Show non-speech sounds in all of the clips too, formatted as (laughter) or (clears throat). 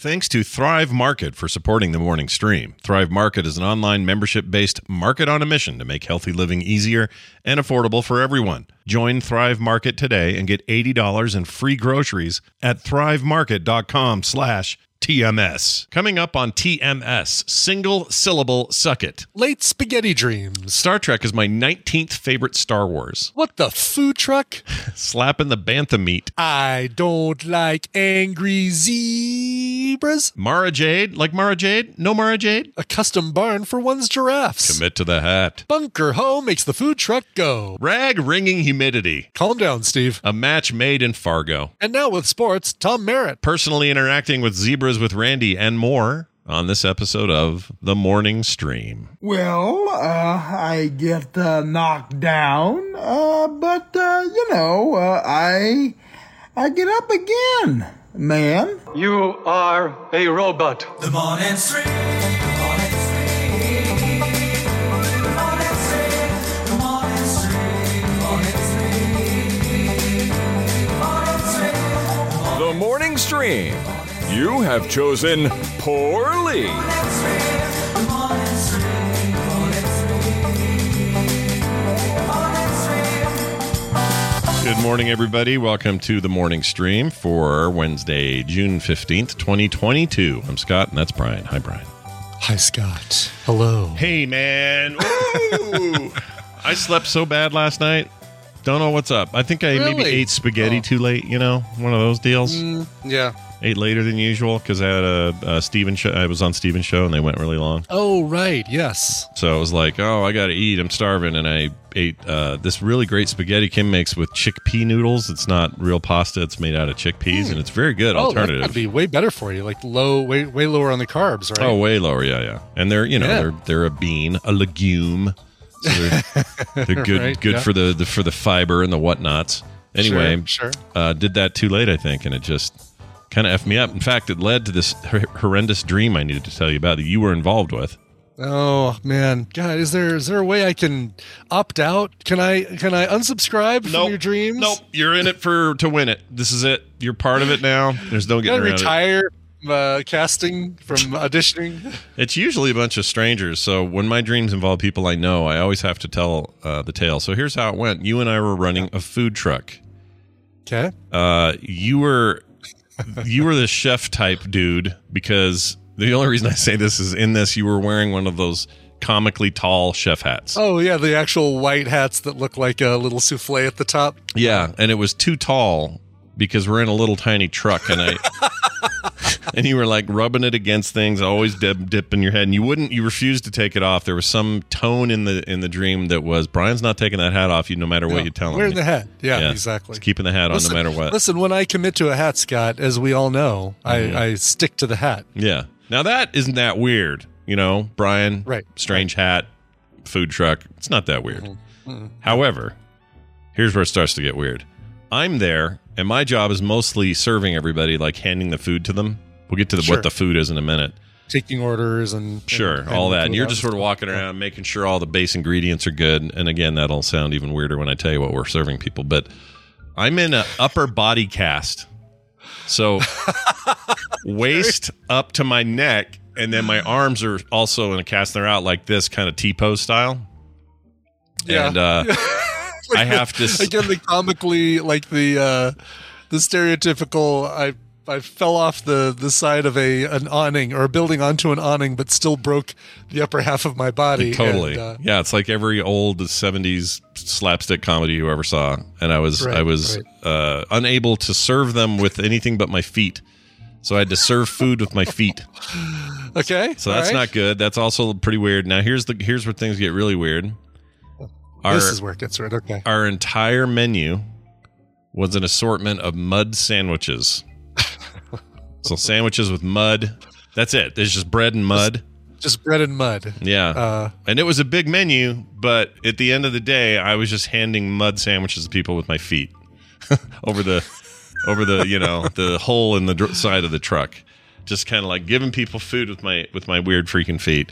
Thanks to Thrive Market for supporting the morning stream. Thrive Market is an online membership based market on a mission to make healthy living easier and affordable for everyone. Join Thrive Market today and get $80 in free groceries at thrivemarket.com slash TMS. Coming up on TMS, single syllable suck it. Late spaghetti dreams. Star Trek is my 19th favorite Star Wars. What the food truck? (laughs) Slapping the bantha meat. I don't like angry zebras. Mara Jade, like Mara Jade? No Mara Jade? A custom barn for one's giraffes. Commit to the hat. Bunker Ho makes the food truck go. Rag ringing humidity. Calm down, Steve. A match made in Fargo. And now with sports, Tom Merritt. Personally interacting with zebras with Randy and more on this episode of The Morning Stream. Well, uh, I get uh, knocked down, uh, but uh, you know, uh, I I get up again, man. You are a robot. The Morning Stream. The Morning Stream. The morning stream. The morning stream. You have chosen poorly. The morning stream. The morning stream. Good morning, everybody. Welcome to The Morning Stream for Wednesday, June 15th, 2022. I'm Scott, and that's Brian. Hi, Brian. Hi, Scott. Hello. Hey, man. Ooh. (laughs) I slept so bad last night. Don't know what's up. I think I maybe ate spaghetti Oh. too late, you know? One of those deals. Mm, yeah. Ate later than usual because I had a, a Steven show. I was on Steven's show and they went really long. Oh, right. Yes. So I was like, oh, I got to eat. I'm starving. And I ate uh, this really great spaghetti Kim makes with chickpea noodles. It's not real pasta, it's made out of chickpeas and it's very good Oh, That'd be way better for you. Like low, way, way lower on the carbs, right? Oh, way lower, yeah, yeah. And they're you know Yeah. they're they're a bean, a legume. So they're, (laughs) they're good Right, good yeah. for the, the for the fiber and the whatnots. Anyway, Sure, sure. Uh, did that too late, I think, and it just kind of effed me up. In fact, it led to this hor- horrendous dream I needed to tell you about that you were involved with. Oh man, God, is there is there a way I can opt out? Can I can I unsubscribe from your dreams? Nope, you're in it for to win it. This is it. You're part of it now. There's no getting around it. retire from uh, casting from auditioning? It's usually a bunch of strangers. So when my dreams involve people I know, I always have to tell uh, the tale. So here's how it went. You and I were running a food truck. Okay. Uh, you were you were the chef type dude because the only reason I say this is in this you were wearing one of those comically tall chef hats. Oh yeah, the actual white hats that look like a little souffle at the top. Yeah, and it was too tall because we're in a little tiny truck, and I (laughs) and you were like rubbing it against things, always dip, dipping your head, and you wouldn't, you refused to take it off. There was some tone in the in the dream that was Brian's not taking that hat off you, no matter what you tell him. Wearing the hat. Yeah, Yeah, exactly. He's keeping the hat on Listen- no matter what. Listen, when I commit to a hat, Scott, as we all know, Mhm. I, I stick to the hat. Yeah. Now that isn't that weird, you know, Brian. Right. Strange hat, food truck. It's not that weird. Mm-hmm. However, here's where it starts to get weird. I'm there, and my job is mostly serving everybody, like handing the food to them. We'll get to the, Sure. what the food is in a minute. Taking orders and Sure, and- all and that. And you're just sort of walking around, making sure all the base ingredients are good. And again, that'll sound even weirder when I tell you what we're serving people. But I'm in an upper body cast. So (laughs) waist up to my neck, and then my arms are also in a cast. They're out like this, kind of T pose style. Yeah. And uh, (laughs) I (laughs) have to. again the comically like the uh the stereotypical i i fell off the the side of a an awning or a building onto an awning but still broke the upper half of my body Totally. and, uh, yeah, it's like every old 70s slapstick comedy you ever saw. And I was Right, I was uh, unable to serve them with anything but my feet. So I had to serve food with my feet. (laughs) okay So that's right. not good. That's also pretty weird. Now here's the here's where things get really weird. Our this is where it gets weird okay our entire menu was an assortment of mud sandwiches. (laughs) so sandwiches with mud. That's it. There's just bread and mud. just bread and mud Yeah. uh And it was a big menu, but at the end of the day, I was just handing mud sandwiches to people with my feet (laughs) over the over the you know the hole in the dr- side of the truck, just kind of like giving people food with my with my weird freaking feet.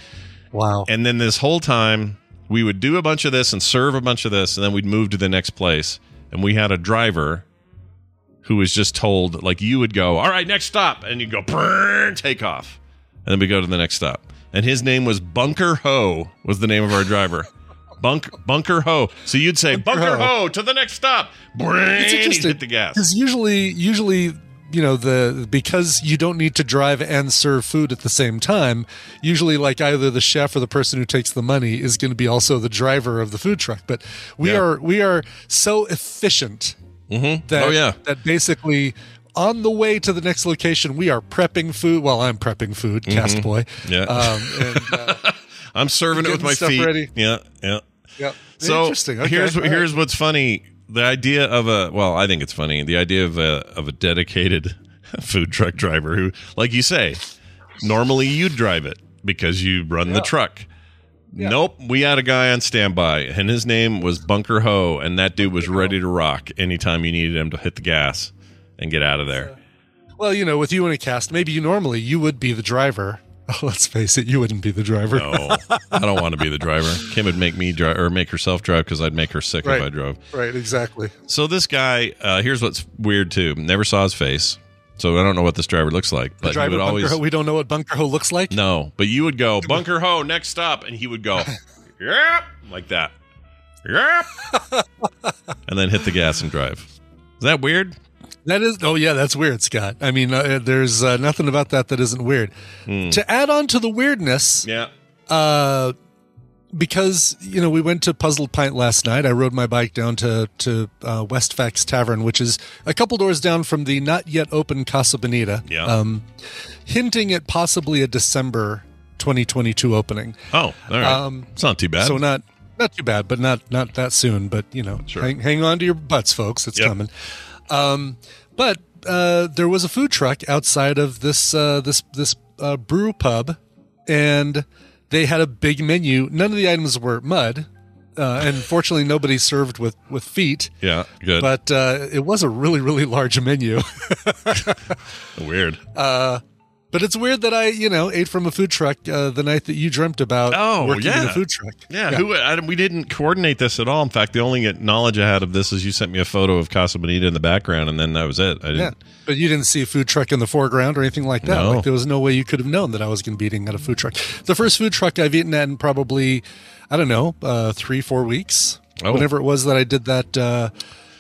wow And then this whole time, we would do a bunch of this and serve a bunch of this, and then we'd move to the next place. And we had a driver who was just told like you would go, all right, next stop, and you'd go take off, and then we go to the next stop. And his name was Bunker Ho was the name of our driver. Bunk Bunker Ho. So you'd say Bunker, Ho. Ho. to the next stop. Brrr, It's interesting hit the gas. because usually, usually, you know, the because you don't need to drive and serve food at the same time. Usually, like either the chef or the person who takes the money is going to be also the driver of the food truck. But we Yeah. are we are so efficient that Oh, yeah. that basically. On the way to the next location, we are prepping food. Well, I'm prepping food, cast boy. Mm-hmm. Yeah. Um, and, (laughs) uh, I'm serving it with my stuff feet. ready. Yeah, yeah. yeah. So Interesting. Okay. here's all right. here's what's funny. The idea of a well, I think it's funny. The idea of a of a dedicated (laughs) food truck driver who, like you say, normally you drive it because you run the truck. Nope, we had a guy on standby, and his name was Bunker Ho, and that dude was ready to rock anytime you needed him to hit the gas and get out of there. Well, you know, with you in a cast, maybe you normally you would be the driver. Oh, (laughs) let's face it, you wouldn't be the driver. No, I don't want to be the driver. Kim would make me drive or make herself drive because I'd make her sick Right. if I drove. Right, exactly. So this guy, uh, here's what's weird too. Never saw his face, so I don't know what this driver looks like. But he driver would always Ho, we don't know what Bunker Ho looks like. no. But you would go Bunker Ho next stop, and he would go, (laughs) yep, like that, yep, (laughs) and then hit the gas and drive. Is that weird? That is, oh yeah, that's weird, Scott. I mean, uh, there's uh, nothing about that that isn't weird. To add on to the weirdness. Yeah. uh, because you know we went to Puzzled Pint last night. I rode my bike down to to uh, Westfax Tavern, which is a couple doors down from the not yet open Casa Bonita. Yeah. Um, hinting at possibly a December 2022 opening. Oh, all right. Um, it's not too bad. So not not too bad, but not not that soon. But you know, Sure. hang, hang on to your butts, folks. It's Yep. coming. Um, but uh, there was a food truck outside of this uh, this this uh, brew pub, and they had a big menu. None of the items were mud, uh, and fortunately, nobody served with with feet. yeah, good. But uh, it was a really really large menu. (laughs) weird. But it's weird that I you know ate from a food truck uh, the night that you dreamt about Oh, working in yeah. a food truck. Yeah, who I, we didn't coordinate this at all. In fact, the only knowledge I had of this is you sent me a photo of Casa Bonita in the background, and then that was it. I Yeah, didn't. but you didn't see a food truck in the foreground or anything like that. No. Like there was no way you could have known that I was going to be eating at a food truck. The first food truck I've eaten at in probably, I don't know, uh, three four weeks. Oh. Whenever it was that I did that uh,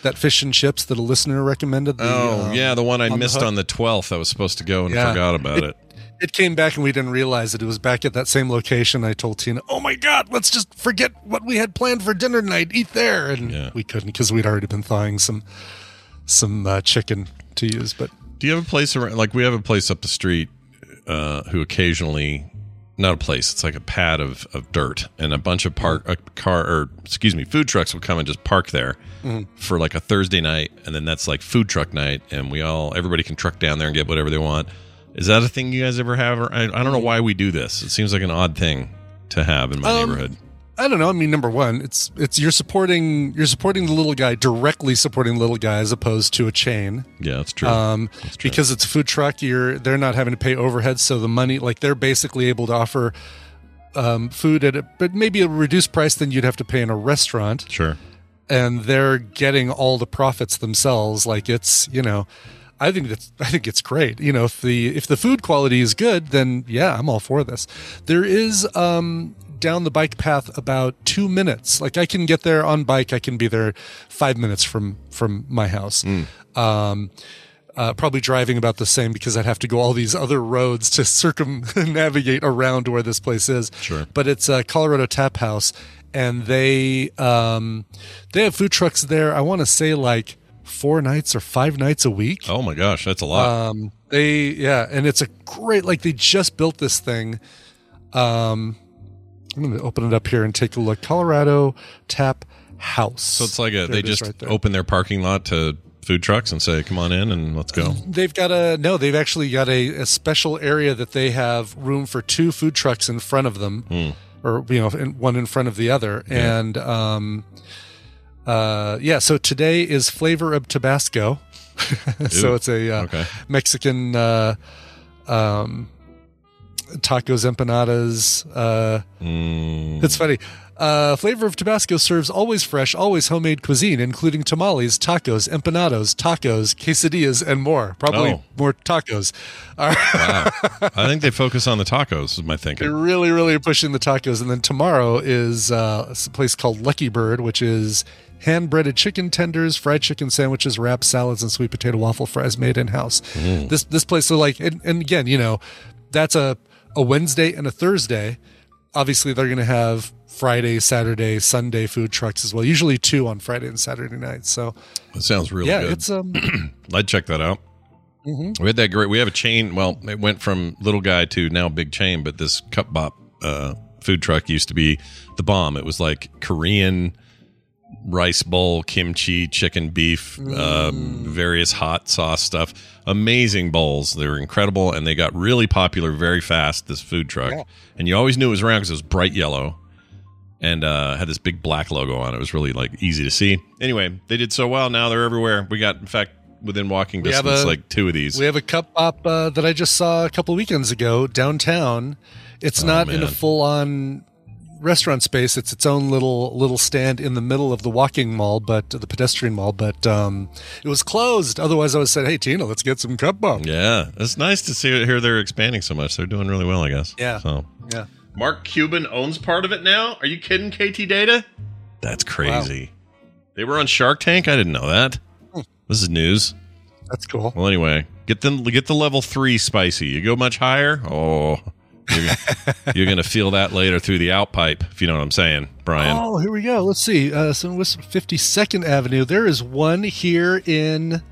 that fish and chips that a listener recommended. The, Oh, um, yeah, the one I on missed hook. on the twelfth. I was supposed to go and Yeah. forgot about it. It came back and we didn't realize that it was back at that same location. I told Tina, "Oh my God, let's just forget what we had planned for dinner tonight. Eat there," and Yeah. we couldn't because we'd already been thawing some some uh, chicken to use. But Do you have a place around? Like we have a place up the street uh, who occasionally, not a place. It's like a pad of, of dirt, and a bunch of park a car or excuse me, food trucks will come and just park there for like a Thursday night, and then that's like food truck night, and we all everybody can truck down there and get whatever they want. Is that a thing you guys ever have? Or I, I don't know why we do this. It seems like an odd thing to have in my Um, neighborhood. I don't know. I mean, number one, it's it's you're supporting you're supporting the little guy directly supporting the little guy as opposed to a chain. Yeah, that's true. Um, That's true. because it's a food truck, you're they're not having to pay overhead, so the money like they're basically able to offer um, food at a, but maybe a reduced price than you'd have to pay in a restaurant, sure. and they're getting all the profits themselves. Like it's you know. I think that's I think it's great. You know, if the if the food quality is good, then yeah, I'm all for this. There is um down the bike path about two minutes. Like I can get there on bike. I can be there five minutes from from my house. Um, uh, probably driving about the same because I'd have to go all these other roads to (laughs) circumnavigate around where this place is. Sure. But it's a Colorado Tap House, and they um, they have food trucks there. I want to say like four nights or five nights a week. Oh my gosh, that's a lot. Um, they yeah, and it's a great like they just built this thing. Um, I'm going to open it up here and take a look. Colorado Tap House. so it's like a There they just right open their parking lot to food trucks and say, "Come on in and let's go." They've got a no. They've actually got a, a special area that they have room for two food trucks in front of them, Hmm. or you know, in, one in front of the other. And um, uh, yeah. So today is flavor of Tabasco. (laughs) so it's a uh, okay. Mexican uh, um, tacos, empanadas. Uh, Mm, it's funny. Uh, Flavor of Tabasco serves always fresh, always homemade cuisine, including tamales, tacos, empanados, tacos, quesadillas, and more. Probably Oh. more tacos. (laughs) Wow. I think they focus on the tacos. Is my thinking. They're really, really pushing the tacos. And then tomorrow is uh, a place called Lucky Bird, which is hand breaded chicken tenders, fried chicken sandwiches, wraps, salads, and sweet potato waffle fries made in house. This this place, so like, and, and again, you know, that's a a Wednesday and a Thursday. Obviously, they're going to have Friday, Saturday, Sunday food trucks as well. Usually two on Friday and Saturday nights. So That sounds really yeah, good. it's um, (clears throat) I'd check that out. Mm-hmm. We had that great. We have a chain. Well, it went from little guy to now big chain, but this Cupbop uh, food truck used to be the bomb. It was like Korean rice bowl, kimchi, chicken, beef, uh, Mm. various hot sauce stuff. Amazing bowls. They were incredible, and they got really popular very fast. This food truck, and you always knew it was around because it was bright yellow and uh, had this big black logo on it. It was really like easy to see. Anyway, they did so well. Now they're everywhere. We got, in fact, within walking We distance, a- like two of these. We have a Cupbop uh, that I just saw a couple weekends ago downtown. It's not in a full on restaurant space. It's its own little little stand in the middle of the walking mall, but the pedestrian mall. But um, it was closed. Otherwise, I would have said, "Hey, Tina, let's get some Cupbop." yeah, it's nice to see hear they're expanding so much. They're doing really well, I guess. Yeah. So Yeah. Mark Cuban owns part of it now. Are you kidding, KT Data? That's crazy. They were on Shark Tank. I didn't know that. Hmm. This is news. That's cool. Well, anyway, get the get the level three spicy. You go much higher, oh, you're, you're gonna feel that later through the outpipe. If you know what I'm saying, Brian. Oh, here we go. Let's see. Uh, so what's 52nd Avenue? There is one here in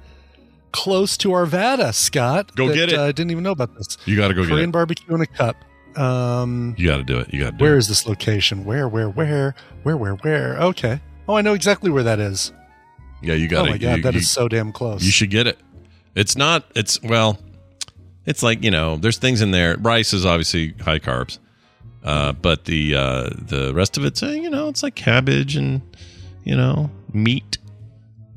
close to Arvada, Scott. Go that, get it. Uh, I didn't even know about this. You got to go get Korean it. barbecue in a cup. Um, You got to do it. You got to do Where it. is this location? Where, where, where, where, where, where? Okay. Oh, I know exactly where that is. Yeah, you got Oh my god, you, that is you- so damn close. You should get it. It's not. It's well. It's like you know. There's things in there. Rice is obviously high carbs, uh, but the uh, the rest of it's uh, you know it's like cabbage and you know meat.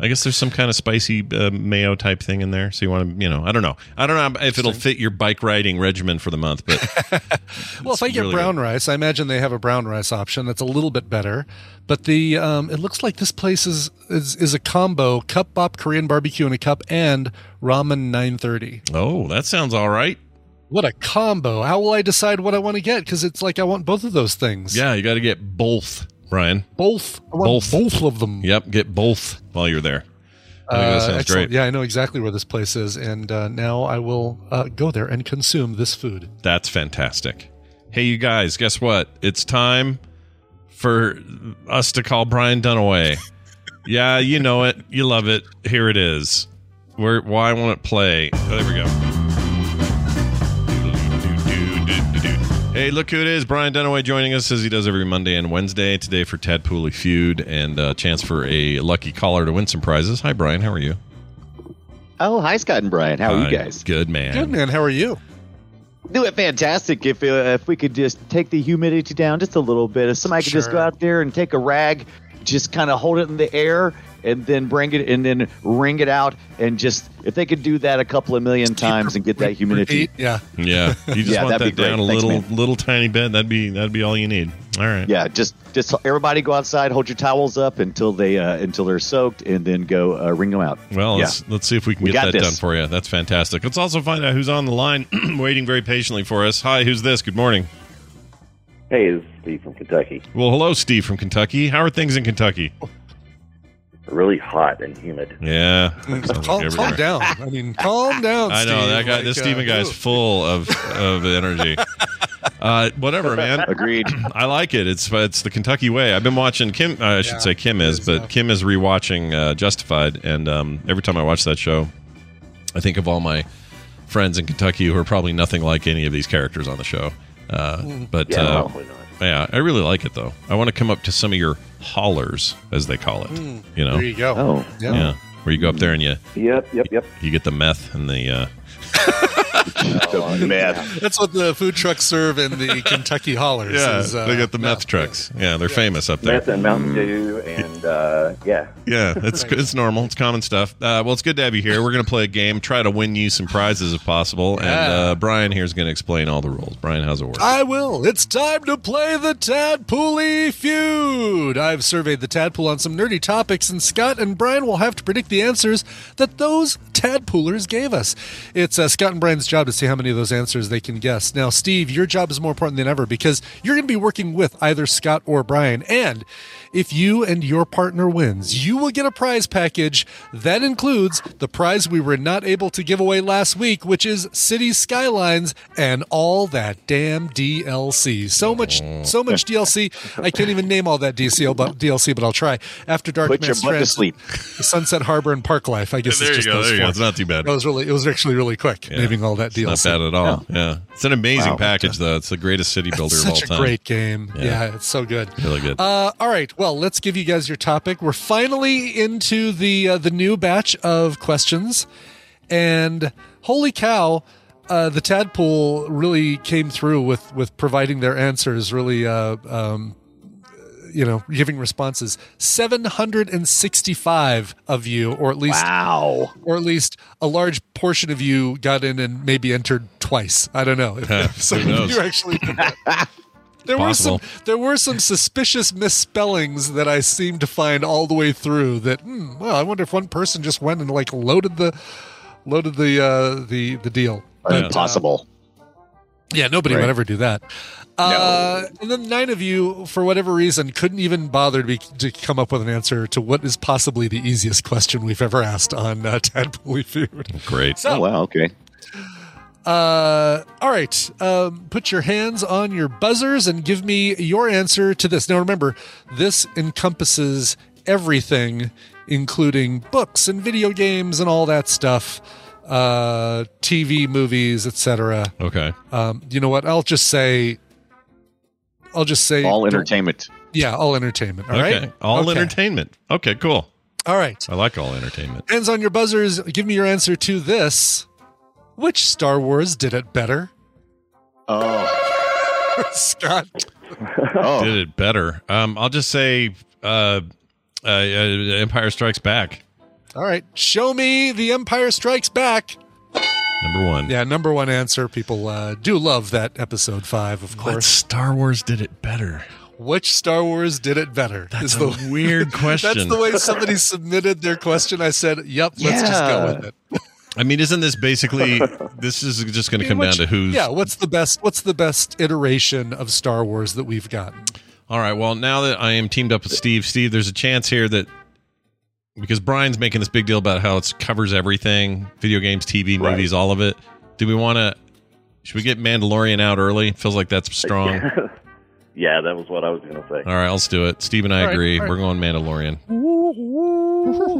I guess there's some kind of spicy uh, mayo type thing in there. So you want to, you know, I don't know. I don't know if it'll fit your bike riding regimen for the month, but (laughs) well, if I get really brown rice, I imagine they have a brown rice option that's a little bit better. But the um, it looks like this place is is, is a combo: Cupbop Korean barbecue in a cup and ramen 930. oh, that sounds all right. What a combo! How will I decide what I want to get? Because it's like I want both of those things. Yeah, you got to get both, Brian. both. Both. both of them. Yep, get both while you're there. I think that Uh, sounds great. Yeah, I know exactly where this place is, and uh, now I will uh, go there and consume this food. That's fantastic. Hey, you guys, guess what? It's time for us to call Brian Dunaway. (laughs) yeah, you know it. You love it. Here it is. Where? Why won't it play? Oh, there we go. Hey, look who it is. Brian Dunaway joining us as he does every Monday and Wednesday. Today for Tadpooly Feud and a chance for a lucky caller to win some prizes. Hi, Brian. How are you? Oh, hi, Scott and Brian. How are Hi. you guys? Good, man. Good man, how are you? Doing fantastic. If uh, if we could just take the humidity down just a little bit, if somebody could just Sure. go out there and take a rag, just kind of hold it in the air, and then bring it and then wring it out, and just if they could do that a couple of million times and get that humidity. Repeat, Yeah. Yeah, (laughs) you just Yeah, want that'd be down a great. Thanks, little, man. little tiny bit. That'd be that'd be all you need. All right. Yeah, just just everybody go outside, hold your towels up until they uh, until they're soaked, and then go uh, wring them out. Well, yeah. let's let's see if we can We get that this. done for you. That's fantastic. Let's also find out who's on the line, (clears throat) waiting very patiently for us. Hi, who's this? Good morning. Hey, this is Steve from Kentucky. Well, hello, Steve from Kentucky. How are things in Kentucky? Really hot and humid. Yeah, (laughs) sounds like Calm, calm down. I mean, calm down. I know Steve. that guy. Like, this uh, Steven guy's ooh. full of of energy. Uh, whatever, man. Agreed. I like it. It's it's the Kentucky way. I've been watching Kim. Uh, I should Yeah, say Kim it is, is, but yeah. Kim is rewatching uh, Justified, and um, every time I watch that show, I think of all my friends in Kentucky who are probably nothing like any of these characters on the show. Uh, Mm. but Yeah, uh, probably not. yeah, I really like it though. I want to come up to some of your hollers, as they call it. You know, There you go. Oh, Yeah. yeah, where you go up there and you Yep, yep, yep. you get the meth and the uh, (laughs) (laughs) Oh, Meth. That's what the food trucks serve in the (laughs) Kentucky hollers. Yeah, is, uh, they got the meth meth. trucks. Yeah, they're famous up there. Meth and Mountain Dew, and uh, yeah. Yeah, it's it's normal. It's common stuff. Uh, well, it's good to have you here. We're going to play a game, try to win you some prizes if possible. And Yeah. uh, Brian here is going to explain all the rules. Brian, how's it work? I will. It's time to play the Tadpooly Feud. I've surveyed the Tadpool on some nerdy topics, and Scott and Brian will have to predict the answers that those Tadpoolers gave us. It's uh, Scott and Job to see how many of those answers they can guess. Now, Steve, your job is more important than ever because you're going to be working with either Scott or Brian. And if you and your partner wins, you will get a prize package that includes the prize we were not able to give away last week, which is Cities: Skylines and all that damn DLC. So much, so much DLC. I can't even name all that DLC, but DLC, but I'll try. After Dark, Put your Man's butt to sleep. Sunset Harbor and Park Life. I guess there it's you just go. those There you go. It's not too bad. It was really, it was actually really quick Yeah. naming all that It's DLC. not bad at all. Yeah. It's an amazing Wow. package, though. It's the greatest city (laughs) builder of all time. Such a great game. Yeah. Yeah. it's so good. Really good. Uh, all right. Well, let's give you guys your topic. We're finally into the uh, the new batch of questions, and holy cow, uh, the tadpool really came through with with providing their answers. Really, uh, um, you know, giving responses. Seven hundred and sixty-five of you, or at least Wow. or at least a large portion of you got in and maybe entered twice. I don't know. (laughs) If, if some Who knows? you actually. (laughs) There were some there were some suspicious misspellings that I seemed to find all the way through. That hmm, well, I wonder if one person just went and like loaded the loaded the uh, the the deal. But, uh, Impossible. yeah, nobody Right. would ever do that. Uh, and then nine of you, for whatever reason, couldn't even bother to, be, to come up with an answer to what is possibly the easiest question we've ever asked on uh, Tadpooly Feud. Great. So, Oh, wow. Okay. Uh, all right. Um, put your hands on your buzzers and give me your answer to this. Now, remember, this encompasses everything, including books and video games and all that stuff, uh, TV, movies, etc. Okay. Um, you know what? I'll just say. I'll just say All entertainment. Yeah, all entertainment. All right. okay. All Okay. entertainment. Okay, cool. All right. I like all entertainment. Hands on your buzzers. Give me your answer to this. Which Star Wars did it better? Oh. (laughs) Scott. Oh. Did it better. Um, I'll just say uh, uh, uh, Empire Strikes Back. All right. Show me the Empire Strikes Back. Number one. Yeah, number one answer. People uh, do love that episode five, of What course. Star Wars did it better? Which Star Wars did it better? That's is a the weird question. (laughs) That's the way somebody submitted their question. I said, "Yep, let's just go with it." (laughs) I mean, isn't this basically? (laughs) this is just going to come down to who's. Yeah, what's the best? What's the best iteration of Star Wars that we've gotten? All right. Well, now that I am teamed up with Steve, Steve, there's a chance here that because Brian's making this big deal about how it covers everything, video games, TV, Right. movies, all of it. Do we want to? Should we get Mandalorian out early? Feels like that's strong. (laughs) yeah, that was what I was going to say. All right, let's do it. Steve and I All right, agree. all right. We're going Mandalorian.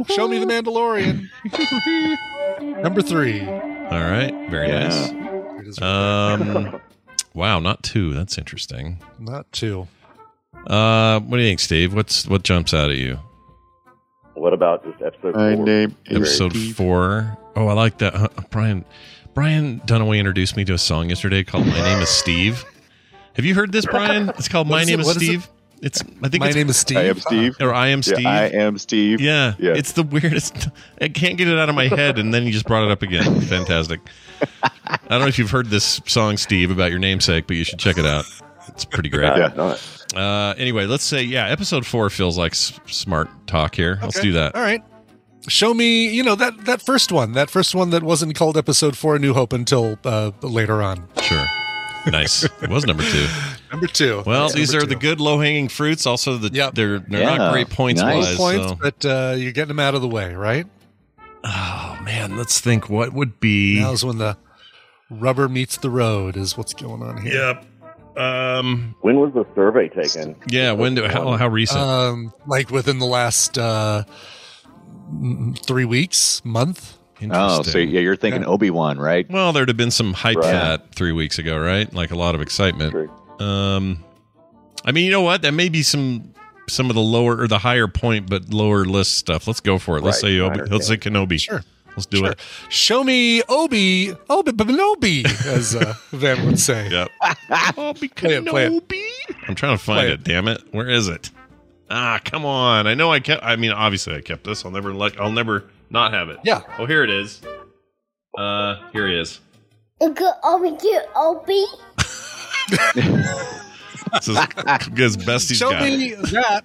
Show me the Mandalorian. (laughs) Number three. All right, very Yeah. nice. Um, (laughs) wow, not two. That's interesting. not two. Uh, what do you think, Steve? What's what jumps out at you? What about just episode My four? name is Episode Steve. four. Oh, I like that. Uh, Brian Brian Dunaway introduced me to a song yesterday called "My Name Is Steve." Have you heard this, Brian? It's called "My Name it? Is What is it? Steve." It's I think My it's name is Steve. I am Steve. or I am Steve. Yeah, I am Steve. Yeah, Yeah. it's the weirdest. (laughs) I can't get it out of my head, and then you just brought it up again. (laughs) Fantastic. I don't know if you've heard this song, Steve, about your namesake, but you should check it out. It's pretty great. I have. Uh, anyway, let's say yeah, episode four feels like s- smart talk here. Let's do that. All right. Show me, you know that that first one, that first one that wasn't called Episode Four: A New Hope until uh, later on. Sure. Nice. It was number two. Number two. Well, That's these number are the good low hanging fruits. Also, the Yep. they're they're Yeah. not great points Nice. wise. points, so- but uh, you're getting them out of the way, right? Oh man, let's think. What would be? Now's when the rubber meets the road. Is what's going on here. Yep. Um. When was the survey taken? Yeah. When do? How, how recent? Um, like within the last uh, mm, three weeks, month. Oh, so yeah, you're thinking Yeah. Obi Wan, right? Well, there'd have been some hype for Right. that three weeks ago, right? Like a lot of excitement. True. Um, I mean, you know what? That may be some some of the lower or the higher point, but lower list stuff. Let's go for it. Let's Right, say Obi, let's say Kenobi. Sure. Let's Let's do Sure. it. Show me Obi, Obi Obi, as uh, (laughs) Van would say. Yep. (laughs) Obi Play it, play it. Kenobi. I'm trying to find Play it. Damn it! Where is it? Ah, come on! I know I kept. I mean, obviously I kept this. I'll never like. I'll never not have it. Yeah. Oh, here it is. Uh, here he is. Uncle Obi get (laughs) Obi. This is as best he's Show got. me that.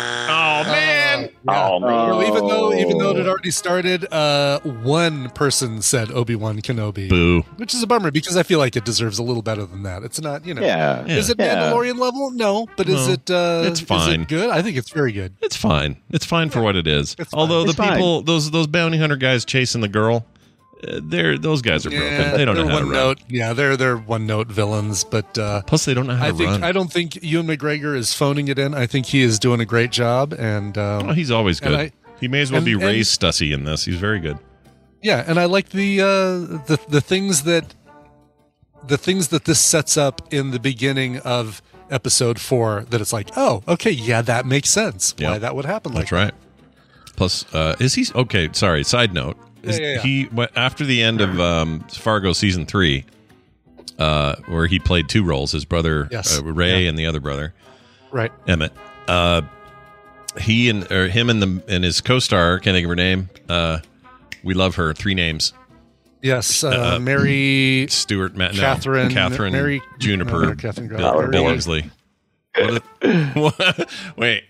Oh man! Oh man. Well, even though even though it Oh. had already started, uh, one person said Obi Wan Kenobi, Boo. which is a bummer because I feel like it deserves a little better than that. It's not, you know, Yeah. Yeah. is it Yeah. Mandalorian level? No, but is it? Uh, It's is it fine. good. I think it's very good. It's fine. It's fine for what it is. It's fine. Although It's the fine. people, those those bounty hunter guys chasing the girl, they're those guys are broken. they don't know how to one run. note. Yeah, they're they're one note villains, but. uh Plus, they don't know how I to think run. I don't think Ewan McGregor is phoning it in. I think he is doing a great job, and um, Oh, he's always good. I- he may as well and- be and- Ray Stussy in this. He's very good. yeah, and I like the uh, the the things that the things that this sets up in the beginning of episode four. That it's like, oh, okay, yeah, that makes sense. Why Yeah. that would happen? Like That's right. Plus, uh, is he okay? Sorry. Side note: is Yeah, yeah, yeah. he after the end of um, Fargo season three, uh, where he played two roles, his brother Yes. uh, Ray and the other brother right. Emmett. Uh, he and or him and the and his co-star can't think of her name. Uh, we love her. Three names: Yes, uh, Mary Stewart, Matt, no, Catherine- Catherine, Mary- Juniper, no, Catherine Bill, Graham. Bill Mary- What is- (laughs) what? Wait,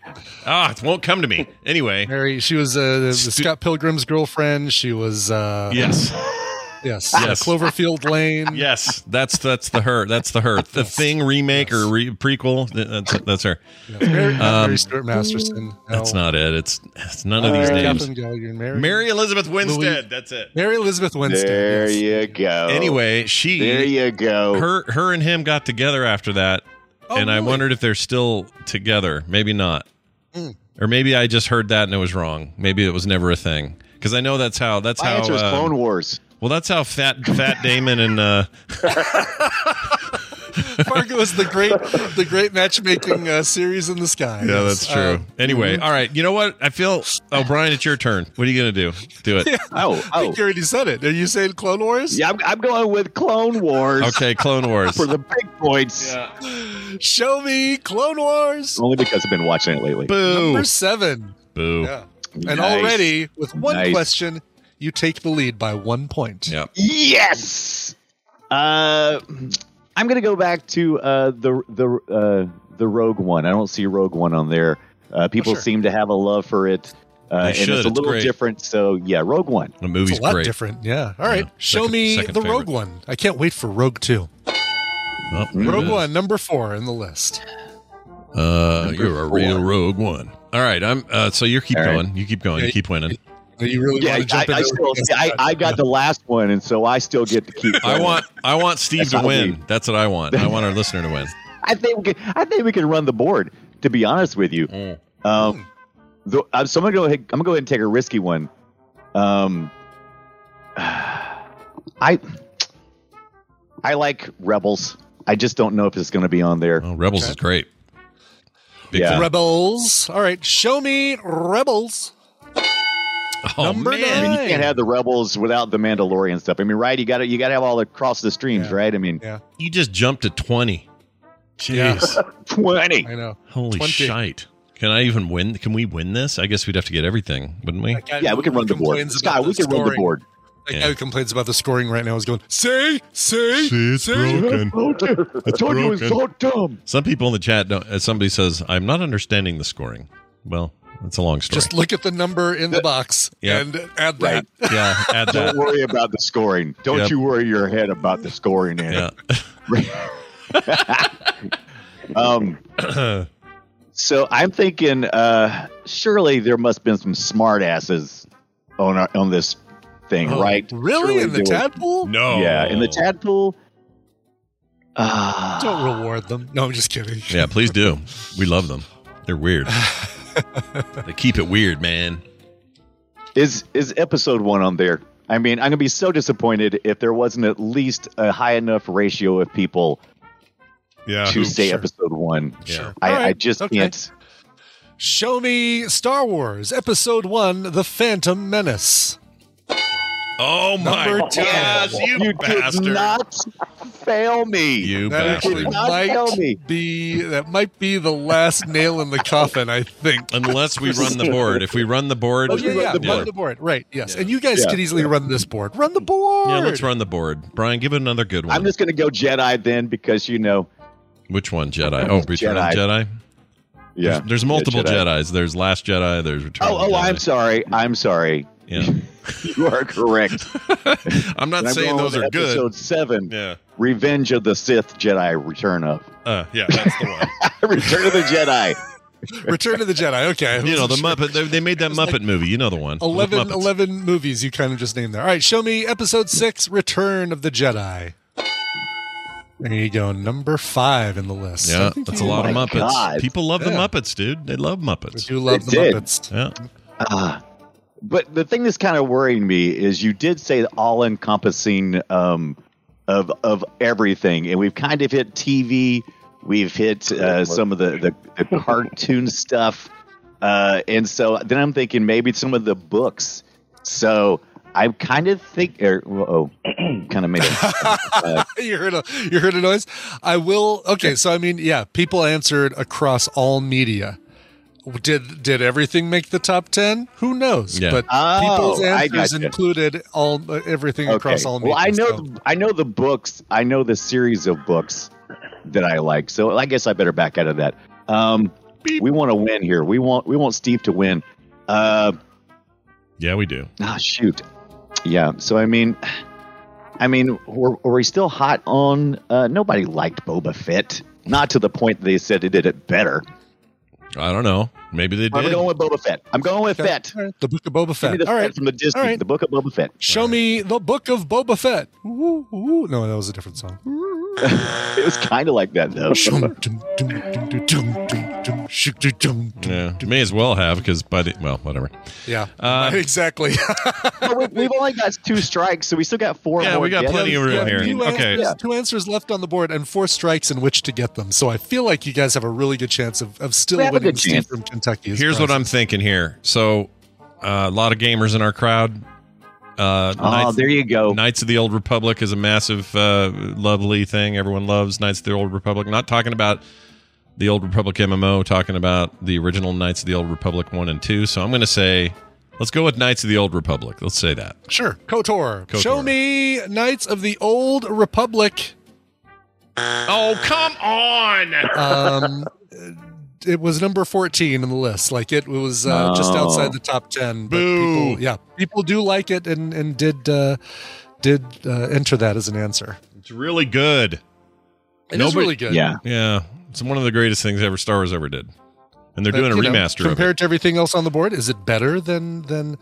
ah, it won't come to me. Anyway, Mary. She was uh, the Stu- Scott Pilgrim's girlfriend. She was uh, yes. yes, Yes. Cloverfield Lane. Yes, that's that's the her. That's the her. (laughs) The thing remake or re- prequel. That's that's her. Yes, Mary, not Um, Mary Stuart Masterson. That's not it. It's, it's none of these Mary names. Catherine Gallagher, Mary, Mary Elizabeth Winstead. Louis- That's it. Mary Elizabeth Winstead. There yes. you go. Anyway, she there you go. her her and him got together after that, Oh, and I wondered if they're still together. Maybe not, Hmm. or maybe I just heard that and it was wrong. Maybe it was never a thing. Because I know that's how that's My how. answer is uh, Clone Wars. well, that's how Fat Fat Damon and uh, (laughs) Fargo is the great, the great matchmaking uh, series in the sky. Yeah, that's true. Uh, anyway, all right. You know what? I feel. Oh, Brian, it's your turn. What are you gonna do? Do it. (laughs) Oh, I oh. think you already said it. Are you saying Clone Wars? Yeah, I'm, I'm going with Clone Wars Okay, Clone Wars. for the big points. Show me Clone Wars. Only because I've been watching it lately. Boo. Number seven. Boo. Yeah. And already, with one Nice. question, you take the lead by one point. Yeah. Yes. Uh, I'm gonna go back to uh, the the uh, the Rogue One. I don't see Rogue One on there. Uh, people sure. seem to have a love for it, uh, and should. it's a It's little great. different. So yeah, Rogue One. The movie's It's a lot great. different. Yeah. All right. Yeah. Show Second- me second the favorite. Rogue One. I can't wait for Rogue Two. Oh, Rogue. One, number four in the list. Uh, you're a four. real Rogue One. All right. I'm. Uh, so you keep All right. going. You keep going. You keep winning. You really Yeah, want to I, jump I, still, it? I, I got the last one, and so I still get to keep. I want. I want Steve That's to win. we- That's what I want. I want our listener to win. (laughs) I think we can. I think we can run the board. To be honest with you, Mm. um, the, uh, so I'm gonna go. Ahead, I'm gonna go ahead and take a risky one. Um, (sighs) I I like Rebels. I just don't know if it's going to be on there. Oh, Rebels Okay. is great. Big Yeah. Rebels. All right. Show me Rebels. Oh, Number man. I mean, you can't have the Rebels without the Mandalorian stuff. I mean, right? You got to you got to have all across the streams, Yeah. right? I mean, Yeah. You just jumped to twenty. Jeez. (laughs) twenty. I know. Holy 20. shite. Can I even win? Can we win this? I guess we'd have to get everything, wouldn't we? Guy Yeah, we can run the board. complains Scott, about we the can run the board. That Yeah. guy who complains about the scoring right now is going, say, say, See, it's say. broken. I told you it was so dumb. Some people in the chat don't. Somebody says, "I'm not understanding the scoring." Well, it's a long story. Just look at the number in the box Yeah. and add Right. that. (laughs) yeah, add Don't worry about the scoring. Don't Yep. you worry your head about the scoring. In Yeah. it. (laughs) Um. (clears throat) So I'm thinking, uh, surely there must have been some smart asses on our, on this thing, Oh, right? Really? Surely in the there was- tadpool? no. Yeah, in the tadpool. Ah, Don't reward them. No, I'm just kidding. Yeah, please do. We love them. They're weird. (laughs) they keep it weird, man. is is episode one on there? I mean, I'm gonna be so disappointed if there wasn't at least a high enough ratio of people Yeah. to say Sure. episode one. Yeah. I, All I just okay. can't. Show me Star Wars Episode 1 The Phantom Menace. Oh my Number gosh, you, You bastard! did not fail me. you That bastard! actually Did not tell me. might be that might be the last nail in the coffin. I think. Unless we run the board. If we run the board, Oh yeah, yeah. the Run the board. Right. Yes. Yeah. And you guys Yeah. could easily run this board. Run the board. yeah, let's run the board. Brian, give it another good one. I'm just going to go Jedi then because you know. Which one, Jedi? Oh, Return of the Jedi. Jedi. Yeah. There's, there's multiple Jedi. Jedi's. There's Last Jedi. There's Return. Oh, of the oh, Jedi. I'm sorry. I'm sorry. Yeah, (laughs) You are correct. (laughs) I'm not And I'm saying those with are good. Episode seven, Yeah, Revenge of the Sith Jedi Return of. uh, yeah, that's the one. (laughs) Return of the Jedi. Return of the Jedi. Okay. you know the Sure. Muppet. They, they made that Muppet movie. You know the one. with 11, Muppets. 11 movies you kind of just named there. All right, show me episode six, Return of the Jedi. There you go, number five in the list. Yeah, that's a you- lot of Muppets. God. People love the Muppets, dude. They love We Muppets. do love the did. Muppets. Yeah. Ah. But the thing that's kind of worrying me is you did say all encompassing um, of of everything, and we've kind of hit TV, we've hit uh, some of the, the, the (laughs) cartoon stuff, uh, and so then I'm thinking maybe some of the books. So I kind of think, er, oh, kind of made it. Uh, (laughs) you heard a you heard a noise. I will. Okay, so I mean, yeah, people answered across all media. Did did everything make the top ten? Who knows? Yeah. But Oh, people's I answers gotcha. included all uh, everything across all media. Well, I know, so- I know the books. I know the series of books that I like. So I guess I better back out of that. Um, we want to win here. We want we want Steve to win. Uh, Yeah, we do. ah, shoot. Yeah. So I mean, I mean, were, were we still hot on? Uh, nobody liked Boba Fett. Not to the point that they said it did it better. I don't know. Maybe they did. I'm going with Boba Fett. I'm going with Okay, Fett. right, The Book of Boba Fett. All right, from the Disney, right. the book of Boba Fett. Show me the Book of Boba Fett. Woo, woo. No, that was a different song. (laughs) It was kind of like that though. Yeah, may as well have because by the well, whatever. Yeah, Uh, (laughs) exactly. (laughs) Well, we, we've only got two strikes, so we still got four. Yeah, more we got to get. plenty of room Yeah, here. Two Okay. answers, two answers left on the board and four strikes in which to get them. So I feel like you guys have a really good chance of, of still We have a winning good Steve from Kentucky. as Here's what I'm thinking here. So, uh, a lot of gamers in our crowd. Uh, Oh, Knights, there you go. Knights of the Old Republic is a massive, uh, lovely thing. Everyone loves Knights of the Old Republic. Not talking about the Old Republic MMO, talking about the original Knights of the Old Republic 1 and 2. So I'm going to say, let's go with Knights of the Old Republic. Let's say that. Sure. KOTOR. KOTOR. Show me Knights of the Old Republic. Oh, come on. Um, it was number 14 in the list. Like it was uh, just outside the top 10. But Boo. people, yeah, people do like it and, and did, uh, did uh, enter that as an answer. It's really good. It is Nobody- really good. Yeah. Yeah. It's one of the greatest things ever Star Wars ever did. And they're But, doing a you know, remaster of it. compared to everything else on the board. Is it better than than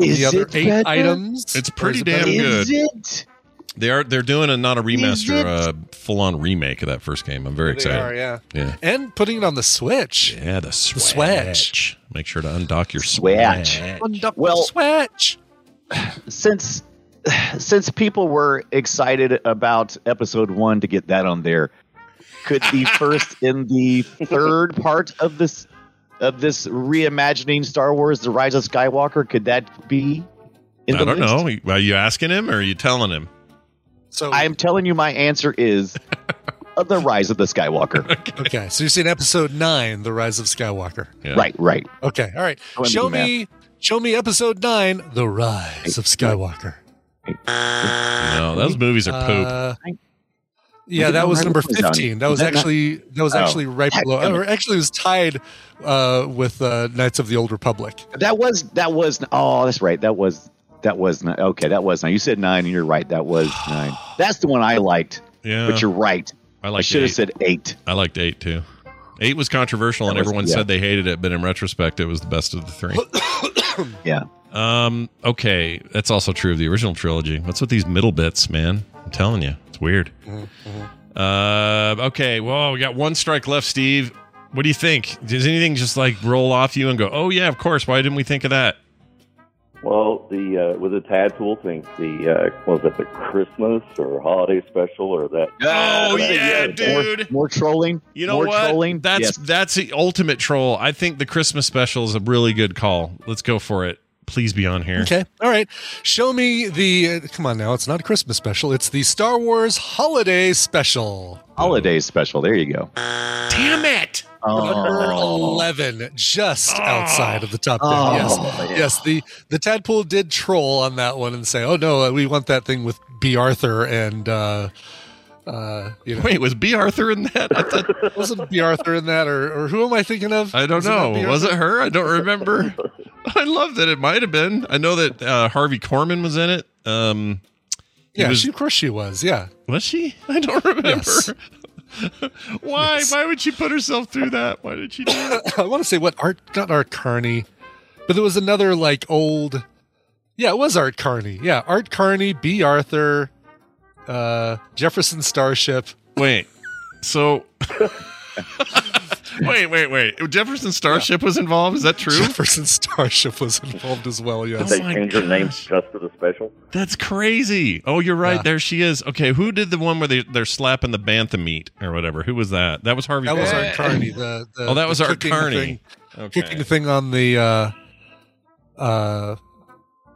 Is the other eight better? items? It's pretty is it damn good. Is it? They are they're doing a not a remaster, it? uh, full on remake of that first game. I'm very They excited. are, yeah. Yeah. And putting it on the Switch. Yeah, the switch. Switch. Make sure to undock your Switch. switch. Undock the Well- Switch. Since (sighs) since people were excited about episode one to get that on there, could be (laughs) first in the third part of this of this reimagining Star Wars: The Rise of Skywalker could that be? In I the don't list? know. Are you asking him or are you telling him? So I am telling you, my answer is (laughs) the Rise of the Skywalker. (laughs) okay. So you're saying episode nine, The Rise of Skywalker. Yeah. Right, right. Okay. All right. Go ahead and Show me show me episode nine, The Rise of Skywalker. No, those movies are poop. Uh, I- yeah, that was number that fifteen. That was that not- actually that was Oh. actually right below, or actually it was tied uh, with uh, Knights of the Old Republic. That was that was. Oh, that's right. That was that was not okay. That was nine. You said nine, and you're right. That was (sighs) nine. That's the one I liked. Yeah. But you're right. I I should have said eight. I liked eight too. Eight was controversial and was- everyone yeah. said they hated it, but in retrospect it was the best of the three. (coughs) Yeah. Um, okay, that's also true of the original trilogy. What's with these middle bits, man? I'm telling you, it's weird. Uh, okay, well, we got one strike left, Steve. What do you think? Does anything just like roll off you and go, "Oh yeah, of course"? Why didn't we think of that? Well, the uh, with the Tadpool thing, the uh, was it the Christmas or holiday special or that? Oh, that- yeah, more- dude. More trolling. You know More what? Trolling. That's Yes. that's the ultimate troll. I think the Christmas special is a really good call. Let's go for it. Please be on here. Okay. All right. Show me the. Uh, come on now. It's not a Christmas special. It's the Star Wars Holiday Special. Holiday special. There you go. Damn it! Number Oh. eleven, just outside of the top ten. Oh, yes, yes. The the Tadpool did troll on that one and say, "Oh no, uh, we want that thing with Bea Arthur and." uh uh, you know, Wait, was Bea Arthur in that? I, thought, (laughs) wasn't Bea Arthur in that, or, or who am I thinking of? I don't Was know. B. Was it her? I don't remember. (laughs) I love that it might have been. I know that uh, Harvey Korman was in it. Um, Yeah, was, she, of course she was. Yeah, was she? I don't remember. Yes. (laughs) Why? Yes. Why would she put herself through that? Why did she do that? (coughs) I want to say what Art, not Art Carney, but there was another like old. Yeah, it was Art Carney. Yeah, Art Carney, Bea Arthur, uh, Jefferson Starship. Wait. So. (laughs) wait, wait, wait. Jefferson Starship was involved. Is that true? Jefferson Starship was involved as well. Yes. They Oh my changed her name just for the special. That's crazy. Oh, you're right. Yeah. There she is. Okay, who did the one where they, they're slapping the bantha meat or whatever? Who was that? That was Harvey. That was Korman. Art Carney. The, the Oh, that was the Art Carney. Thing, Okay. Kicking thing on the uh, uh,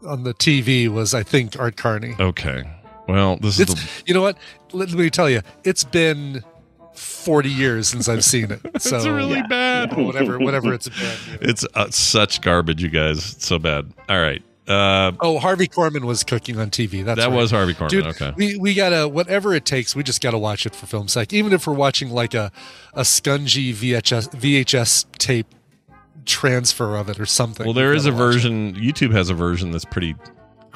on the TV was I think Art Carney. Okay. Well, this is the, you know what? Let me tell you, it's been forty years since I've seen it. So it's really yeah, bad. whatever, whatever it's been. you know. It's uh, such garbage, you guys. It's so bad. All right. Uh, Oh, Harvey Korman was cooking on TV. That's that right. was Harvey Korman. Dude, okay. we we gotta whatever it takes. We just gotta watch it for film sake. Even if we're watching like a a scungy VHS VHS tape transfer of it or something. Well, there is a gotta it. version. YouTube has a version that's pretty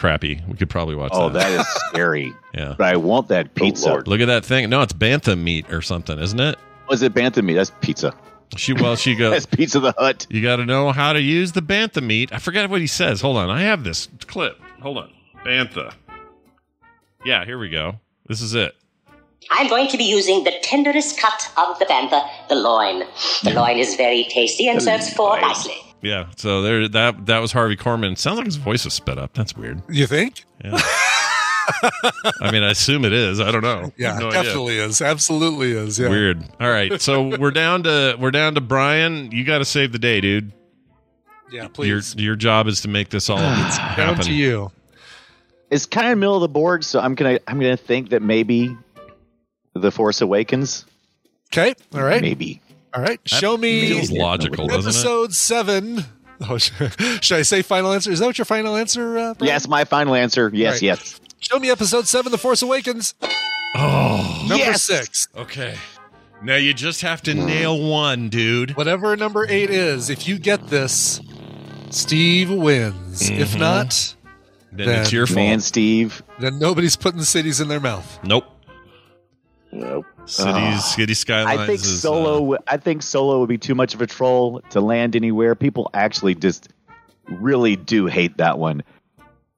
crappy. We could probably watch Oh, that. that is (laughs) scary. Yeah. But I want that oh, pizza. Lord. Look at that thing. No, it's bantha meat or something, isn't it? Was it bantha meat? That's pizza. She well, she goes. (laughs) That's Pizza the Hut. You got to know how to use the bantha meat. I forgot what he says. Hold on, I have this clip. Hold on, bantha. Yeah, here we go. This is it. I'm going to be using the tenderest cut of the bantha, the loin. The loin is very tasty and serves four nicely. Yeah. So there, that that was Harvey Korman. Sounds like his voice was sped up. That's weird. You think? Yeah. I mean, I assume it is. I don't know. Yeah, No idea. definitely is. Absolutely is. Yeah. Weird. All right, so we're down to we're down to Brian. You got to save the day, dude. Yeah, Your please. your job is to make this all (sighs) Down happen. to you. It's kind of middle of the board, so I'm gonna I'm gonna think that maybe the Force Awakens. Okay. All right. Maybe. All right. Show me Feels logical, doesn't it? episode seven. (laughs) Oh, should I say final answer? Is that what your final answer? Uh, Yes, my final answer. Yes, Right. yes. Show me episode seven, The Force Awakens. Oh, Number Yes. six. okay. Now you just have to nail one, dude. Whatever number eight is, if you get this, Steve wins. If Mhm. not, Then, Then- it's your fault. Man, Steve. then nobody's putting cities in their mouth. Nope. Nope. Cities, Ah. city skylines. I think is, Solo. uh, I think Solo would be too much of a troll to land anywhere. People actually just really do hate that one.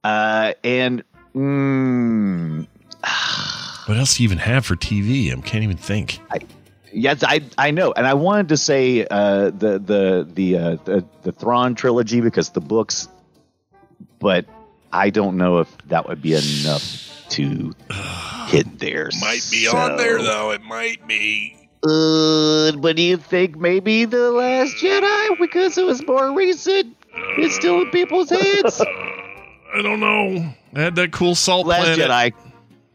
Uh, and mm, (sighs) what else do you even have for TV? I can't even think. yes, I I know, and I wanted to say uh, the the the uh, the the Thrawn trilogy because the books, but I don't know if that would be enough to (sighs) hit there. Might be So- on there though. It might be. Uh, but do you think maybe the Last uh, Jedi because it was more recent? It's uh, still in people's uh, heads. I don't know. I had that cool salt Last planet. Jedi.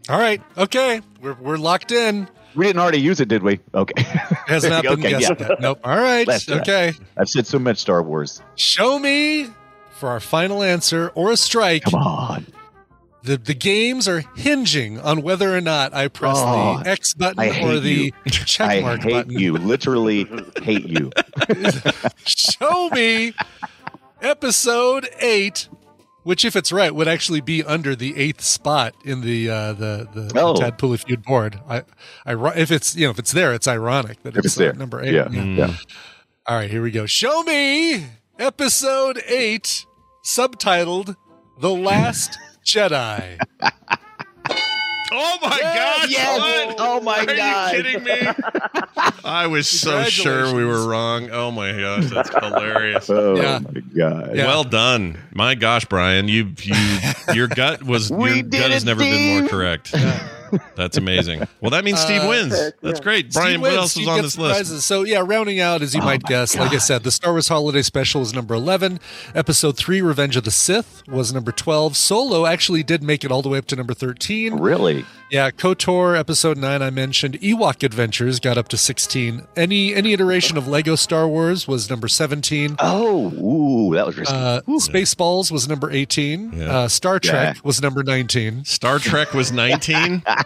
All right. Okay. We're, we're locked in. We didn't already use it, did we? Okay. Has not been Okay, guessed yeah. Nope. All right. Last Jedi. Okay. I've said so much Star Wars. Show me for our final answer or a strike. Come on. The the games are hinging on whether or not I press Oh, the X button I or the you. check I mark hate button. you. Literally hate you. (laughs) Show me episode eight, which, if it's right, would actually be under the eighth spot in the uh, the the, Oh. Feud board. I, I if it's you know if it's there, it's ironic that If it's, it's there. uh, number eight. Yeah. Mm. yeah. All right, here we go. Show me episode eight, subtitled "The Last Jedi." (laughs) Oh my Yes, gosh! yes. What? Oh my Are God. you kidding me? (laughs) I was so sure we were wrong. Oh my gosh, that's hilarious. (laughs) Oh Yeah. my god. Yeah. Well done. My gosh, Brian, you you your gut was We your gut has it, never been more Steve. correct. That's amazing. Well, that means Steve Uh, wins. That's great. Brian, Steve what wins. else was Steve on this the list? prizes. So yeah, rounding out as you might guess, like I said, the Star Wars Holiday Special was number eleven. Episode three, Revenge of the Sith, was number twelve. Solo actually did make it all the way up to number thirteen. Really? Yeah, KOTOR episode nine I mentioned. Ewok Adventures got up to sixteen. Any any iteration of Lego Star Wars was number seventeen. Oh, ooh, that was risky. Uh, Spaceballs was number eighteen. Yeah. Uh, Star Trek Yeah. was number nineteen. Star Trek was 19. (laughs)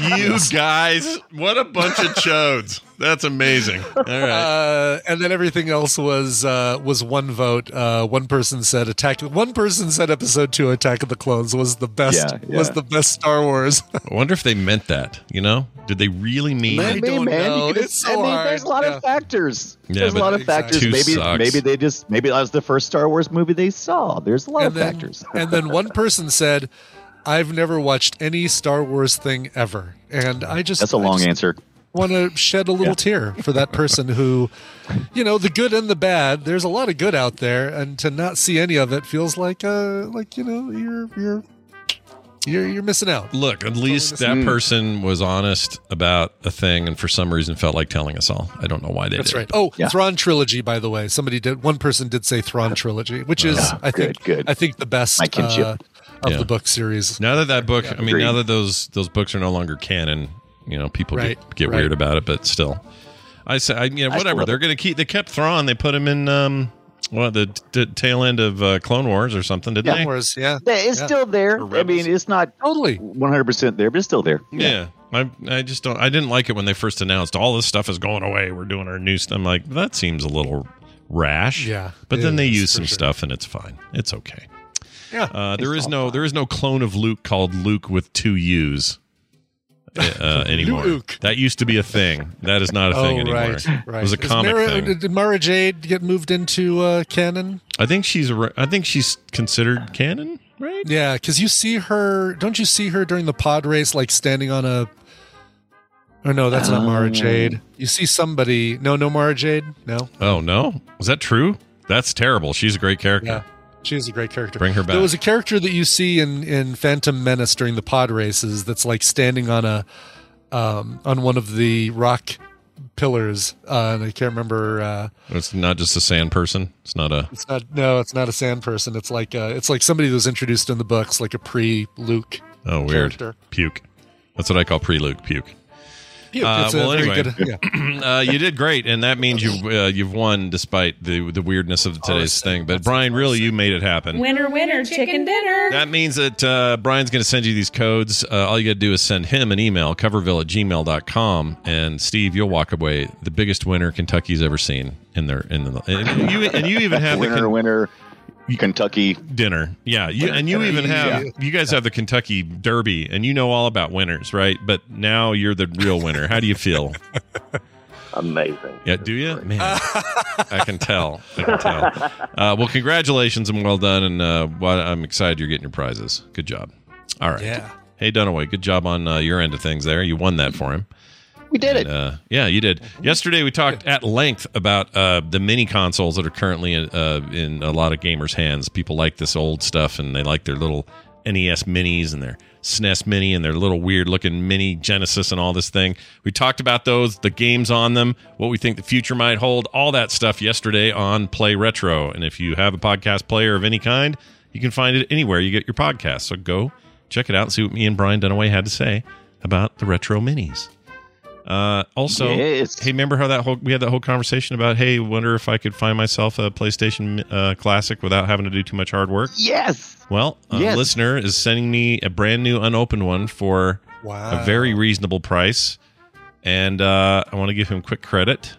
you guys, what a bunch of chodes. That's amazing. All right. Uh, and then everything else was uh, was one vote. Uh, one person said Attack. One person said Episode Two, Attack of the Clones, was the best. Yeah, yeah. Was the best Star Wars. (laughs) I wonder if they meant that. You know, did they really mean? I don't man. know. Could- It's so I mean, hard. there's a lot Yeah. of factors. Yeah, there's a lot of Exactly. factors. Two Maybe sucks. maybe they just maybe that was the first Star Wars movie they saw. There's a lot and of then, factors. and then one (laughs) person said, "I've never watched any Star Wars thing ever," and I just That's a long just answer. Want to shed a little tear for that person who, you know, the good and the bad. There's a lot of good out there, and to not see any of it feels like, uh, like you know, you're you're you're you're missing out. Look, at least that person was honest about a thing, and for some reason felt like telling us all. I don't know why they did. That's did. right. Oh, Yeah. Thrawn trilogy. By the way, somebody did. One person did say Thrawn trilogy, which is, Yeah, I think, good, good. I think the best My kinship. uh, of Yeah. the book series. Now that that book, I mean, Agreed. now that those those books are no longer canon, you know, people Right, get, get right. weird about it. But still, I say, I, you know, I whatever. They're going to keep. They kept Thrawn. They put him in, um, well, the t- tail end of uh, Clone Wars or something, didn't Clone they? Wars, yeah, Yeah, it's Yeah. still there. I mean, it's not totally. 100 percent there, but it's still there. Yeah. I, I just don't. I didn't like it when they first announced all this stuff is going away. We're doing our new stuff. I'm like, that seems a little rash. Yeah, But it then they use some sure. stuff and it's fine. It's okay. Yeah, Uh, there is no there is no clone of Luke called Luke with two U's uh, (laughs) anymore. Luke. That used to be a thing. That is not a thing oh, anymore. right, right. It was a Is comic Mara, thing. Did Mara Jade get moved into uh, canon? I think she's I think she's considered canon, right? Yeah, because you see her. Don't you see her during the pod race, like standing on a? Oh no, that's not Mara Jade. You see somebody. No, no Mara Jade. No. Oh no, was that true? That's terrible. She's a great character. Yeah, she's a great character. Bring her back. There was a character that you see in in Phantom Menace during the pod races. That's like standing on a um, on one of the rock pillars, uh, and I can't remember. Uh, It's not just a sand person. It's not a. it's not. No, it's not a sand person. It's like uh, it's like somebody that was introduced in the books, like a pre Luke Oh, weird. character. Puke. That's what I call pre-Luke puke. Puke. Uh, It's a well, anyway. good- yeah. (clears throat) uh, you did great, and that means you've uh, you've won despite the the weirdness of today's thing. But Brian, really, you made it happen. Winner, winner, chicken dinner. That means that uh, Brian's going to send you these codes. Uh, all you got to do is send him an email, coverville at gmail.com. And Steve, you'll walk away the biggest winner Kentucky's ever seen in their in the and you and you even have the winner, winner, Kentucky. dinner. Yeah, you, and you even have you guys have the Kentucky Derby, and you know all about winners, right? But now you're the real winner. How do you feel? (laughs) Amazing. Yeah, do you? Man, I can tell. I can tell. Uh, well, congratulations and well done. And uh, well, I'm excited you're getting your prizes. Good job. All right. Yeah. Hey, Dunaway, good job on uh, your end of things there. You won that for him. We did it. uh, yeah, you did. Yesterday, we talked at length about uh, the mini consoles that are currently in, uh, in a lot of gamers' hands. People like this old stuff, and they like their little NES minis and their SNES mini and their little weird looking mini Genesis and all this thing. We talked about those, the games on them, what we think the future might hold, all that stuff yesterday on Play Retro. And if you have a podcast player of any kind, you can find it anywhere you get your podcast. So go check it out and see what me and Brian Dunaway had to say about the retro minis. Uh, also, Yes. hey, remember how that whole we had that whole conversation about hey, wonder if I could find myself a PlayStation uh, Classic without having to do too much hard work. Yes. Well, a Yes. listener is sending me a brand new unopened one for Wow. a very reasonable price, and uh, I want to give him quick credit.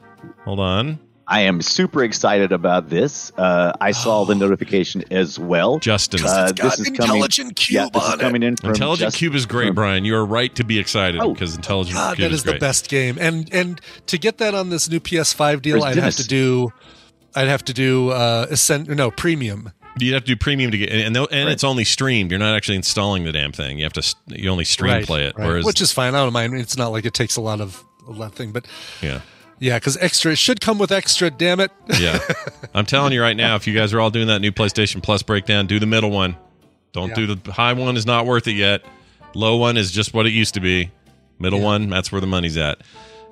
Hold on, I am super excited about this. Uh, I saw the (gasps) notification as well. Justin. Uh, this is Intelligent coming, yeah, Qube this is on it. coming in from Intelligent Just- Qube is great, from- Brian. You are right to be excited Oh. because Intelligent God, Qube that is the great. best game. And and to get that on this new PS5 deal, Where's I'd Dennis? have to do, I'd have to do uh, ascent, no premium. You have to do premium to get, and and, and it's only streamed. You're not actually installing the damn thing. You have to, you only stream Right, play it. right. Whereas, which is fine. I don't mind. It's not like it takes a lot of a lot of thing, but yeah, yeah, because extra it should come with extra. Damn it! (laughs) yeah. I'm telling you right now, if you guys are all doing that new PlayStation Plus breakdown, do the middle one. Don't Yeah. do the high one. Is not worth it yet. Low one is just what it used to be. Middle one, that's where the money's at.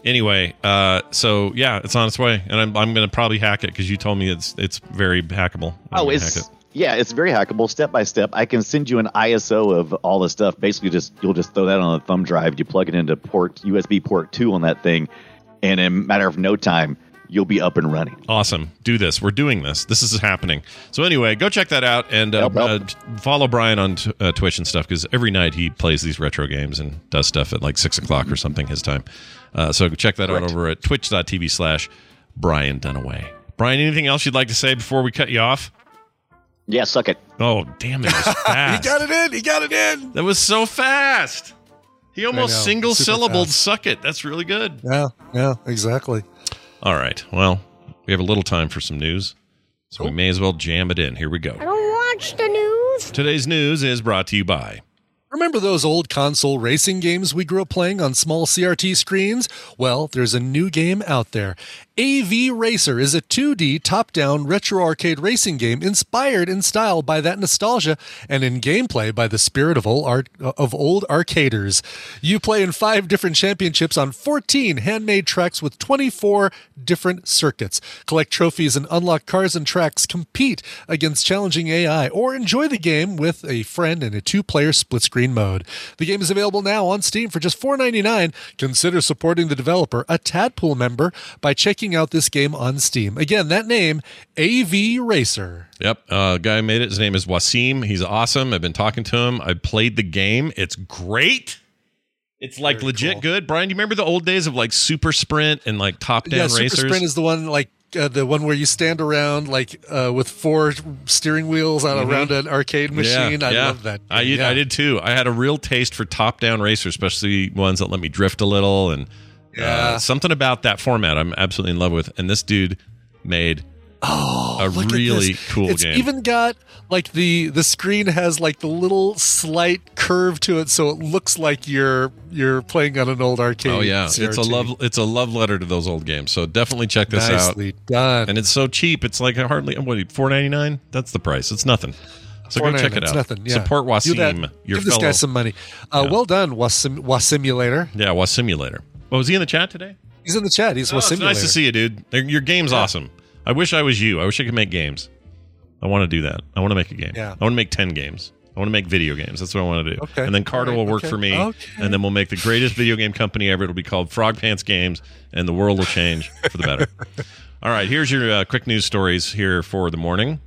Anyway, uh, so yeah, it's on its way, and I'm, I'm going to probably hack it because you told me it's it's very hackable. I'm Oh, it's hack it. yeah, it's very hackable, step by step. I can send you an ISO of all the stuff. Basically, just you'll just throw that on a thumb drive. You plug it into port USB port two on that thing, and in a matter of no time, you'll be up and running. Awesome. Do this. We're doing this. This is happening. So anyway, go check that out and uh, Help, help. uh, follow Brian on t- uh, Twitch and stuff because every night he plays these retro games and does stuff at like six o'clock or something his time. Uh, so check that out over at twitch.tv slash Brian Dunaway. Brian, anything else you'd like to say before we cut you off? Yeah, suck it. Oh, damn it. It was (laughs) He got it in. He got it in. that was so fast. He almost single syllabled suck it. That's really good. Yeah, yeah, exactly. All right. Well, we have a little time for some news. So we oh. may as well jam it in. Here we go. I don't watch the news. Today's news is brought to you by Remember those old console racing games we grew up playing on small CRT screens? Well, there's a new game out there. AV Racer is a 2D top down retro arcade racing game inspired in style by that nostalgia and in gameplay by the spirit of old, art, of old arcaders. You play in five different championships on 14 handmade tracks with 24 different circuits. Collect trophies and unlock cars and tracks, compete against challenging AI, or enjoy the game with a friend in a two player split screen mode. The game is available now on Steam for just $4.99. Consider supporting the developer, a Tadpool member, by checking out this game on Steam. Again, that name, AV Racer. Yep. Uh, guy made it. His name is Wasim. He's awesome. I've been talking to him. I played the game. It's great. It's like Very legit cool. good. Brian, do you remember the old days of like Super Sprint and like top down yeah, Super? Sprint is the one like uh, the one where you stand around like uh, with four steering wheels on around an arcade machine. I love that. I. Yeah. I did too. I had a real taste for top down racers, especially ones that let me drift a little and uh, something about that format I'm absolutely in love with. And this dude made Oh, a really cool it's game. It's even got like the the screen has like the little slight curve to it, so it looks like you're you're playing on an old arcade. Oh yeah, it's a love. It's a love letter to those old games. So definitely check this out. Nicely done. And it's so cheap. It's like hardly what four ninety nine. That's the price. It's nothing. So go check it out. Nothing. Yeah. Support. Wasim, your Give this fellow. guy some money. Uh, Yeah. Well done, Wasim, Wasimulator. yeah, Wasimulator. Oh, was he in the chat today? He's in the chat. He's Oh, it's nice to see you, dude. Your game's awesome. I wish I was you. I wish I could make games. I want to do that. I want to make a game. Yeah. I want to make ten games. I want to make video games. That's what I want to do. Okay. And then Carter right. will work Okay. for me, Okay. and then we'll make the greatest video game company ever. It'll be called Frog Pants Games, and the world will change for the better. (laughs) All right, here's your uh, quick news stories here for the morning.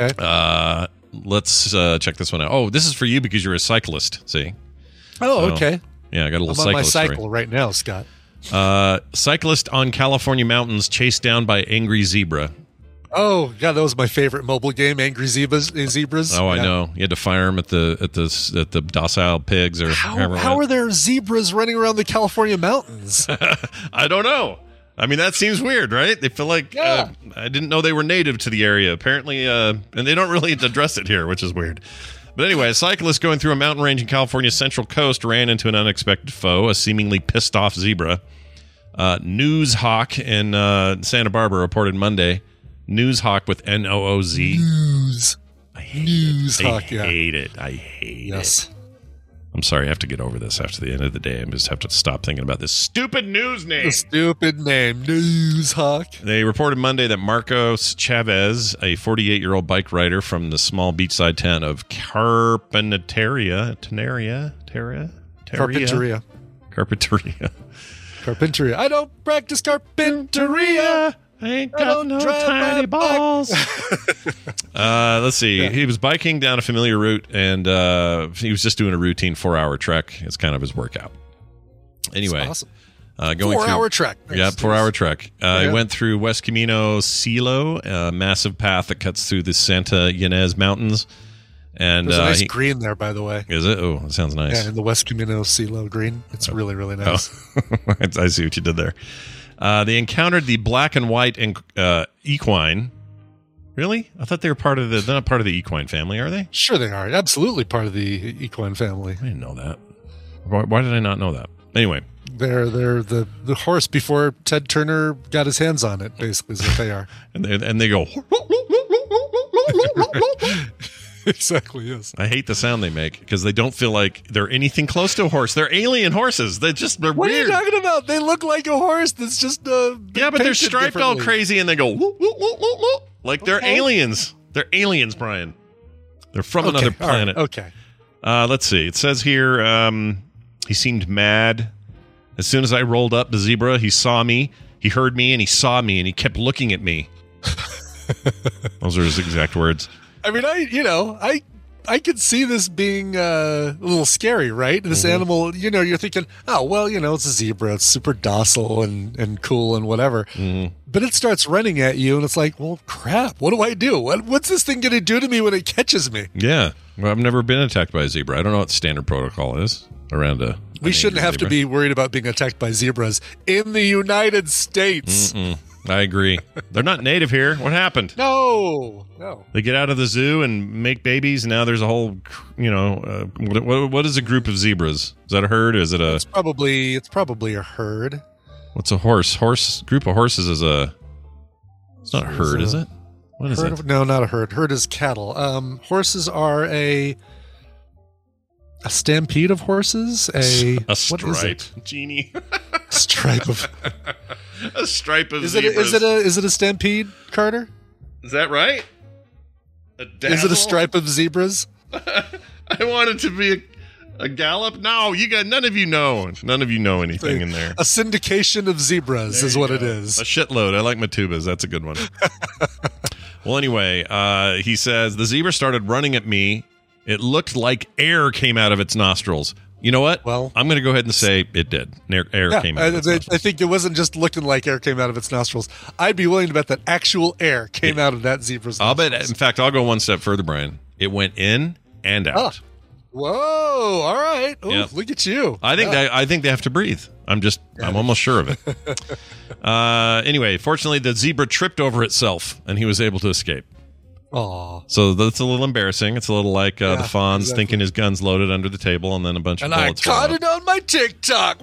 Okay. Uh, let's uh, check this one out. Oh, this is for you because you're a cyclist. See? Oh, So, okay. Yeah, I got a little I'm on my cycle story. right now, Scott. Uh, cyclist on California mountains chased down by angry zebra. Oh, yeah, that was my favorite mobile game, Angry Zebras. uh, Zebras. Oh, I Yeah. know. You had to fire them at the at the at the docile pigs or How, how are there zebras running around the California mountains? (laughs) I don't know. I mean, that seems weird, right? They feel like uh, I didn't know they were native to the area. Apparently, uh, and they don't really address it here, which is weird. But anyway, a cyclist going through a mountain range in California's central coast ran into an unexpected foe, a seemingly pissed off zebra. Uh, Noozhawk in uh, Santa Barbara reported Monday. Noozhawk with N O O Z. News. I hate News it. I Hawk, yeah. hate it. I hate Yes. it. I'm sorry. I have to get over this after the end of the day. I just have to stop thinking about this stupid news name. The stupid name, Noozhawk. They reported Monday that Marcos Chavez, a 48 year old bike rider from the small beachside town of Carpinteria, Tenaria, Terra, Carpinteria. Carpinteria. Carpinteria. I don't practice carpinteria. I ain't got no tiny balls. (laughs) uh, let's see. He was biking down a familiar route, and uh, he was just doing a routine four-hour trek. It's kind of his workout. Anyway, awesome. uh, going Four through, hour trek. Yeah, four-hour trek. Uh, Yeah. He went through West Camino Cielo, a massive path that cuts through the Santa Ynez Mountains, and There's a uh, nice he- green there, by the way. is it? Oh, that sounds nice. Yeah, in the West Camino CeeLo green. It's really, really nice. Oh, (laughs) I see what you did there. Uh, they encountered the black and white and uh, equine. Really? I thought they were part of the. They're not part of the equine family, are they? Sure, they are. Absolutely part of the equine family. I didn't know that. Why, why did I not know that? Anyway, They're they're the, the horse before Ted Turner got his hands on it, basically, is what they are. (laughs) and they, and they go. (laughs) (laughs) (laughs) exactly. Yes. I hate the sound they make because they don't feel like they're anything close to a horse. They're alien horses. They just they're What weird. are you talking about? They look like a horse that's just uh yeah, but they're striped all crazy and they go whoop, whoop, whoop, whoop, whoop. like they're Okay. aliens. They're aliens, Brian. They're from Okay, another all right, planet. okay. Uh, let's see. It says here um, he seemed mad. As soon as I rolled up the zebra, he saw me. He heard me and he saw me and he kept looking at me. (laughs) Those are his exact words. I mean, I you know, I I could see this being uh, a little scary, right? This Mm-hmm. animal, you know, you're thinking, oh well, you know, it's a zebra, it's super docile and and cool and whatever. Mm-hmm. But it starts running at you, and it's like, well, crap. What do I do? What, what's this thing going to do to me when it catches me? Yeah. Well, I've never been attacked by a zebra. I don't know what standard protocol is around a. We shouldn't have to be worried about being attacked by zebras in the United States. Mm-mm. I agree. They're not native here. What happened? No, no. They get out of the zoo and make babies. And now there's a whole, you know, uh, what, what, what is a group of zebras? Is that a herd? Is it a It's probably it's probably a herd. what's a horse? Horse group of horses is a. It's not a herd, is it? What is it? Of, no, not a herd. Herd is cattle. Um, horses are a a stampede of horses. A (laughs) A what is stripe, it? genie. (laughs) Stripe of. (laughs) (laughs) a stripe of Is it? A, zebras. is it a? Is it a stampede, Carter? Is that right? A Is it a stripe of zebras? (laughs) I want it to be a, a gallop. No, you got none of you know. None of you know anything in there. A syndication of zebras is what it is. A shitload. I like Matubas. That's a good one. (laughs) well, anyway, uh, he says the zebra started running at me. It looked like air came out of its nostrils. You know what? Well- I'm going to go ahead and say it did. Air, air Yeah, came out. I- I think it wasn't just looking like air came out of its nostrils. I'd be willing to bet that actual air came out of that zebra's I'll bet. In fact, I'll go one step further, Brian. It went in and out. Whoa! All right. Ooh, Yeah. Look at you. I think Yeah. that I think they have to breathe. I'm just I'm almost sure of it. (laughs) uh, anyway, fortunately, the zebra tripped over itself and he was able to escape. Aw. So that's a little embarrassing. It's a little like uh, the Fonz exactly. thinking his gun's loaded under the table and then a bunch And of I And I caught it on my TikTok. (laughs)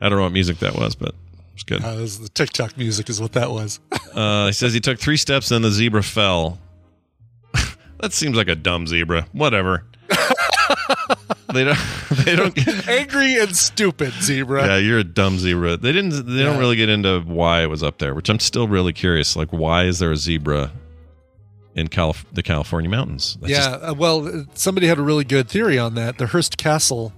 I don't know what music that was, but it's good. Uh, it was the TikTok music is what that was. (laughs) Uh, he says he took three steps, then the zebra fell. (laughs) that seems like a dumb zebra. Whatever. They don't. (laughs) They don't. (laughs) Angry and stupid zebra. Yeah, you're a dumb zebra. They didn't. They don't really get into why it was up there, which I'm still really curious. Like, why is there a zebra in Calif- the California mountains? That's yeah. just- uh, well, uh, somebody had a really good theory on that. The Hearst Castle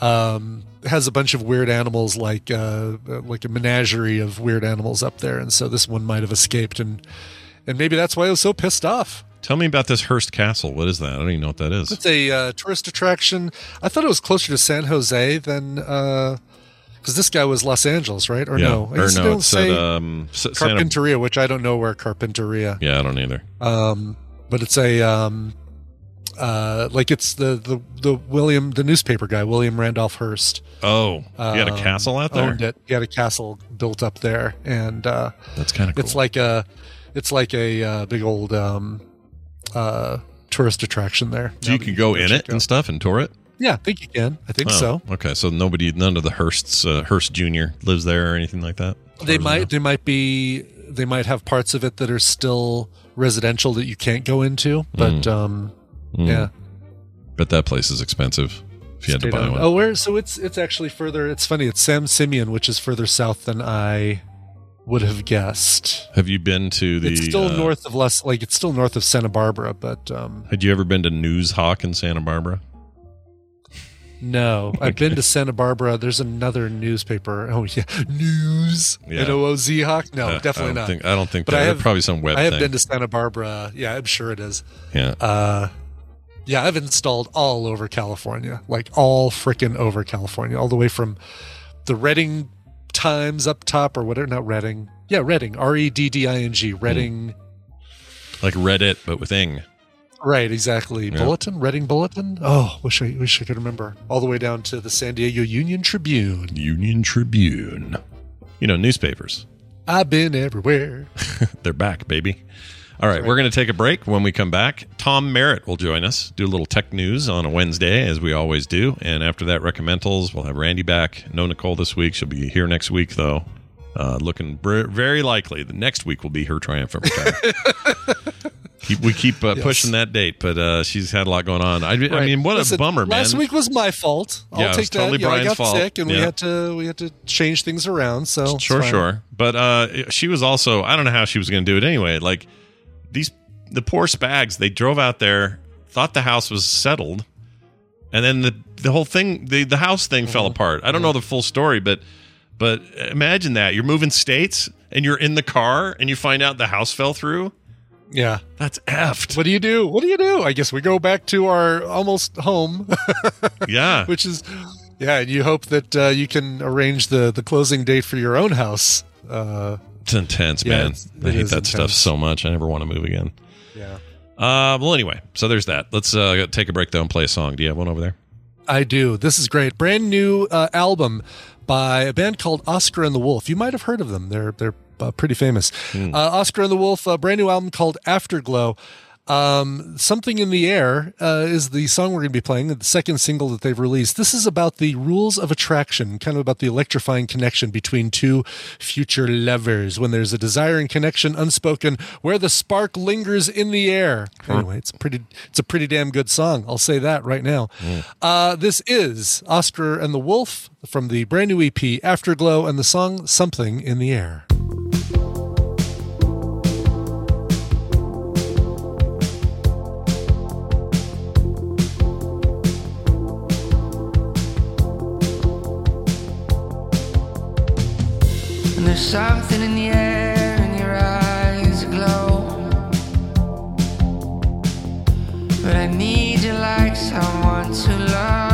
um, has a bunch of weird animals, like uh, uh, like a menagerie of weird animals up there, and so this one might have escaped, and and maybe that's why it was so pissed off. Tell me about this Hearst Castle. What is that? I don't even know what that is. It's a uh, tourist attraction. I thought it was closer to San Jose than because this guy was Los Angeles, right? Or yeah. no? I or no, don't it said um, S- Santa. Carpinteria, which I don't know where Carpinteria. Yeah, I don't either. Um, but it's a um, uh, like it's the the the William the newspaper guy William Randolph Hearst. Oh, you had a um, castle out there. Owned it. He had a castle built up there, and uh, That's kind of cool. it's like a it's like a uh, big old um, uh, tourist attraction there. so you could go in it and stuff and tour it. Yeah, I think you can. I think Oh, so. Okay, so nobody, none of the Hearsts, uh, Hearst Junior lives there or anything like that. They far as I might they might be they might have parts of it that are still residential that you can't go into, but Mm. um, Mm. yeah. but that place is expensive. If you had to buy down. one. Oh, where? So it's it's actually further. It's funny. It's San Simeon, which is further south than I would have guessed. Have you been to the? it's still uh, north of less, like it's still north of Santa Barbara, but um, Had you ever been to Noozhawk in Santa Barbara? no, (laughs) I've been to Santa Barbara. There's another newspaper. Oh yeah, (laughs) News. Yeah. N O O Z Hawk. No, Uh, I definitely don't not. Think, I don't think. But that, I have- probably some web I have thing. been to Santa Barbara. Yeah, I'm sure it is. yeah. Uh, yeah, I've installed all over California, like all freaking over California, all the way from the Redding Times up top or whatever. Not Redding. Yeah, Redding. R E D D I N G. Hmm. Redding. like Reddit, but with ing. Right, exactly. Yeah. Bulletin, Redding Bulletin. Oh, wish I wish I could remember. All the way down to the San Diego Union Tribune. Union Tribune. You know, newspapers. I've been everywhere. (laughs) They're back, baby. All right, we're going to take a break. When we come back, Tom Merritt will join us, do a little tech news on a Wednesday, as we always do. And after that, recommendals. We'll have Randy back. No Nicole this week. She'll be here next week, though. Uh, looking br- very likely the next week will be her triumphant return. (laughs) keep, we keep uh, Yes. pushing that date, but uh, she's had a lot going on. I, I Right. mean, what Listen, a bummer, man. Last week was my fault. I'll Yeah, was totally know, I got fault. sick, and we had to we had to change things around. So Sure, sure. But uh, she was also, I don't know how she was going to do it anyway. Like these, the poor spags, they drove out there, thought the house was settled, and then the the whole thing, the the house thing fell Mm-hmm. apart. I don't know the full story, but but imagine that you're moving states and you're in the car and you find out the house fell through. Yeah, that's effed. What do you do? What do you do? I guess we go back to our almost home. (laughs) Yeah. which is yeah, and you hope that uh, you can arrange the the closing date for your own house. Uh, It's intense, Yeah, man. it's- I hate that stuff so much. I never want to move again. Yeah. Uh, well, anyway, so there's that. Let's uh, take a break though and play a song. Do you have one over there? I do. This is great. Brand new uh, album by a band called Oscar and the Wolf. You might have heard of them. They're they're uh, pretty famous. Uh, Oscar and the Wolf, a brand new album called Afterglow. Um, Something in the Air uh, is the song we're going to be playing, the second single that they've released. This is about the rules of attraction, kind of about the electrifying connection between two future lovers when there's a desire and connection unspoken, where the spark lingers in the air. Anyway, it's pretty. It's a pretty damn good song. I'll say that right now. Uh, this is Oscar and the Wolf from the brand new EP Afterglow and the song Something in the Air. There's something in the air and your eyes glow. But I need you like someone to love.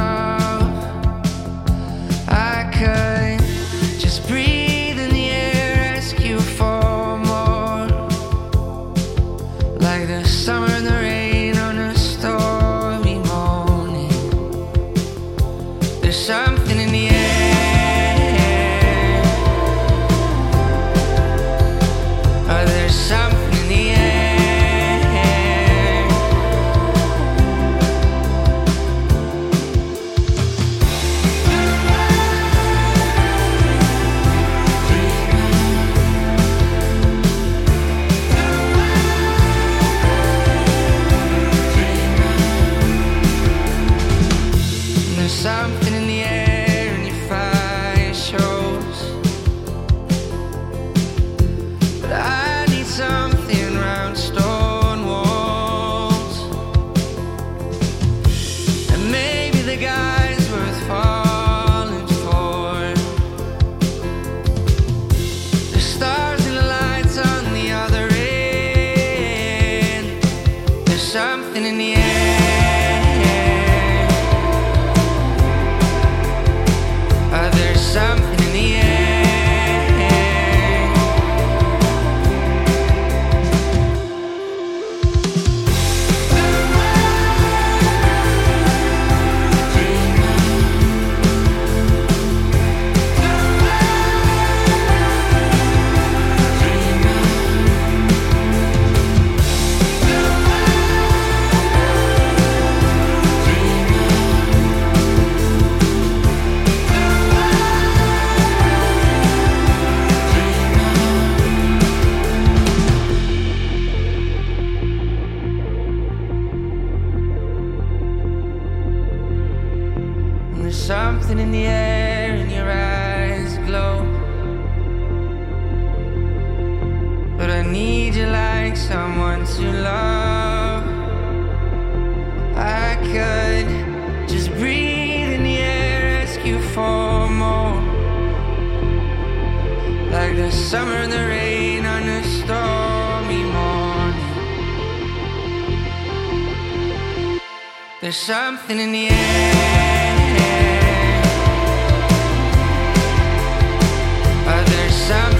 Summer and the rain on a stormy morning. There's something in the air. Oh, there's something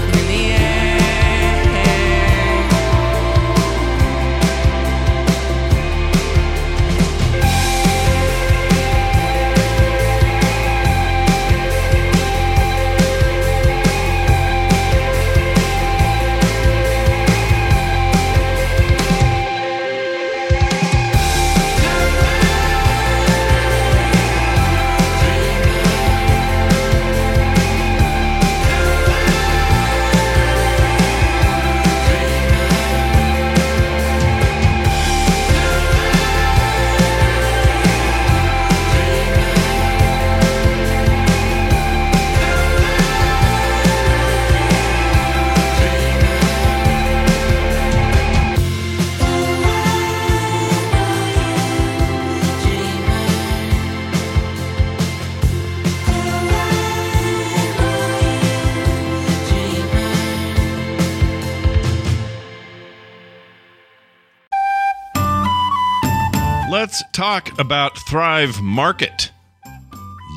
talk about Thrive Market.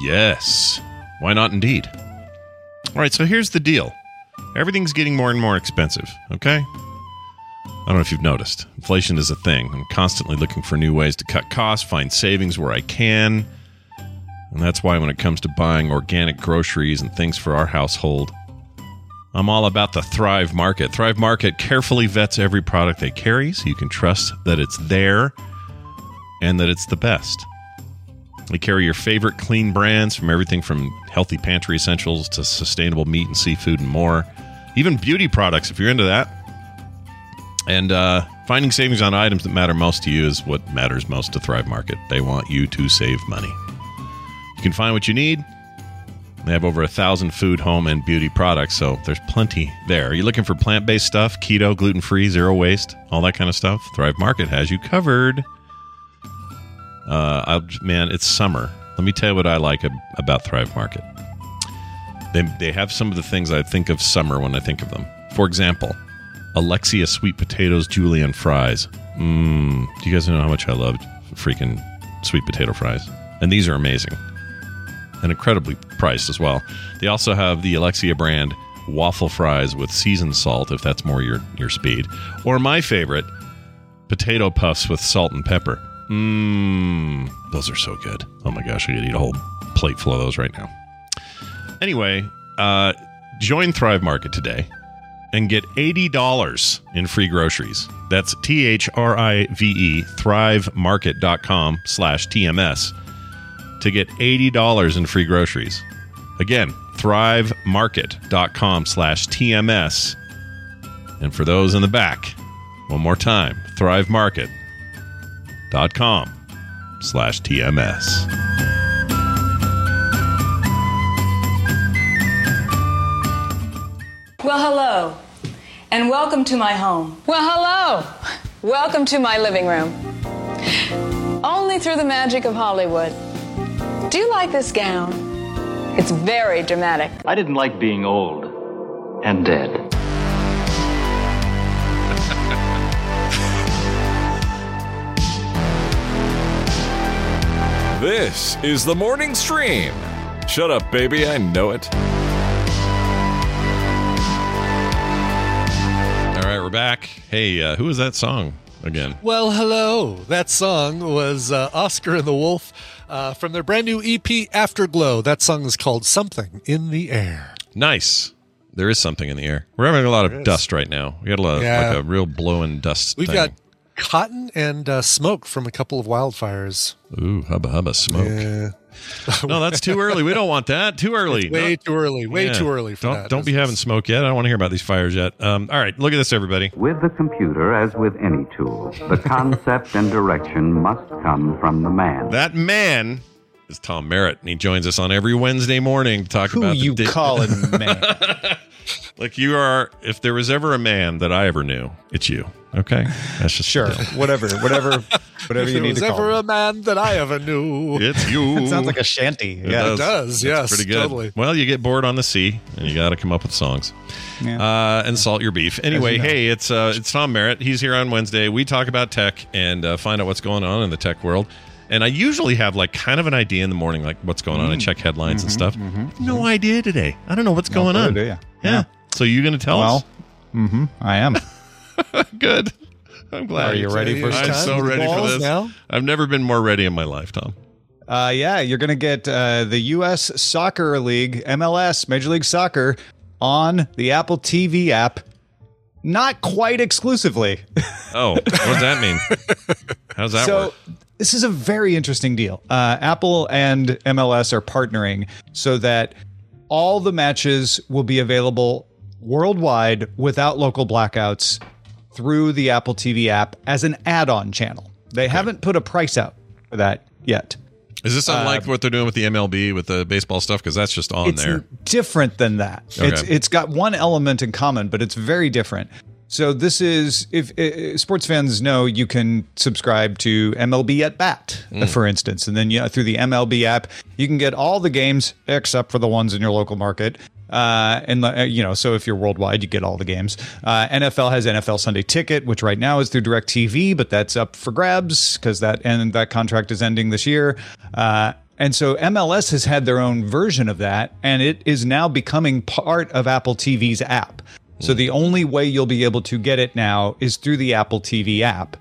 Yes. Why not indeed? All right, so here's the deal. Everything's getting more and more expensive, okay? I don't know if you've noticed. Inflation is a thing. I'm constantly looking for new ways to cut costs, find savings where I can. And that's why when it comes to buying organic groceries and things for our household, I'm all about the Thrive Market. Thrive Market carefully vets every product they carry so you can trust that it's there and that it's the best. They carry your favorite clean brands from everything from healthy pantry essentials to sustainable meat and seafood and more. Even beauty products, if you're into that. And uh, finding savings on items that matter most to you is what matters most to Thrive Market. They want you to save money. You can find what you need. They have over a thousand food, home, and beauty products, so there's plenty there. Are you looking for plant based stuff, keto, gluten free, zero waste, all that kind of stuff? Thrive Market has you covered. Uh, I'll, man, it's summer. Let me tell you what I like about Thrive Market. They, they have some of the things I think of summer when I think of them. For example, Alexia sweet potatoes, julienne fries. Mmm. Do you guys know how much I love freaking sweet potato fries? And these are amazing and incredibly priced as well. They also have the Alexia brand waffle fries with seasoned salt, if that's more your your speed, or my favorite, potato puffs with salt and pepper. Mmm, those are so good. Oh my gosh, I could eat a whole plate full of those right now. Anyway, uh, join Thrive Market today and get $80 in free groceries. That's T-H-R-I-V-E, thrivemarket.com slash TMS to get $80 in free groceries. Again, thrivemarket.com slash TMS. And for those in the back, one more time, thrivemarket.com slash TMS. Well, hello, and welcome to my home. Well, hello. Welcome to my living room. Only through the magic of Hollywood. Do you like this gown? It's very dramatic. I didn't like being old and dead. This is the morning stream. Shut up, baby. I know it. All right, we're back. Hey, uh, who was that song again? Well, hello. That song was uh, Oscar and the Wolf uh, from their brand new EP, Afterglow. That song is called Something in the Air. Nice. There is something in the air. We're having a lot of dust right now. We got a lot, Yeah. like a real blowing dust. We've thing. got cotton and uh, smoke from a couple of wildfires. Ooh, hubba hubba smoke. Yeah. (laughs) no, that's too early. We don't want that. Too early. It's way No- too early. Way Yeah. too early for don't, that. Don't be having smoke yet. I don't want to hear about these fires yet. Um, all right, look at this, everybody. With the computer, as with any tool, the concept and direction must come from the man. That man is Tom Merritt, and he joins us on every Wednesday morning to talk Who about you the calling (laughs) man. (laughs) like you are. If there was ever a man that I ever knew, it's you. Okay, that's just Sure, whatever, whatever, (laughs) whatever if you need was to call. ever it. a man that I ever knew. It's (laughs) you. It sounds like a shanty. It yeah, does. does, yes, pretty good. totally. Well, you get bored on the sea, and you got to come up with songs, uh, and salt your beef. Anyway, you know. hey, it's uh, it's Tom Merritt. He's here on Wednesday. We talk about tech and uh, find out what's going on in the tech world. And I usually have like kind of an idea in the morning, like what's going on, and Mm. check headlines and Mhm, stuff. mhm, No idea today. I don't know what's No going on. do ya? Yeah. Yeah. So you're going to tell well, us? hmm I am. (laughs) Good. I'm glad. Are you ready for this. I'm some so ready for balls this. now? I've never been more ready in my life, Tom. Uh, yeah, you're going to get uh, the U.S. Soccer League, MLS, Major League Soccer, on the Apple TV app. Not quite exclusively. (laughs) Oh, what does that mean? How's that so, work? this is a very interesting deal. Uh, Apple and MLS are partnering so that all the matches will be available worldwide without local blackouts through the Apple TV app as an add on channel. They haven't put a price out for that yet. Is this unlike Uh, what they're doing with the MLB with the baseball stuff? Because that's just on there. it's there. different than that. Okay. It's it's got one element in common, but it's very different. So this is if uh, sports fans know you can subscribe to MLB at Bat, uh, for instance, and then yeah, through the MLB app you can get all the games except for the ones in your local market. Uh, and uh, you know, so if you're worldwide, you get all the games. Uh, NFL has NFL Sunday Ticket, which right now is through DirecTV, but that's up for grabs because that and that contract is ending this year. Uh, and so MLS has had their own version of that, and it is now becoming part of Apple TV's app. So the only way you'll be able to get it now is through the Apple TV app.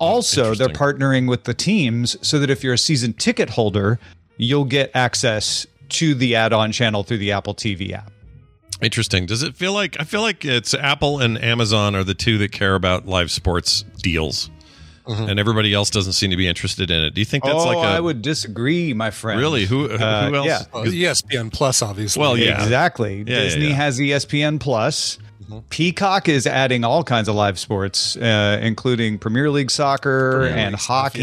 Also, they're partnering with the teams so that if you're a season ticket holder, you'll get access to the add-on channel through the Apple TV app. Interesting. Does it feel like I feel like it's Apple and Amazon are the two that care about live sports deals, and everybody else doesn't seem to be interested in it. Do you think that's oh, like a I would disagree, my friend. really who who Uh, else? yeah. Well, ESPN Plus, obviously. Well, yeah. Exactly. Yeah, yeah, Disney yeah. has ESPN Plus. Peacock is adding all kinds of live sports, uh, including Premier League soccer Premier and League stuff,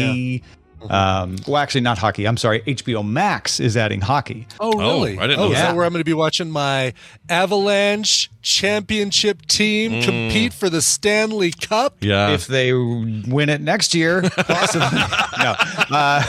hockey. Um, well, actually, not hockey. I'm sorry. HBO Max is adding hockey. Oh, really? I didn't oh, know is that. that where I'm going to be watching my Avalanche championship team Mm. compete for the Stanley Cup? Yeah. if they win it next year, possibly. (laughs) no, uh,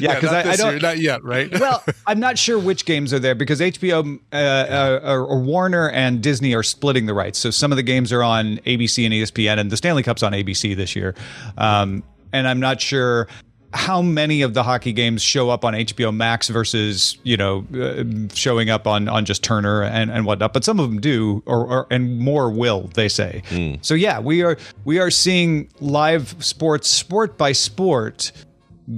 yeah, because not I, I don't. year, not yet, right? well, (laughs) I'm not sure which games are there because HBO uh, uh, or, or Warner and Disney are splitting the rights. So some of the games are on ABC and ESPN, and the Stanley Cup's on ABC this year. Um, and I'm not sure how many of the hockey games show up on HBO Max versus you know uh, showing up on on just Turner and, and whatnot. But some of them do, or, or and more will they say. So yeah, we are we are seeing live sports, sport by sport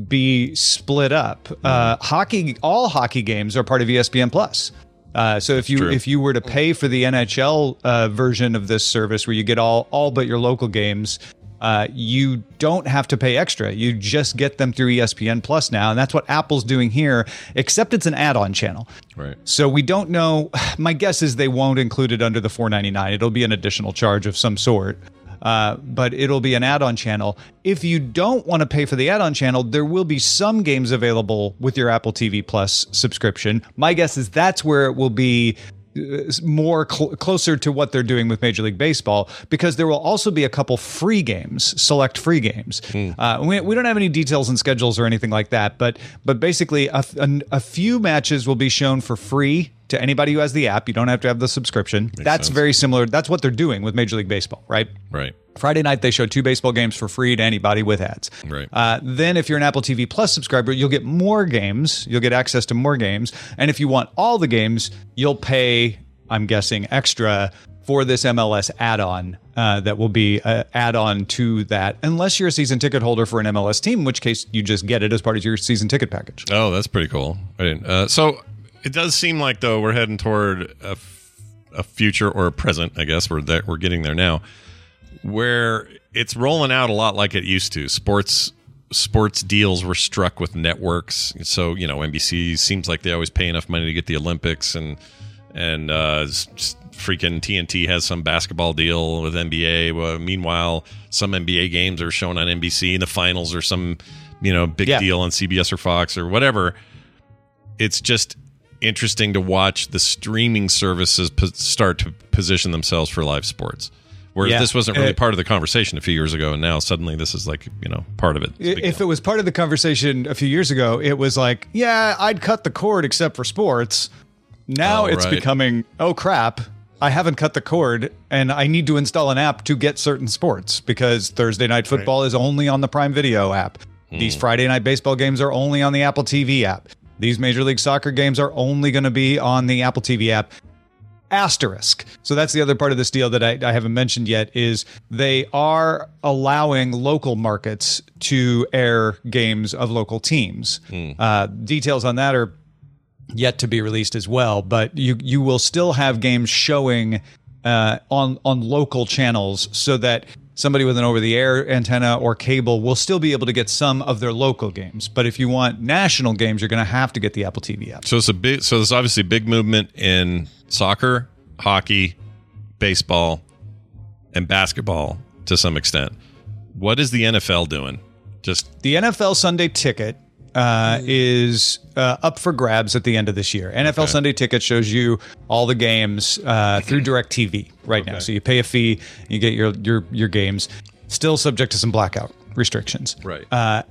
be split up. Uh, hockey, all hockey games are part of ESPN Plus. Uh, so if you true. if you were to pay for the NHL uh, version of this service, where you get all all but your local games, uh, you don't have to pay extra. You just get them through ESPN Plus now, and that's what Apple's doing here. Except it's an add-on channel. right. So we don't know. (sighs) My guess is they won't include it under the 4.99. It'll be an additional charge of some sort. Uh, but it'll be an add-on channel. If you don't want to pay for the add-on channel, there will be some games available with your Apple TV Plus subscription. My guess is that's where it will be more cl- closer to what they're doing with Major League Baseball because there will also be a couple free games, select free games. Uh, we, we don't have any details and schedules or anything like that, but but basically a, a, a few matches will be shown for free to anybody who has the app. You don't have to have the subscription. That's very similar. That's what they're doing with Major League Baseball, right? Right. Friday night they show two baseball games for free to anybody with ads. Right. Uh, then if you're an Apple TV Plus subscriber, you'll get more games. You'll get access to more games. And if you want all the games, you'll pay, I'm guessing, extra for this MLS add-on uh, that will be an add-on to that, unless you're a season ticket holder for an MLS team, in which case you just get it as part of your season ticket package. Oh, that's pretty cool. I didn't. Uh, so it does seem like though we're heading toward a, f- a future or a present. I guess we're that we're getting there now, where it's rolling out a lot like it used to. Sports sports deals were struck with networks. So you know NBC seems like they always pay enough money to get the Olympics and and uh, freaking TNT has some basketball deal with NBA. Well, meanwhile, some NBA games are shown on NBC. In the finals or some you know big Yeah. deal on CBS or Fox or whatever. It's just interesting to watch the streaming services po- start to position themselves for live sports. Whereas Yeah. this wasn't really Uh, part of the conversation a few years ago, and now suddenly this is like you know part of it. If it was part of the conversation a few years ago, it was like, yeah, I'd cut the cord except for sports. Now Oh, it's right. becoming, oh crap, I haven't cut the cord and I need to install an app to get certain sports because Thursday night football is only on the Prime Video app. Hmm. These Friday night baseball games are only on the Apple TV app. These Major League Soccer games are only going to be on the Apple TV app asterisk. So that's the other part of this deal that I, I haven't mentioned yet is they are allowing local markets to air games of local teams. Uh, details on that are yet to be released as well, but you you will still have games showing uh, on on local channels so that somebody with an over the air antenna or cable will still be able to get some of their local games. But if you want national games, you're going to have to get the Apple TV app. So it's a big. So there's obviously a big movement in soccer, hockey, baseball, and basketball to some extent. What is the NFL doing? Just The NFL Sunday Ticket uh, is uh, up for grabs at the end of this year. NFL Sunday Ticket shows you all the games uh, through DirecTV right now. So you pay a fee, you get your your your games, still subject to some blackout restrictions. Right. Uh,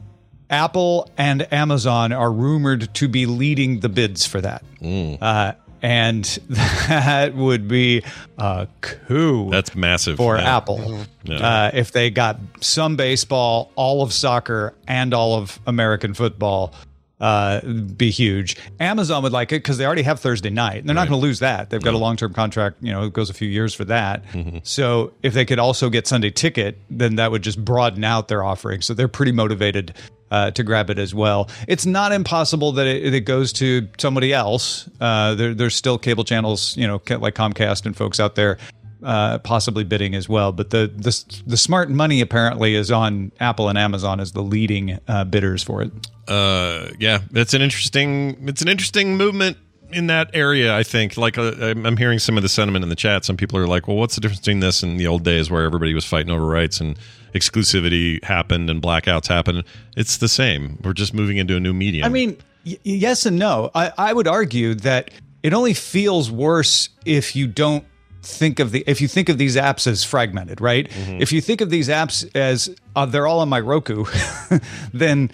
Apple and Amazon are rumored to be leading the bids for that. Uh, and (laughs) that would be a coup. That's massive for yeah. Apple. Yeah. Uh, if they got some baseball, all of soccer, and all of American football, uh, be huge. Amazon would like it because they already have Thursday night. And they're not going to lose that. They've got a long term contract. You know, it goes a few years for that. Mm-hmm. So if they could also get Sunday ticket, then that would just broaden out their offering. So they're pretty motivated. Uh, to grab it as well. It's not impossible that it, it goes to somebody else. Uh, there, there's still cable channels, you know, like Comcast and folks out there uh, possibly bidding as well. But the, the the smart money apparently is on Apple and Amazon as the leading uh, bidders for it. uh yeah it's an interesting it's an interesting movement in that area i think like uh, I'm, hearing some of the sentiment in the chat some people are like well what's the difference between this and the old days where everybody was fighting over rights and exclusivity happened and blackouts happened it's the same we're just moving into a new medium I mean, y- yes and no. I, I would argue that it only feels worse if you don't think of the if you think of these apps as fragmented, right? If you think of these apps as uh, they're all on my Roku, (laughs) then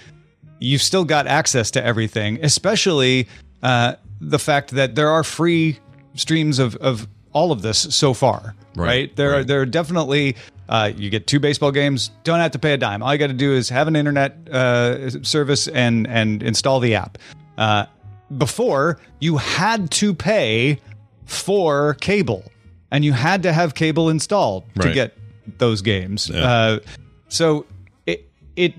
you've still got access to everything, especially uh, the fact that there are free streams of, of all of this so far, right? Right, There are there are definitely uh, you get two baseball games, don't have to pay a dime. All you got to do is have an internet uh, service and and install the app. Uh, before you had to pay for cable, and you had to have cable installed to get those games. Yeah. Uh, so it it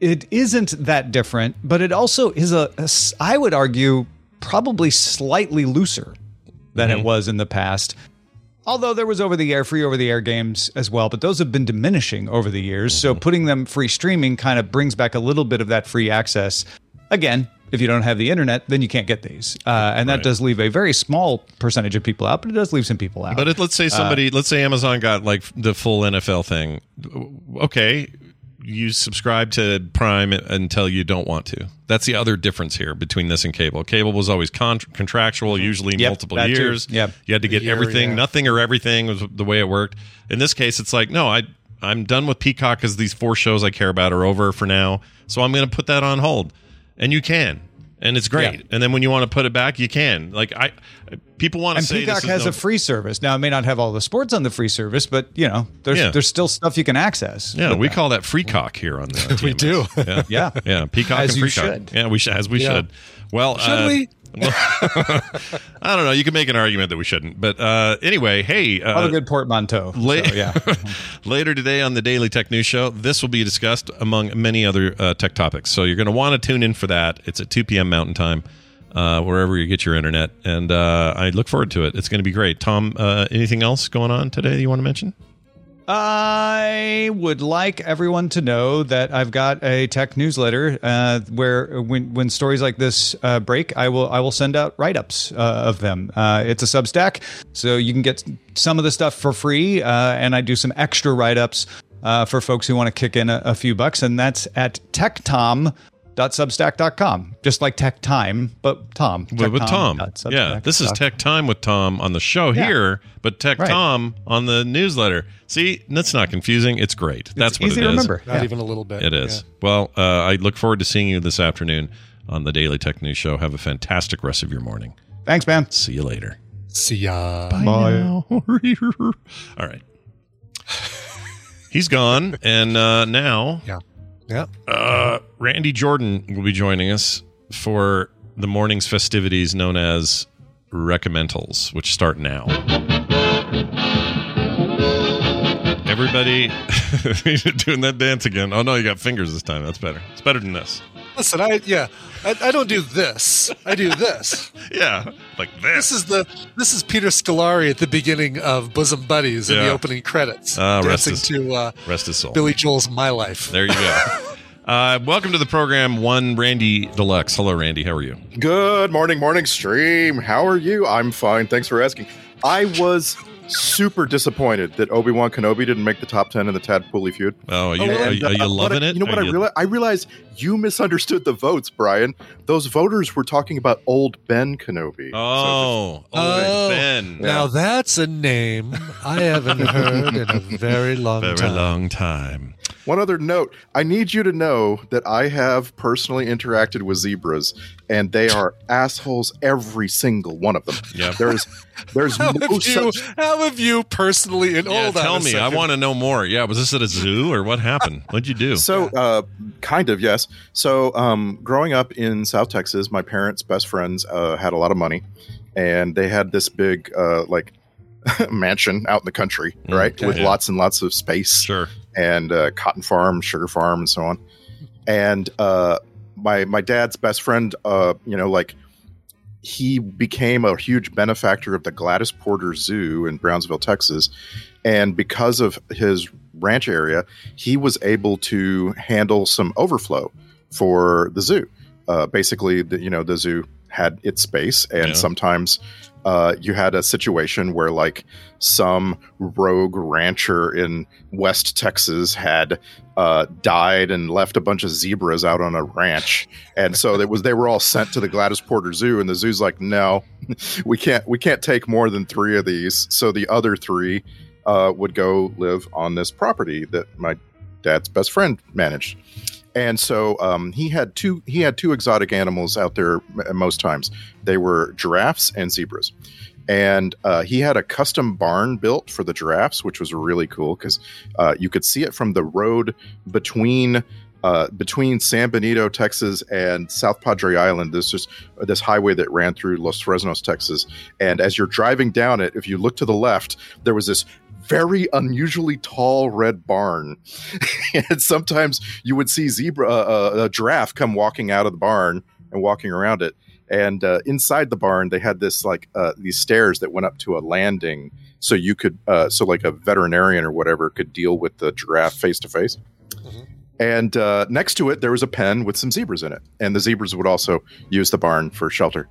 it isn't that different, but it also is a, a I would argue probably slightly looser than Mm-hmm. it was in the past. Although there was over the air, free over the air games as well, but those have been diminishing over the years. Mm-hmm. So putting them free streaming kind of brings back a little bit of that free access. Again, if you don't have the internet, then you can't get these. Uh, and that Right. does leave a very small percentage of people out, but it does leave some people out. But it, let's say somebody, let's say Amazon got like the full NFL thing. Okay, you subscribe to Prime until you don't want to. That's the other difference here between this and cable. Cable was always con- contractual, mm-hmm. usually Yep, multiple too. years. Yep. you had to get year, everything, yeah. nothing or everything was the way it worked. In this case, it's like no, I I'm done with Peacock because these four shows I care about are over for now. So I'm going to put that on hold, and you can. And it's great. Yeah. And then when you want to put it back, you can. Like I, people want to and say Peacock this is has no- a free service. Now it may not have all the sports on the free service, but you know, there's Yeah. there's still stuff you can access. Yeah, we that. call that free cock here on the. (laughs) We do. Yeah, (laughs) Yeah. yeah. Peacock As and you free cock. should. Yeah, we should as we Yeah. should. Well, Should uh, we? (laughs) I don't know. You can make an argument that we shouldn't, but uh, anyway, hey, uh, a good portmanteau. la- So, yeah. (laughs) later today on the Daily Tech News Show, this will be discussed among many other uh, tech topics. So you're going to want to tune in for that. It's at 2 p.m. Mountain Time, uh, wherever you get your internet, and uh, I look forward to it. It's going to be great. Tom, uh, anything else going on today you want to mention? I would like everyone to know that I've got a tech newsletter uh, where when when stories like this uh, break, I will I will send out write ups uh, of them. Uh, it's a Substack, so you can get some of the stuff for free, uh, and I do some extra write ups uh, for folks who want to kick in a, a few bucks, and that's at techtom.substack.com, just like tech time, but Tom with, with Tom. techtom.substack.com. Yeah, this is Tech Time with Tom on the show Yeah. here, but Tech Right. Tom on the newsletter. See, that's not confusing. It's great. That's what easy it to is. remember. Not Yeah. even a little bit. It is. Well, uh, I look forward to seeing you this afternoon on the Daily Tech News Show. Have a fantastic rest of your morning. Thanks, man. See you later. See ya. Bye. (laughs) All right. He's gone, and uh, now Yeah. Yeah. uh, Randy Jordan will be joining us for the morning's festivities known as Recommendals, which start now. Everybody (laughs) doing that dance again. Oh no, you got fingers this time. That's better. It's better than this. Listen, I yeah, I, I don't do this. I do this. (laughs) Yeah, like this. This is the this is Peter Scolari at the beginning of Bosom Buddies in Yeah. the opening credits, rest dancing his- to uh, Rest his soul. Billy Joel's "My Life." There you go. (laughs) Uh, welcome to the program, one Randy Deluxe. Hello, Randy. How are you? Good morning, morning stream. How are you? I'm fine. Thanks for asking. I was super disappointed that Obi Wan Kenobi didn't make the top ten in the Tadpooly feud. Oh, are you, And, are, you- are uh, you what loving I- it? You know what Are I you- realized? I realized you misunderstood the votes, Brian. Those voters were talking about old Ben Kenobi. Oh, Oh, Ben. Now that's a name I haven't (laughs) heard in a very long Very time. long time. One other note: I need you to know that I have personally interacted with zebras, and they are (laughs) assholes, every single one of them. Yep. There's, there's How no have you? such. How have you personally? And Yeah, hold on tell a me. I want to know more. Yeah, was this at a zoo or what happened? What'd you do? So, uh, kind of, yes. So, um, growing up in South Texas, my parents' best friends uh, had a lot of money, and they had this big, uh, like, (laughs) mansion out in the country, right, okay. with Yeah. lots and lots of space, sure, and uh, cotton farm, sugar farm, and so on. And uh, my my dad's best friend, uh, you know, like he became a huge benefactor of the Gladys Porter Zoo in Brownsville, Texas. And because of his ranch area, he was able to handle some overflow for the zoo. Uh, basically, the, you know, the zoo had its space, and Yeah. sometimes uh, you had a situation where, like, some rogue rancher in West Texas had uh, died and left a bunch of zebras out on a ranch, and so it was they were all sent to the Gladys Porter Zoo, and the zoo's like, no, (laughs) we can't we can't take more than three of these. So the other three uh, would go live on this property that my dad's best friend managed. And so um, he had two he had two exotic animals out there m- most times. They were giraffes and zebras. And uh, he had a custom barn built for the giraffes, which was really cool because uh, you could see it from the road between uh, between San Benito, Texas, and South Padre Island. There's just this highway that ran through Los Fresnos, Texas. And as you're driving down it, if you look to the left, there was this very unusually tall red barn. (laughs) and sometimes you would see zebra, uh, uh, a giraffe, come walking out of the barn and walking around it. And uh, inside the barn, they had this like uh, these stairs that went up to a landing, so you could, uh, so like a veterinarian or whatever could deal with the giraffe face to face. And uh, next to it, there was a pen with some zebras in it, and the zebras would also use the barn for shelter.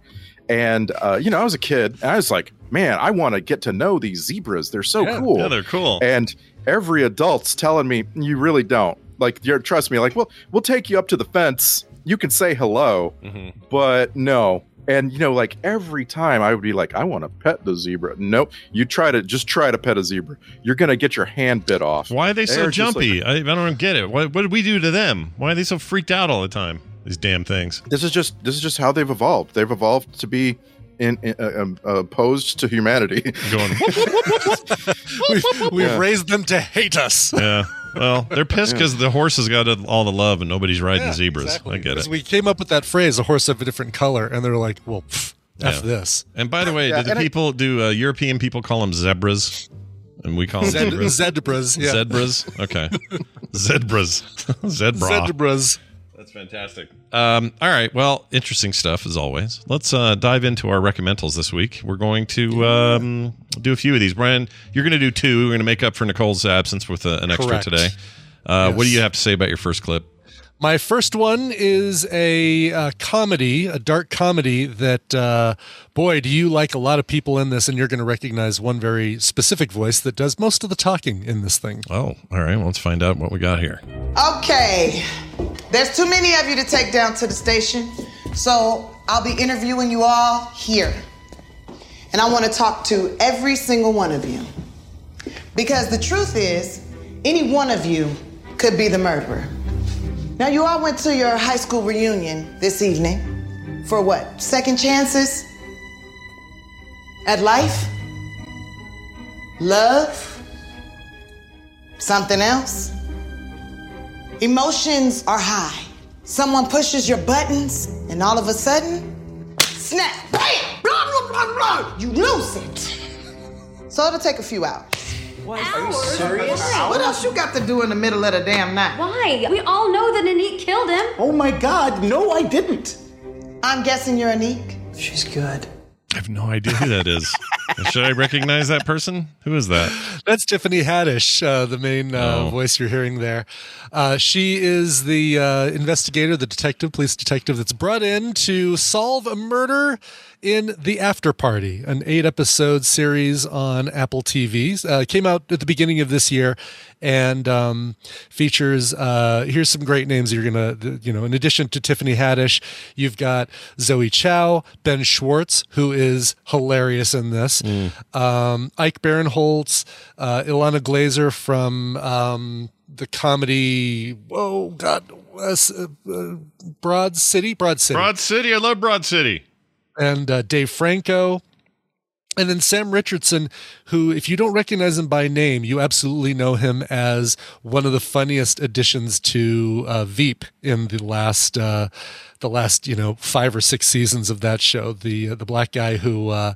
And uh, you know, I was a kid, and I was like, "Man, I want to get to know these zebras. They're so Yeah, cool. yeah, they're cool." And every adult's telling me, "You really don't like. You're trust me. Like, we'll we'll take you up to the fence. You can say hello, Mm-hmm. but no." And you know, like every time I would be like, "I want to pet the zebra." Nope. You try to just try to pet a zebra. You're gonna get your hand bit off. Why are they so They're just like- jumpy? I, I don't get it. What, what did we do to them? Why are they so freaked out all the time? These damn things. this is just this is just how they've evolved. They've evolved to be in, in uh, um, opposed to humanity. Going. (laughs) we've we've Yeah. raised them to hate us. yeah. Well, they're pissed because the horses got all the love and nobody's riding Yeah, zebras. exactly. I get it. We came up with that phrase, a horse of a different color, and they're like, well, pff, F this. And by the way, Yeah, do the and I- people do uh, European people call them zebras? And we call them Zed- zebras. zebras, yeah. Zebras. Okay. (laughs) zebras. (laughs) Zebra. Zebras. That's fantastic. Um, all right. Well, interesting stuff as always. Let's uh, dive into our recommendals this week. We're going to um, do a few of these. Brian, you're going to do two. We're going to make up for Nicole's absence with uh, an extra Correct. today. Uh, What do you have to say about your first clip? My first one is a uh, comedy, a dark comedy that, uh, boy, do you like a lot of people in this, and you're going to recognize one very specific voice that does most of the talking in this thing. Oh, all right. Well, let's find out what we got here. Okay, there's too many of you to take down to the station, so I'll be interviewing you all here. And I want to talk to every single one of you. Because the truth is, any one of you could be the murderer. Now, you all went to your high school reunion this evening for what? Second chances? At life? Love? Something else? Emotions are high. Someone pushes your buttons, and all of a sudden, snap, bam, blah, blah, blah, blah, you lose it. So it'll take a few hours. What? Are you serious? What else you got to do in the middle of the damn night? Why? We all know that Anik killed him. Oh my God, no, I didn't. I'm guessing you're Anik. She's good. I have no idea who that is. (laughs) Should I recognize that person? Who is that? That's Tiffany Haddish, uh, the main uh, Oh. voice you're hearing there. Uh, she is the uh, investigator, the detective, police detective that's brought in to solve a murder in The After Party, an eight episode series on Apple TV. Uh, came out at the beginning of this year and um, features, uh, here's some great names you're going to, you know, in addition to Tiffany Haddish, you've got Zoe Chao, Ben Schwartz, who is hilarious in this, um, Ike Barinholtz, uh, Ilana Glazer from um, the comedy, oh God, uh, uh, Broad City, Broad City Broad City. I love Broad City. and uh, Dave Franco. And then Sam Richardson, who, if you don't recognize him by name, you absolutely know him as one of the funniest additions to uh, Veep in the last, uh, the last you know five or six seasons of that show. The uh, the black guy who uh,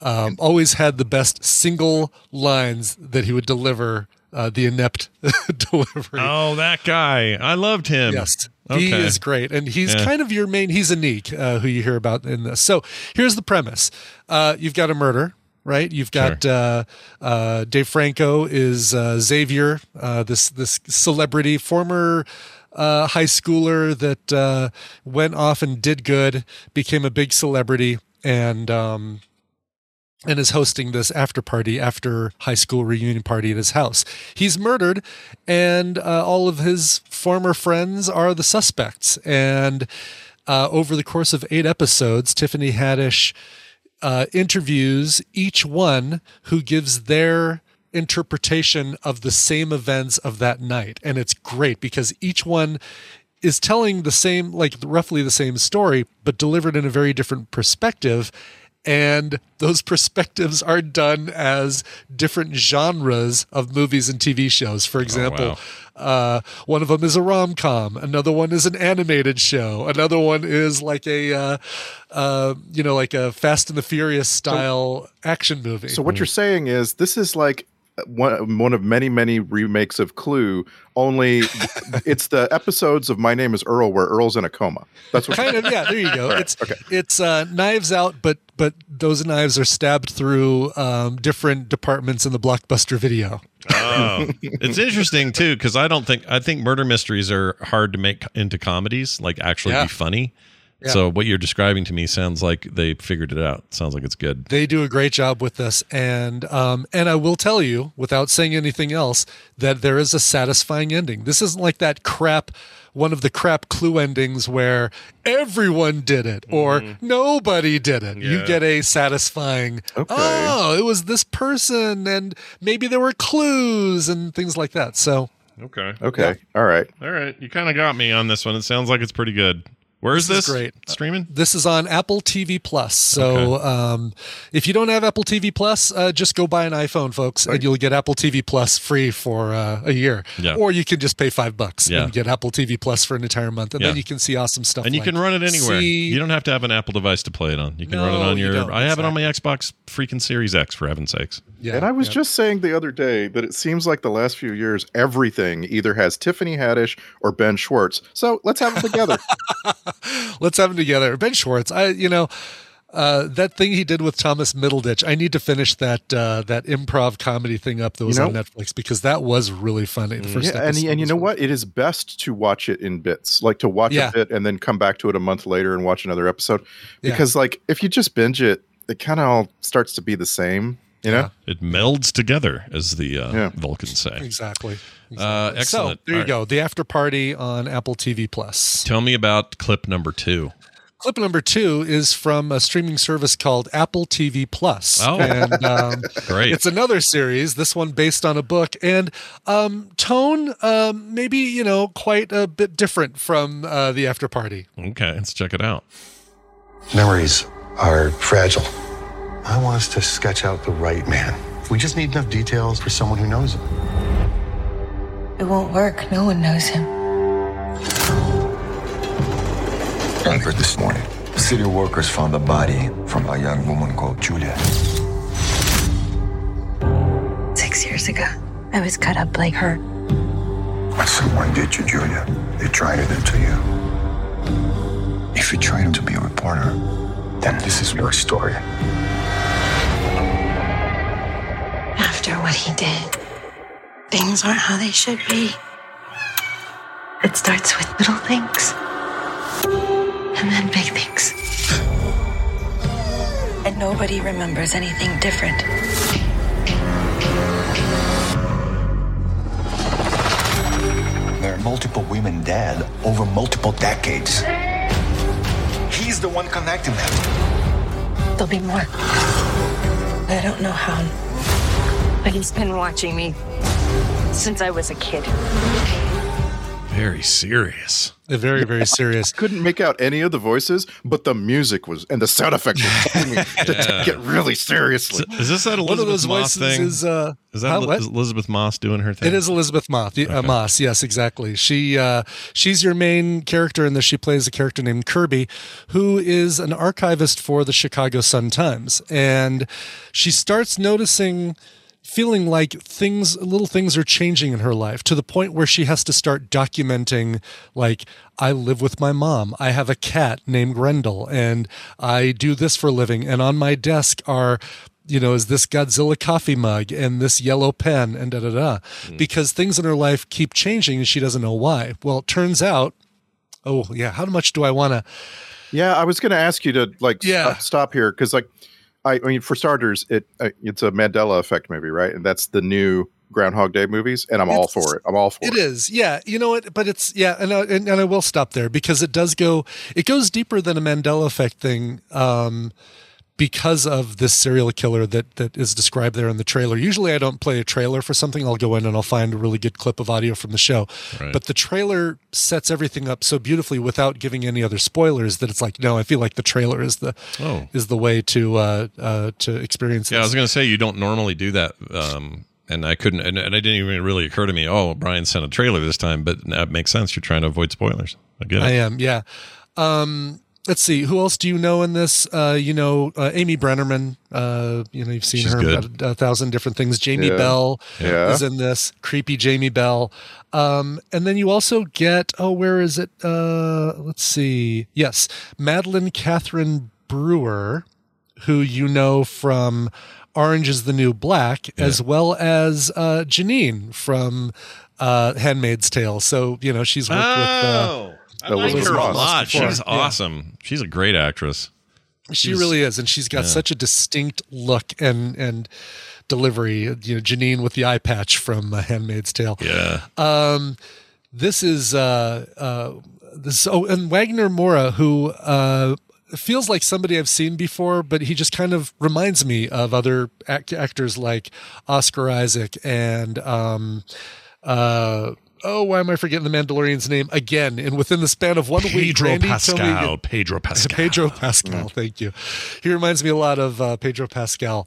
um, always had the best single lines that he would deliver. Uh, the inept (laughs) delivery. Oh, that guy. I loved him. Yes. He is great. And he's Yeah. kind of your main, he's Anik, uh, who you hear about in this. So here's the premise uh, you've got a murder. Right, you've got uh, uh, Dave Franco is uh, Xavier, uh, this this celebrity, former uh, high schooler that uh, went off and did good, became a big celebrity, and um, and is hosting this after party after high school reunion party at his house. He's murdered, and uh, all of his former friends are the suspects. And uh, over the course of eight episodes, Tiffany Haddish uh, interviews each one who gives their interpretation of the same events of that night. And it's great because each one is telling the same, like roughly the same story, but delivered in a very different perspective. And those perspectives are done as different genres of movies and TV shows. For example, uh, one of them is a rom com, another one is an animated show, another one is like a, uh, uh, you know, like a Fast and the Furious style action movie. So what you're saying is this is like one one of many many remakes of Clue. Only (laughs) it's the episodes of My Name Is Earl where Earl's in a coma. That's what kind of yeah there you go Right, it's it's uh knives out but but those knives are stabbed through um different departments in the blockbuster video Oh, it's interesting too because I don't think I think murder mysteries are hard to make into comedies, like actually Yeah. be funny. Yeah. So what you're describing to me sounds like they figured it out. Sounds like it's good. they do a great job with this and um and i will tell you without saying anything else that there is a satisfying ending this isn't like that crap one of the crap clue endings where everyone did it or nobody did it you get a satisfying Okay. oh it was this person and maybe there were clues and things like that so Okay. Okay. All right. All right. You kind of got me on this one. It sounds like it's pretty good. Where's this? is great. Streaming? This is on Apple TV Plus. So um, if you don't have Apple TV Plus, uh, just go buy an iPhone, folks, and you'll get Apple TV Plus free for uh, a year. Yeah. Or you can just pay five bucks Yeah. and get Apple TV Plus for an entire month, and then you can see awesome stuff. And you like can run it anywhere. See- you don't have to have an Apple device to play it on. You can run it No, on you your. don't. I have it on my Xbox freaking Series X for heaven's sakes. Yeah, and I was yeah. just saying the other day that it seems like the last few years, everything either has Tiffany Haddish or Ben Schwartz. So let's have them together. (laughs) Let's have them together. Ben Schwartz, I you know. Uh, that thing he did with Thomas Middleditch, I need to finish that uh, that improv comedy thing up that was know- on Netflix because that was really funny. The first yeah, and, and you know what? It is best to watch it in bits, like to watch Yeah. a bit and then come back to it a month later and watch another episode. Yeah. Because, like, if you just binge it, it kind of all starts to be the same, you know? It melds together, as the uh, Yeah. Vulcans say. Exactly. Uh, excellent. So there you All right. go. The after party on Apple TV Plus. Tell me about clip number two. Clip number two is from a streaming service called Apple TV Plus. Oh. and (laughs) um, Great. It's another series. This one based on a book and um, tone, um, maybe you know, quite a bit different from uh, the after party. Okay, let's check it out. Memories are fragile. I want us to sketch out the right man. We just need enough details for someone who knows him. It won't work. No one knows him. I heard this morning. City workers found a body from a young woman called Julia. Six years ago, I was cut up like her. What someone did to Julia, they tried it into you. If you train to be a reporter, then this is your story. What he did. Things aren't how they should be. It starts with little things, and then big things. And nobody remembers anything different. There are multiple women dead over multiple decades. He's the one connecting them. There'll be more. I don't know how, but he's been watching me since I was a kid. Very serious. Very, very (laughs) serious. Couldn't make out any of the voices, but the music was and the sound effects were (laughs) telling me to Yeah. take it really seriously. Is this that One of Elizabeth those Moss voices thing? is, uh, is that huh, Eli- what? is Elisabeth Moss doing her thing? It is Elisabeth Moss. Uh, Moss, yes, exactly. She uh, she's your main character in this. She plays a character named Kirby, who is an archivist for the Chicago Sun Times, and she starts noticing. Feeling like things, little things are changing in her life to the point where she has to start documenting, like, I live with my mom. I have a cat named Grendel, and I do this for a living. And on my desk are you know, is this Godzilla coffee mug and this yellow pen and da da da. Hmm. Because things in her life keep changing and she doesn't know why. Well, it turns out, oh, yeah, how much do I want to? Yeah, I was going to ask you to like Yeah. stop, stop here because like I, I mean for starters, it uh, it's a Mandela effect movie, right? And that's the new Groundhog Day movies, and I'm all for it. I'm all for It it. is, yeah. You know what? But it's yeah, and I, and, and I will stop there because it does go. It goes deeper than a Mandela effect thing. Um, because of this serial killer that that is described there in the trailer. Usually I don't play a trailer for something. I'll go in and I'll find a really good clip of audio from the show. Right. But the trailer sets everything up so beautifully without giving any other spoilers that it's like, no, I feel like the trailer is the Oh. is the way to uh, uh, to experience it. Yeah, I was going to say you don't normally do that, um, and I couldn't, and, and it didn't even really occur to me. Oh, Brian sent a trailer this time, but that makes sense. You're trying to avoid spoilers. I get it. I am, yeah. Um, let's see, who else do you know in this? Uh, you know, uh, Amy Brenneman. Uh, you know, you've seen She's her good. a, a thousand different things. Jamie Yeah. Bell Yeah. is in this. Creepy Jamie Bell. Um, and then you also get oh, where is it? Uh, let's see. Yes, Madeline Catherine Brewer, who you know from Orange is the New Black, as well as uh, Janine from uh, Handmaid's Tale. So you know she's worked with. Uh, Oh, I like was her a lot. before. She's Yeah. awesome. She's a great actress. She She's- really is, and she's got yeah. such a distinct look and and delivery. You know, Janine with the eye patch from uh, *Handmaid's Tale*. Yeah. Um, this is uh, uh, this. Oh, and Wagner Moura, who uh, feels like somebody I've seen before, but he just kind of reminds me of other act- actors like Oscar Isaac and. Um, uh, Oh, why am I forgetting the Mandalorian's name again? And within the span of one week, Pedro Randy told me- Pascal. Pedro (laughs) Pascal. Pedro Pascal. Thank you. He reminds me a lot of uh, Pedro Pascal.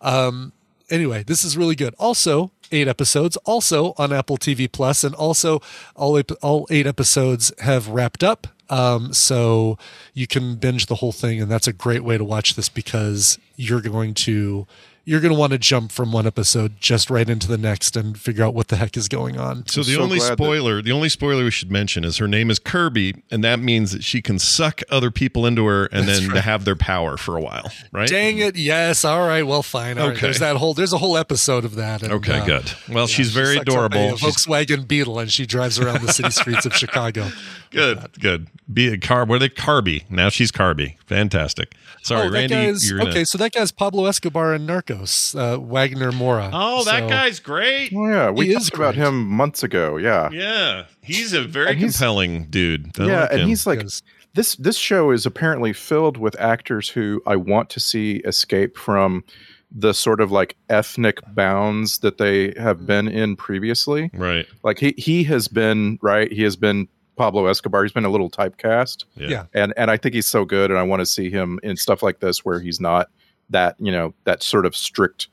Um, anyway, this is really good. Also, eight episodes, also on Apple TV Plus, and also all ep- all eight episodes have wrapped up. Um, so you can binge the whole thing, and that's a great way to watch this because you're going to you're going to want to jump from one episode just right into the next and figure out what the heck is going on. So the so only glad that- spoiler, the only spoiler we should mention is her name is Kirby, and that means that she can suck other people into her and That's then right. have their power for a while, right? Dang it! Yes. All right. Well, fine. All right. Okay. There's that whole. There's a whole episode of that. and, Okay, uh, good. Well, yeah, she's very sucks up adorable. A She's Volkswagen Beetle, and she drives around the city streets of Chicago. (laughs) good, good. Be a car. What are they? Carby. Now she's Carby. Fantastic. Sorry, oh, Randy. guy's you're gonna, okay. So that guy's Pablo Escobar in Narcos. Uh, Wagner Moura. Oh, that So- guy's great. Oh, yeah, we He talked about great. him months ago. Yeah, Yeah, he's a very he's- compelling dude. I yeah, like and he's like Yes. this. This show is apparently filled with actors who I want to see escape from the sort of like ethnic bounds that they have been in previously. right. Like he he has been right. He has been Pablo Escobar. He's been a little typecast. Yeah. Yeah. and and I think he's so good, and I want to see him in stuff like this where he's not that you know that sort of strict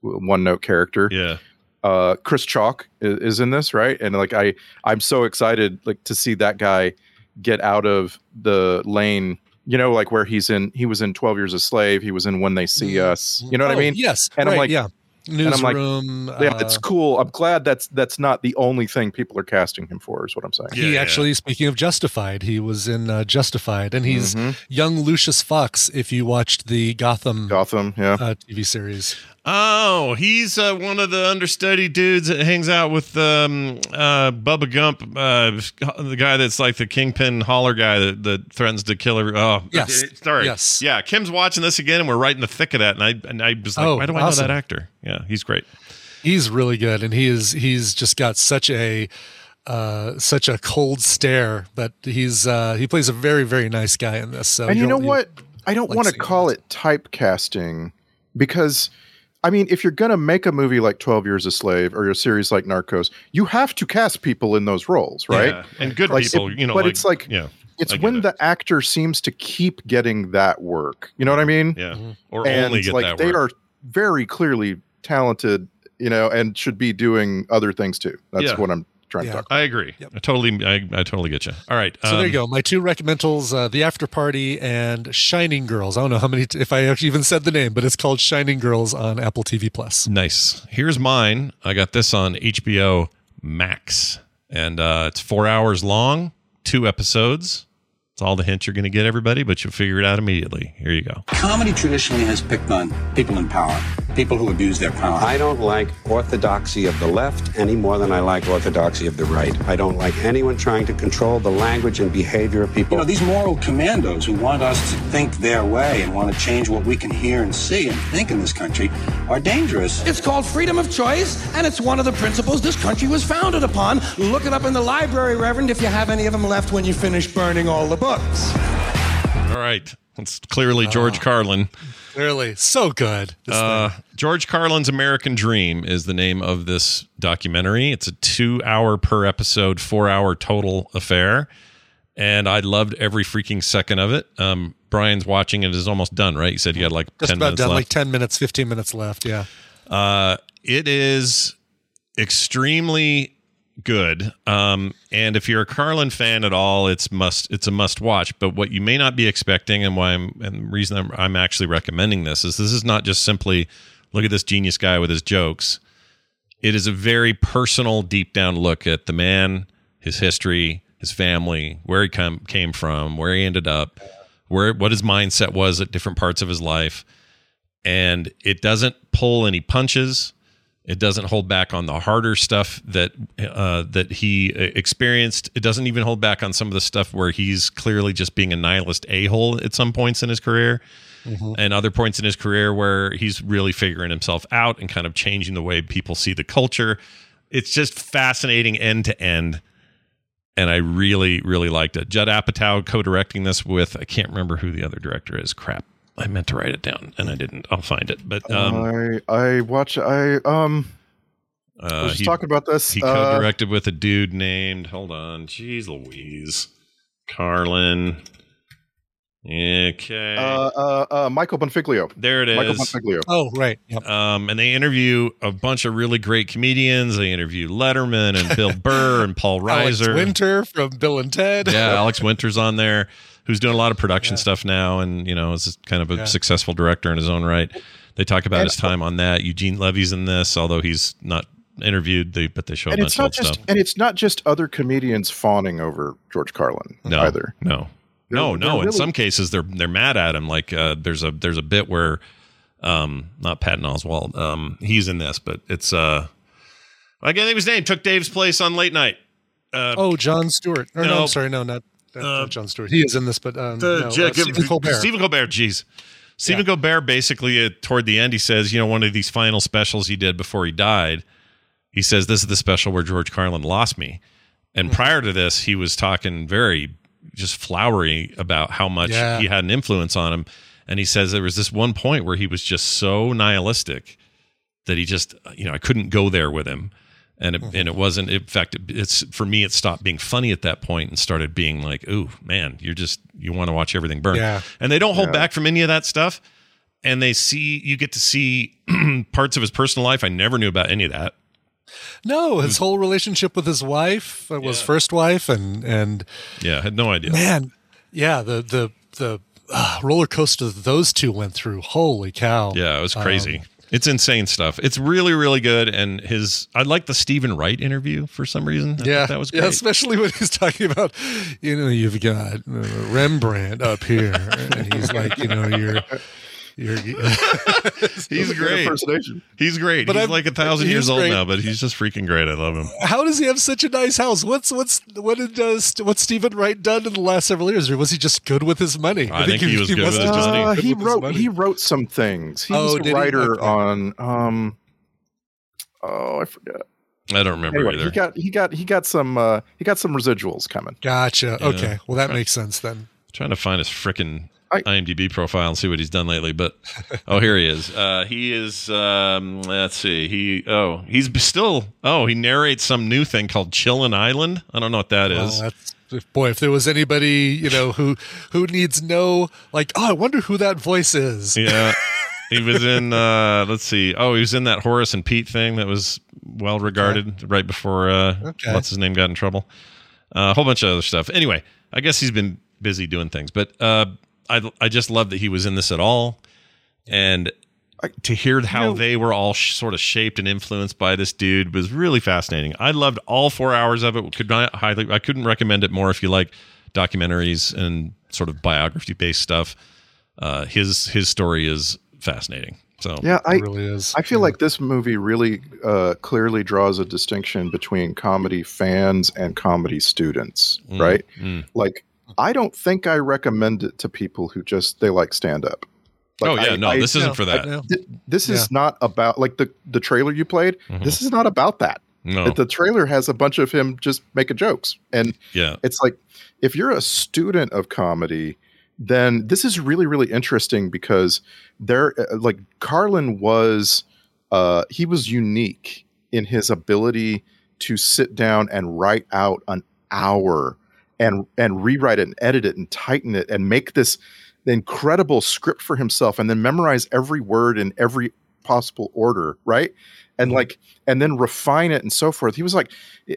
one note character. Yeah. Uh, Chris Chalk is, is in this, right? And like I, I'm so excited like to see that guy get out of the lane. You know, like where he's in. He was in Twelve Years a Slave. He was in When They See Us. You know what Oh, I mean? Yes. And I'm like- yeah. And I'm like, Newsroom. Yeah, uh, it's cool. I'm glad that's that's not the only thing people are casting him for. Is what I'm saying. He yeah. actually, speaking of Justified, he was in uh, Justified, and he's Mhm. young Lucius Fox. If you watched the Gotham Gotham. Yeah. uh, TV series, Oh, he's uh, one of the understudy dudes that hangs out with um, uh, Bubba Gump, uh, the guy that's like the kingpin holler guy that, that threatens to kill her. Oh, Yes. okay, Sorry. Yes. Yeah. Kim's watching this again, and we're right in the thick of that. And I and I was like, Oh, why do I awesome. know that actor? Yeah, he's great. He's really good, and he is he's just got such a uh, such a cold stare, but he's uh, he plays a very very nice guy in this. So and you know what? I don't like want to call it typecasting because, I mean, if you're going to make a movie like 12 Years a Slave or a series like Narcos, you have to cast people in those roles, right? Yeah, and good Like, people, it- you know. but it's like, yeah, it's when it. the actor seems to keep getting that work. You know what I mean? yeah, Mm-hmm. or and only get like that they work. are very clearly talented, you know, and should be doing other things too. That's Yeah. what I'm trying Yeah. to talk. I agree. I totally, I, I totally get you. All right. So there you um, go. My two recommendals: uh, The After Party and Shining Girls. I don't know how many if I actually even said the name, but it's called Shining Girls on Apple TV Plus. Nice. Here's mine. I got this on HBO Max, and uh, it's four hours long, two episodes. It's all the hints you're going to get, everybody, but you'll figure it out immediately. Here you go. Comedy traditionally has picked on people in power, people who abuse their power. I don't like orthodoxy of the left any more than I like orthodoxy of the right. I don't like anyone trying to control the language and behavior of people. You know, these moral commandos who want us to think their way and want to change what we can hear and see and think in this country are dangerous. It's called freedom of choice, and it's one of the principles this country was founded upon. Look it up in the library, Reverend, if you have any of them left when you finish burning all the books. All right. It's clearly George Carlin. Clearly, so good. Uh, George Carlin's American Dream is the name of this documentary. It's a two hour per episode, four hour total affair. And I loved every freaking second of it. Um, Brian's watching it is almost done, right? You said you had like Just 10 about minutes done, left. like ten minutes, fifteen minutes left. Yeah. Uh, it is extremely good. Um, and if you're a Carlin fan at all, it's must it's a must watch. But what you may not be expecting, and why I'm and the reason I'm, I'm actually recommending this is this is not just simply look at this genius guy with his jokes. It is a very personal, deep down look at the man, his history, his family, where he come came from, where he ended up, where what his mindset was at different parts of his life and it doesn't pull any punches. It doesn't hold back on the harder stuff that uh, that he uh, experienced. It doesn't even hold back on some of the stuff where he's clearly just being a nihilist a hole at some points in his career, and other points in his career where he's really figuring himself out and kind of changing the way people see the culture. It's just fascinating end to end, and I really really liked it. Judd Apatow co-directing this with I can't remember who the other director is. Crap. I meant to write it down and I didn't. I'll find it. But um, I I watch I um I uh, was just he- talking about this. He uh, co-directed with a dude named. Hold on, jeez Louise, Carlin. Okay, uh, uh, uh, Michael Bonfiglio. there it is. Michael Bonfiglio. Oh, right. Yep. Um, and they interview a bunch of really great comedians. They interview Letterman and Bill (laughs) Burr and Paul Alex Reiser. Winter from Bill and Ted. yeah, Alex Winter's on there, who's doing a lot of production stuff now, and you know is kind of a Yeah. successful director in his own right. They talk about And- his time on that. Eugene Levy's in this, although he's not interviewed. They but they show a and bunch it's of not old just stuff. and it's not just other comedians fawning over George Carlin No, either. no, no, They're- no. they're In really- some cases, they're they're mad at him. Like uh, there's a there's a bit where, um, not Patton Oswalt, um, he's in this, but it's uh, I can't think of his name. Took Dave's place on late night. Uh, Oh, Jon Stewart. Or no, No. I'm sorry, no, not, Uh, Jon Stewart. He is in this, but um, the no, uh, Stephen Colbert. Stephen Colbert. Jeez. Stephen Colbert basically uh, toward the end he says, you know, one of these final specials he did before he died, he says this is the special where George Carlin lost me. Hmm. And prior to this, he was talking very just flowery about how much Yeah. he had an influence on him. And he says there was this one point where he was just so nihilistic that he just, you know, I couldn't go there with him. And it, and it wasn't. In fact, it- it's for me. It stopped being funny at that point and started being like, "Ooh, man, you're just you want to watch everything burn." Yeah. And they don't hold Yeah. back from any of that stuff. And they see you get to see (clears throat) parts of his personal life I never knew about any of that. No, his whole relationship with his wife uh, was first wife, and and Yeah, I had no idea. man, yeah, the the the uh, roller coaster those two went through. Holy cow! Yeah, it was crazy. Um, it's insane stuff. It's really, really good. And his, I like the Steven Wright interview for some reason. I yeah, that was great. yeah, especially when he's talking about, you know, you've got uh, Rembrandt up here, and he's like, you know, you're You're, (laughs) (laughs) He's great. Impersonation. He's great. But he's I'm- like a thousand he's years old now, but he's just freaking great. I love him. How does he have such a nice house? What's what's what did uh, St- what's Steven Wright done in the last several years, or was he just good with his money? I think he was good with his money. Uh, he wrote money. he wrote some things. He Oh, was a writer Okay. on um oh I forget. I don't remember Anyway, either. he got he got he got some uh he got some residuals coming. Gotcha. Yeah. Okay. Well, that makes sense then. trying to find his frickin' IMDb profile and see what he's done lately. But oh, here he is. Uh, he is. Um, let's see. He oh he's still oh he narrates some new thing called Chillin' Island. I don't know what that is. Well, that's, if, boy, if there was anybody you know who who needs no like, oh, I wonder who that voice is. yeah. (laughs) He was in. Uh, let's see. Oh, he was in that Horace and Pete thing that was well regarded right before uh, Okay. what's his name got in trouble. Uh, a whole bunch of other stuff. Anyway, I guess he's been busy doing things, but uh, I I just love that he was in this at all, and to hear how they were all sh- sort of shaped and influenced by this dude was really fascinating. I loved all four hours of it. Could not highly. I couldn't recommend it more if you like documentaries and sort of biography based stuff. Uh, his his story is fascinating. So Yeah, I really is. I feel like this movie really uh, clearly draws a distinction between comedy fans and comedy students, Mm, right? mm. Like, I don't think I recommend it to people who just they like stand up. Oh, yeah, no, this isn't for that. th- this is not about like the the trailer you played. This is not about that. Mm-hmm. No. The trailer has a bunch of him just making jokes, and Yeah. it's like if you're a student of comedy, then this is really really interesting because there, uh, like Carlin was, uh, he was unique in his ability to sit down and write out an hour and and rewrite it and edit it and tighten it and make this incredible script for himself and then memorize every word in every possible order right? And like and then refine it and so forth. He was like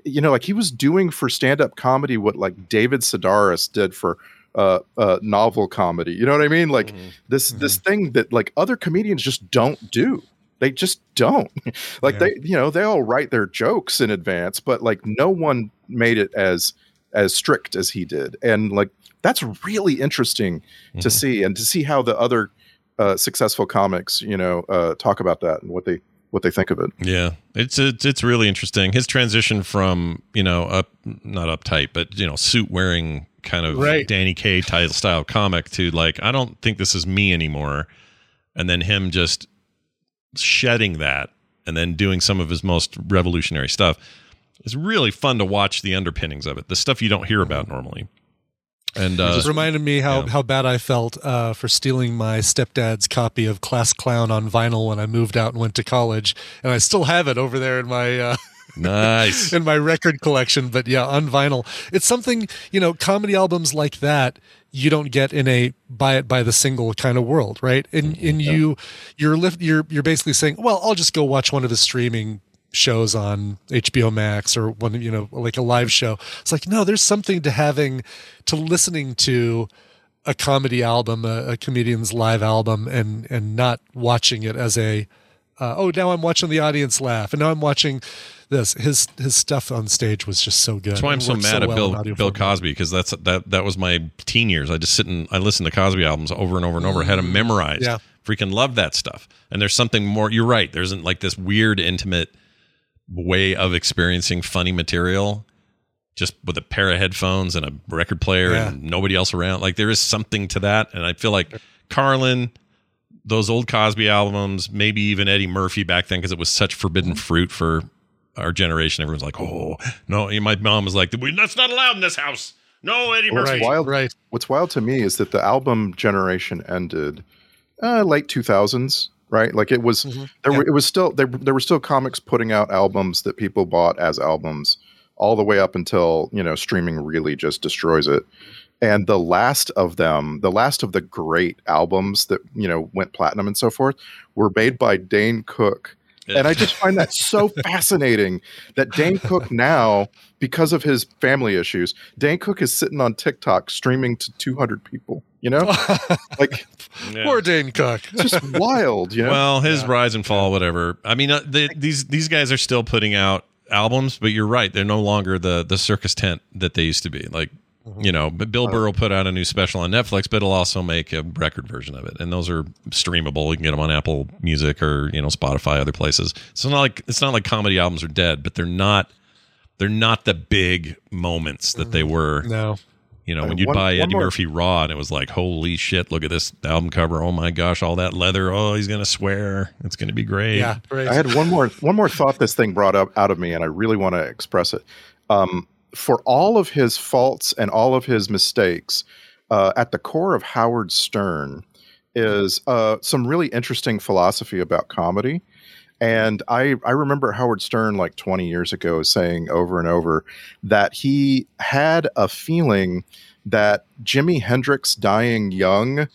you know like he was doing for stand-up comedy what like david sedaris did for uh, uh novel comedy you know what i mean? Like this this thing that like other comedians just don't do. They just don't. (laughs) Like they you know they all write their jokes in advance but like no one made it as as strict as he did and like that's really interesting to see and to see how the other uh, successful comics you know uh, talk about that and what they what they think of it Yeah, it's it's it's really interesting. His transition from you know up not uptight, but you know suit wearing kind of Right. Danny Kaye title style comic to like I don't think this is me anymore, and then him just shedding that and then doing some of his most revolutionary stuff. It's really fun to watch the underpinnings of it, the stuff you don't hear about normally. And It uh, just reminded me how, yeah. how bad I felt uh, for stealing my stepdad's copy of Class Clown on vinyl when I moved out and went to college, and I still have it over there in my uh, (laughs) nice in my record collection. But yeah, on vinyl, it's something you know. Comedy albums like that you don't get in a buy it by the single kind of world, right? And and you you're lift you're you're basically saying, well, I'll just go watch one of his streaming shows on HBO Max or one you know like a live show. It's like no, there's something to having to listening to a comedy album, a, a comedian's live album, and and not watching it as a uh, oh now I'm watching the audience laugh, and now I'm watching this. His his stuff on stage was just so good. That's why I'm so mad at well Bill Bill. Cosby because that's that that was my teen years. I just sit and I listened to Cosby albums over and over and over. I had them memorized. Yeah. freaking love that stuff. And there's something more. You're right. There isn't like this weird intimate way of experiencing funny material just with a pair of headphones and a record player Yeah. and nobody else around. Like there is something to that, and I feel like Carlin. Those old Cosby albums, maybe even Eddie Murphy back then, because it was such forbidden fruit for our generation. Everyone's like, "Oh no!" My mom was like, "That's not allowed in this house." No, Eddie What's Murphy. wild, right. What's wild to me is that the album generation ended uh, late two thousands, right? Like it was mm-hmm. there. Were, it was still there. There were still comics putting out albums that people bought as albums, all the way up until you know streaming really just destroys it. And the last of them, the last of the great albums that you know went platinum and so forth, were made by Dane Cook. And I just find that so (laughs) fascinating that Dane Cook now, because of his family issues, Dane Cook is sitting on TikTok streaming to 200 people. You know, (laughs) like Yeah. Poor Dane Cook. it's just (laughs) wild. You know, Well, his rise and fall, whatever. I mean, uh, they, these these guys are still putting out albums, but you're right; they're no longer the the circus tent that they used to be. Like You know, but Bill Burr will put out a new special on Netflix, but he'll also make a record version of it, and those are streamable. You can get them on Apple Music or you know Spotify, other places. So it's not like it's not like comedy albums are dead, but they're not they're not the big moments that they were. No. You know, Uh, when you'd one- buy Eddie more- Murphy Raw and it was like, holy shit, look at this album cover. Oh my gosh, all that leather. Oh, he's going to swear. It's going to be great. Yeah, right. I had one more one more thought this thing brought up out of me, and I really want to express it. Um, for all of his faults and all of his mistakes, uh, at the core of Howard Stern is uh, some really interesting philosophy about comedy. And I, I remember Howard Stern like 20 years ago saying over and over that he had a feeling that Jimi Hendrix dying young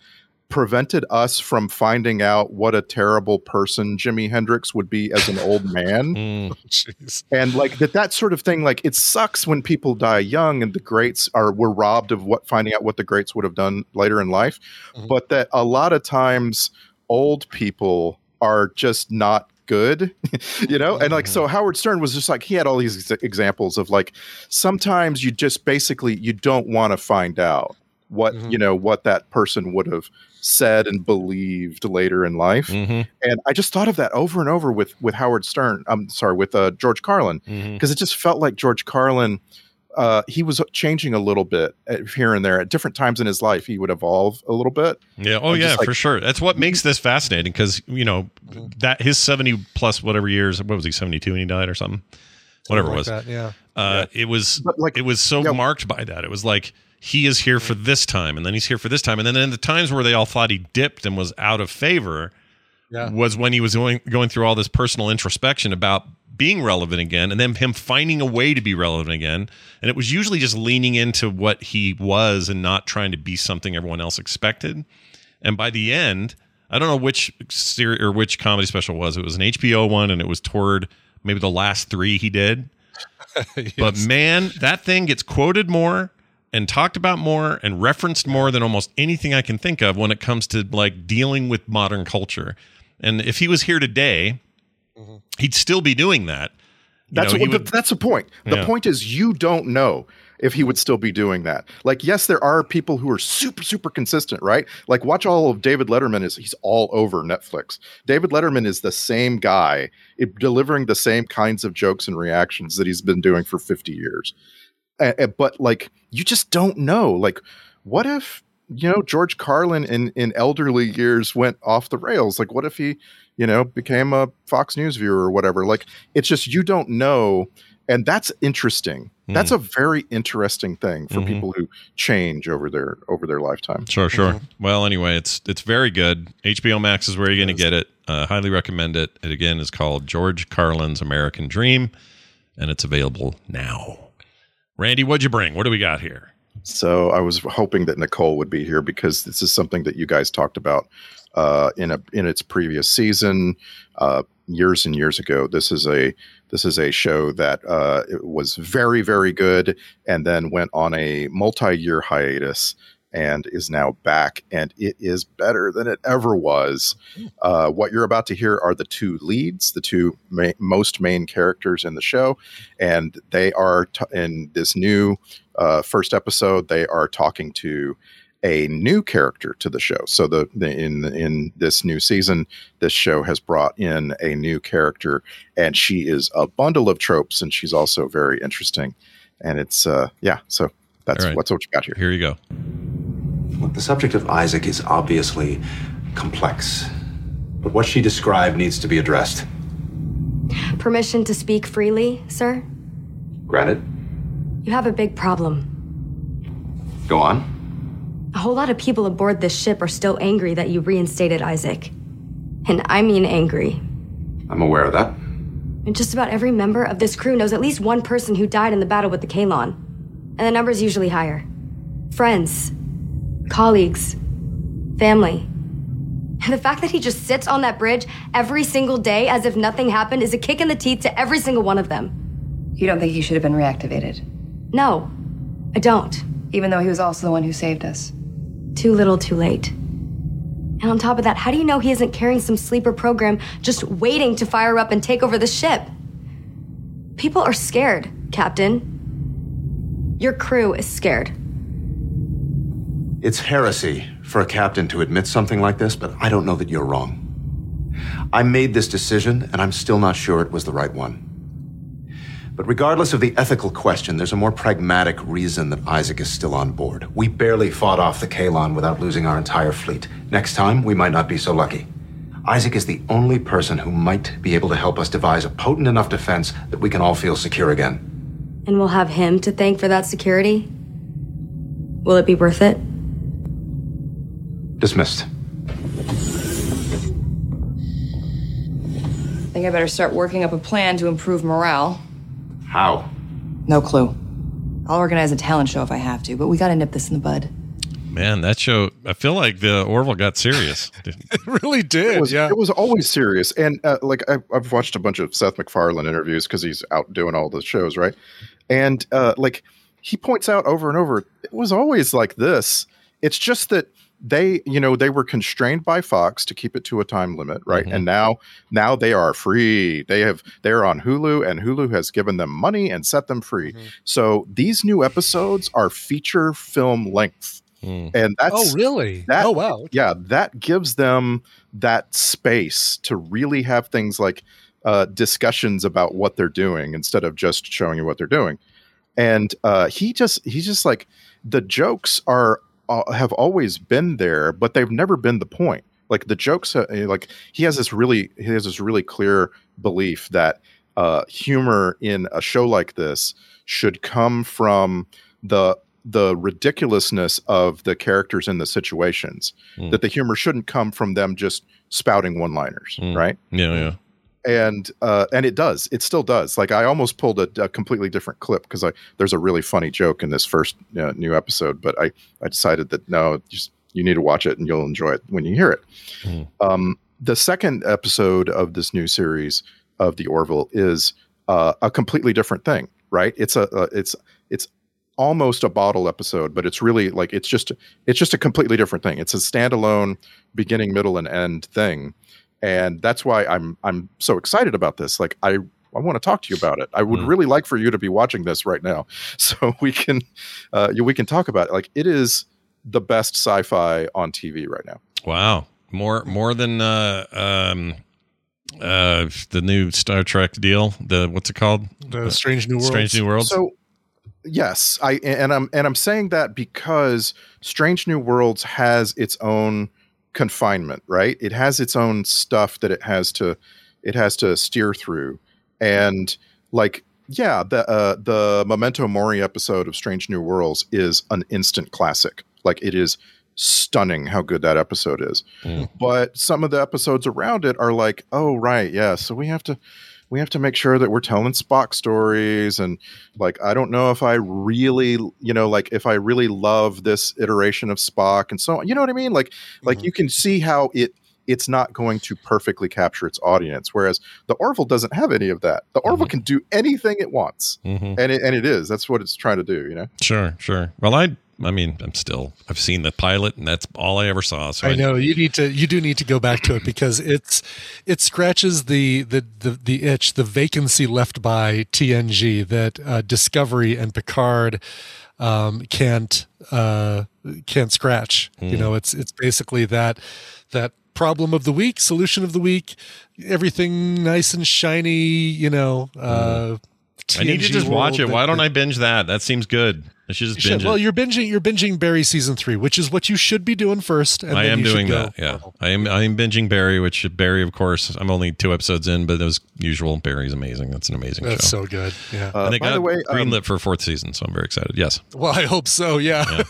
prevented us from finding out what a terrible person Jimi Hendrix would be as an old man. (laughs) Mm. (laughs) Jeez. And like that that sort of thing, like it sucks when people die young and the greats are were robbed of what finding out what the greats would have done later in life. Mm-hmm. But that a lot of times old people are just not good (laughs) you know and like so mm-hmm. howard stern was just like he had all these ex- examples of like sometimes you just basically you don't want to find out what mm-hmm. you know what that person would have said and believed later in life Mm-hmm. and i just thought of that over and over with with howard stern i'm sorry with uh, george carlin Mm-hmm. because it just felt like george carlin uh, he was changing a little bit here and there at different times in his life he would evolve a little bit Yeah. Oh, yeah, like- for sure. That's what makes this fascinating because, you know, that his 70 plus whatever years, what was he, 72 when he died or something? Whatever it was. that, yeah. Uh, It was, like it was so marked by that. It was like, he is here for this time and then he's here for this time. And then in the times where they all thought he dipped and was out of favor Yeah. was when he was going, going through all this personal introspection about being relevant again and then him finding a way to be relevant again. And it was usually just leaning into what he was and not trying to be something everyone else expected. And by the end, I don't know which series or which comedy special it was. It was an HBO one, and it was toward maybe the last three he did. (laughs) But man, that thing gets quoted more and talked about more and referenced more than almost anything I can think of when it comes to like dealing with modern culture. And if he was here today, mm-hmm. he'd still be doing that. You That's know, what, would- that's the point. The Yeah. point is you don't know if he would still be doing that. Like, yes, there are people who are super, super consistent, right? Like, watch all of David Letterman is he's all over Netflix. David Letterman is the same guy it, delivering the same kinds of jokes and reactions that he's been doing for 50 years. A- a- but like, you just don't know. Like, what if you know George Carlin in in elderly years went off the rails? Like, what if he you know became a Fox News viewer or whatever? Like, it's just you don't know and that's interesting that's a very interesting thing for Mhm. people who change over their over their lifetime Sure, sure. Well, anyway, it's it's very good. HBO Max is where you're going to get it. Uh, highly recommend it. It again is called George Carlin's American Dream, and it's available now. Randy, what'd you bring? What do we got here? so i was hoping that nicole would be here because this is something that you guys talked about uh, in a in its previous season uh, years and years ago this is a this is a show that uh, was very very good and then went on a multi-year hiatus and is now back and it is better than it ever was uh, what you're about to hear are the two leads the two ma- most main characters in the show and they are t- in this new uh, first episode they are talking to a new character to the show so the, the in in this new season this show has brought in a new character and she is a bundle of tropes and she's also very interesting and it's uh yeah so that's right. what's what you got here Here you go. Look, the subject of Isaac is obviously complex, but what she described needs to be addressed. Permission to speak freely, sir? Granted, You have a big problem. go on. A whole lot of people aboard this ship are still angry that you reinstated Isaac. And I mean angry. I'm aware of that. And just about every member of this crew knows at least one person who died in the battle with the Kaylon. And the number's usually higher. Friends, colleagues, family. And the fact that he just sits on that bridge every single day as if nothing happened is a kick in the teeth to every single one of them. You don't think he should have been reactivated? No, I don't. Even though he was also the one who saved us. Too little, too late. And on top of that, how do you know he isn't carrying some sleeper program just waiting to fire up and take over the ship? People are scared, Captain. Your crew is scared. It's heresy for a captain to admit something like this, but I don't know that you're wrong. I made this decision, and I'm still not sure it was the right one. But regardless of the ethical question, there's a more pragmatic reason that Isaac is still on board. We barely fought off the Kaylon without losing our entire fleet. Next time, we might not be so lucky. Isaac is the only person who might be able to help us devise a potent enough defense that we can all feel secure again. And we'll have him to thank for that security? Will it be worth it? Dismissed. I think I better start working up a plan to improve morale. How? No clue. I'll organize a talent show if I have to, but we gotta nip this in the bud. Man, that show. I feel like the Orville got serious. (laughs) it really did. It was, yeah. it was always serious, and uh, like I, I've watched a bunch of Seth MacFarlane interviews because he's out doing all the shows, right? And uh, like he points out over and over, it was always like this. It's just that they, you know, they were constrained by Fox to keep it to a time limit, right? Mhm. And now, now they are free. They have they're on Hulu, and Hulu has given them money and set them free. So these new episodes are feature film length. And that's Oh, really? that, Oh, wow. Yeah, that gives them that space to really have things like uh, discussions about what they're doing instead of just showing you what they're doing. And uh, he just he's just like the jokes are uh, have always been there, but they've never been the point. Like the jokes, uh, like he has this really he has this really clear belief that uh, humor in a show like this should come from the the ridiculousness of the characters in the situations. Mm. That the humor shouldn't come from them just spouting one liners, Mm. right? Yeah, yeah. And uh, and it does it still does. Like i almost pulled a, a completely different clip because i there's a really funny joke in this first uh, new episode but i i decided that no just you need to watch it and you'll enjoy it when you hear it. Um, the second episode of this new series of the orville is uh, a completely different thing right? It's a uh, it's it's almost a bottle episode but it's really like it's just it's just a completely different thing. It's a standalone beginning middle and end thing and that's why i'm i'm so excited about this like i I want to talk to you about it. I would really like for you to be watching this right now, (laughs) so we can, uh, we can talk about it. Like it is the best sci-fi on TV right now. Wow, more more than uh, um, uh, the new Star Trek deal. The what's it called? The Strange New World. Strange New Worlds. So yes, I and I'm and I'm saying that because Strange New Worlds has its own confinement, right? It has its own stuff that it has to it has to steer through, and like yeah, the uh, the Memento Mori episode of Strange New Worlds is an instant classic. Like it is stunning how good that episode is. But some of the episodes around it are like, oh right, yeah, so we have to we have to make sure that we're telling Spock stories and like I don't know if I really, you know, like if I really love this iteration of Spock and so on. You know what I mean? Like like you can see how it it's not going to perfectly capture its audience whereas the Orville doesn't have any of that. The Orville can do anything it wants. Mhm. And it, and it is. That's what it's trying to do, you know. Sure, sure. Well, I I mean, I'm still I've seen the pilot, and that's all I ever saw. So I know you need to you do need to go back to it because it's it scratches the the the, the itch the vacancy left by TNG that uh, Discovery and Picard um, can't uh, can't scratch. You Mm. know, it's it's basically that that problem of the week, solution of the week, everything nice and shiny. You know, uh, I need to just watch it. Why don't I binge that? That seems good. I should just You should. Well, you're binging. You're binging Barry season three, which is what you should be doing first. And I then am you should doing go- that. Yeah, I am. I am binging Barry, which Barry, of course, I'm only two episodes in, but as usual, Barry's amazing. That's an amazing That's show. so good. Yeah. Uh, and they by got the way, um, greenlit for a fourth season, so I'm very excited. Yes. Well, I hope so. Yeah.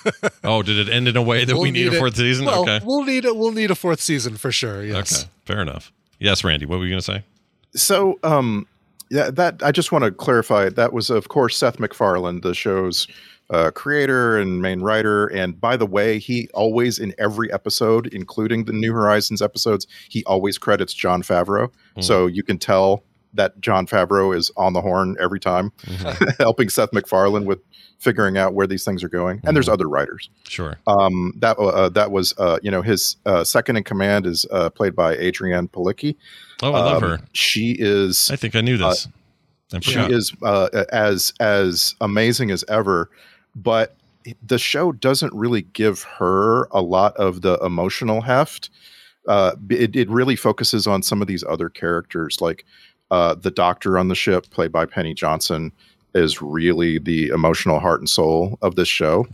Oh, did it end in a way that we We'll need, a it- fourth season? Well, okay. we'll need it. We'll need a fourth season for sure. Yes. Okay. Fair enough. Yes, Randy. What were you going to say? So, um, yeah, that I just want to clarify. That was, of course, Seth MacFarlane, the show's uh, creator and main writer. And by the way, he always in every episode, including the New Horizons episodes, he always credits Jon Favreau. Hmm. So you can tell that Jon Favreau is on the horn every time, (laughs) helping Seth MacFarlane with figuring out where these things are going. And there's other writers. Sure. Um, that uh, that was uh, you know his uh, second in command is uh, played by Adrienne Palicki. Oh, I love Um, her. She is. I think I knew this. I she is uh, as as amazing as ever, but the show doesn't really give her a lot of the emotional heft. Uh, it, it really focuses on some of these other characters, like uh, the doctor on the ship, played by Penny Johnson, is really the emotional heart and soul of this show.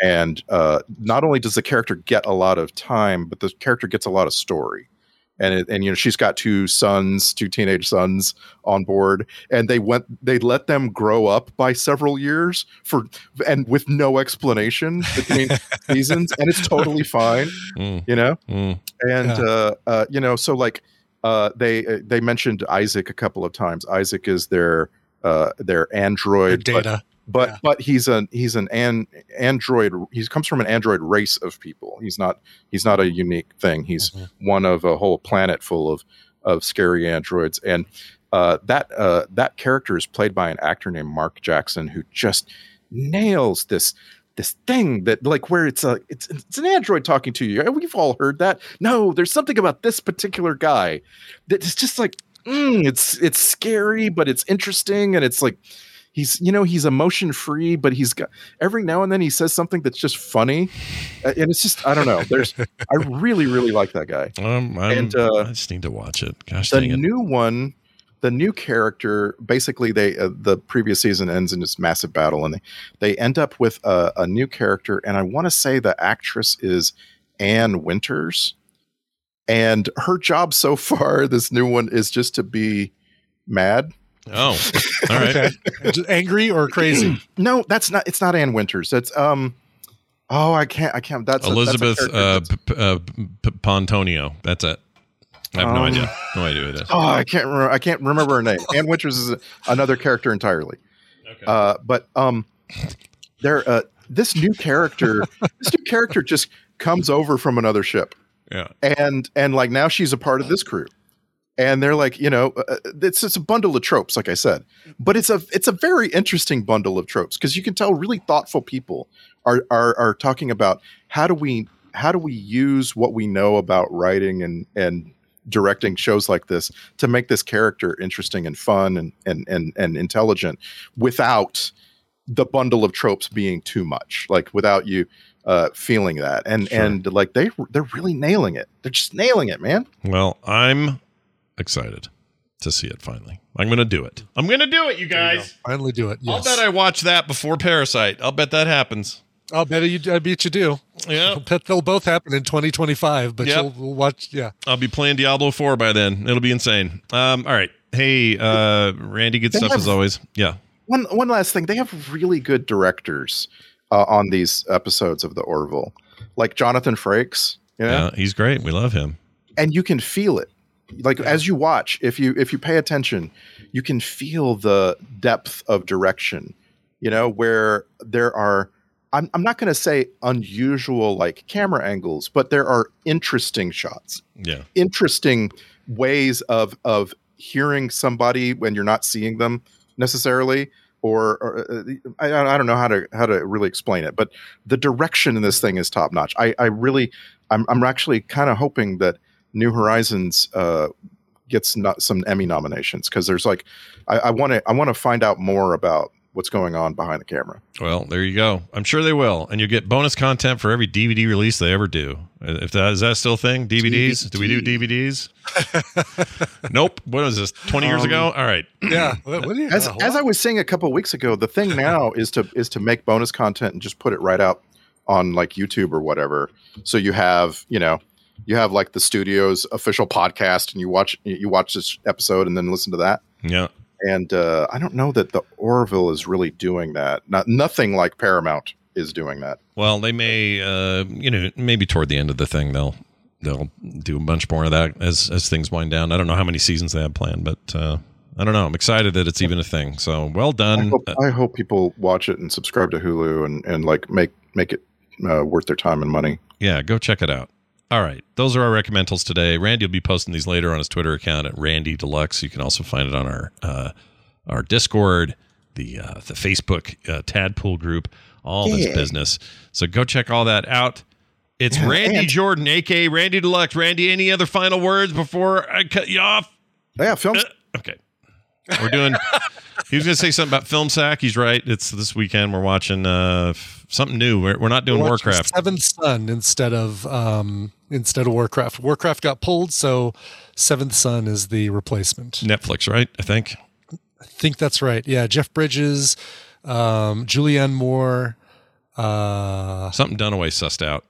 And uh, not only does the character get a lot of time, but the character gets a lot of story. And it, and you know she's got two sons, two teenage sons on board, and they went they let them grow up by several years for and with no explanation between (laughs) seasons, and it's totally fine, Mm. you know. Mm. And Yeah. uh, uh, you know, so like uh, they uh, they mentioned Isaac a couple of times. Isaac is their uh, their android Their data. but but, but he's an he's an, an android. He comes from an android race of people. He's not he's not a unique thing. He's one of a whole planet full of of scary androids. And uh, that uh, that character is played by an actor named Mark Jackson, who just nails this this thing that like where it's a it's it's an android talking to you. We've all heard that. No, there's something about this particular guy that is just like mm, it's it's scary, but it's interesting, and it's like he's you know he's emotion free, but he's got every now and then he says something that's just funny, and it's just I don't know. There's I (laughs) really really like that guy. Um, And, uh, I just need to watch it. Gosh the dang it. new one the new character basically they uh, the previous season ends in this massive battle and they they end up with a, a new character and i want to say the actress is anne winters and her job so (laughs) far this new one is just to be mad oh all right Okay. Angry or crazy? (clears throat) no that's not it's not anne winters that's um oh i can't i can't that's a- that's a Elizabeth uh, that's- P- P- uh, P- Pontonio. That's it. I have no Um, idea. No idea who it is. Oh, I can't remember. I can't remember her name. Anne Winters is a, another character entirely. Uh, but um, there, uh, this new character, this new character just comes over from another ship, Yeah. and and like now she's a part of this crew, and they're like, you know, uh, it's it's a bundle of tropes, like I said, but it's a it's a very interesting bundle of tropes because you can tell really thoughtful people are are are talking about how do we how do we use what we know about writing and and directing shows like this to make this character interesting and fun and and and, and intelligent without the bundle of tropes being too much like without you uh feeling that. And and like they they're really nailing it. They're just nailing it man. Well, I'm excited to see it finally. I'm going to do it. I'm going to do it, you guys. Finally do it. I'll bet I watch that before Parasite. I'll bet that happens. I'll bet you. I bet you do. Yeah. I'll bet they'll both happen in 2025. But Yep. you'll we'll watch. Yeah. I'll be playing Diablo 4 by then. It'll be insane. Um, all right. Hey, uh, Randy, good They stuff have- as always. Yeah. one one last thing they have really good directors uh, on these episodes of the orville like jonathan frakes you know? Yeah. He's great. We love him. and you can feel it like as you watch if you if you pay attention you can feel the depth of direction you know where there are i'm, I'm not going to say unusual like camera angles but there are interesting shots. Yeah. interesting ways of of hearing somebody when you're not seeing them necessarily or, or uh, I, I don't know how to how to really explain it but the direction in this thing is top notch i i really i'm, I'm actually kind of hoping that new horizons uh gets not some emmy nominations because there's like i want to i want to find out more about what's going on behind the camera Well, there you go. I'm sure they will, and you get bonus content for every DVD release they ever do. If that is that still a thing, DVDs? Do we do DVDs? (laughs) nope. What was this? Twenty years Um, ago? All right. Yeah. What, what you, as, uh, as I was saying a couple of weeks ago, the thing now is to is to make bonus content and just put it right out on like YouTube or whatever. So you have you know you have like the studio's official podcast, and you watch you watch this episode and then listen to that. Yeah. And uh, I don't know that the Orville is really doing that. Not nothing like Paramount is doing that. Well, they may, uh, you know, maybe toward the end of the thing they'll they'll do a bunch more of that as as things wind down. I don't know how many seasons they have planned, but uh, I don't know. I'm excited that it's even a thing. So well I done. hope, I hope people watch it and subscribe to Hulu and and like make make it uh, worth their time and money. Yeah, go check it out. All right, those are our recommendals today. Randy will be posting these later on his Twitter account at Randy Deluxe. You can also find it on our uh, our Discord, the uh, the Facebook uh, Tadpool group, all this business. So go check all that out. It's Yeah, Randy and- Jordan, aka Randy Deluxe. Randy, any other final words before I cut you off? Yeah, films. Okay. We're doing. he was going to say something about film sack. He's right. It's this weekend. We're watching uh, something new. We're, we're not doing We're Warcraft. Seventh Son instead of um, instead of Warcraft. Warcraft got pulled, so Seventh Son is the replacement. Netflix, right? I think. I think that's right. Yeah, Jeff Bridges, um, Julianne Moore. Uh, Something Dunaway sussed out.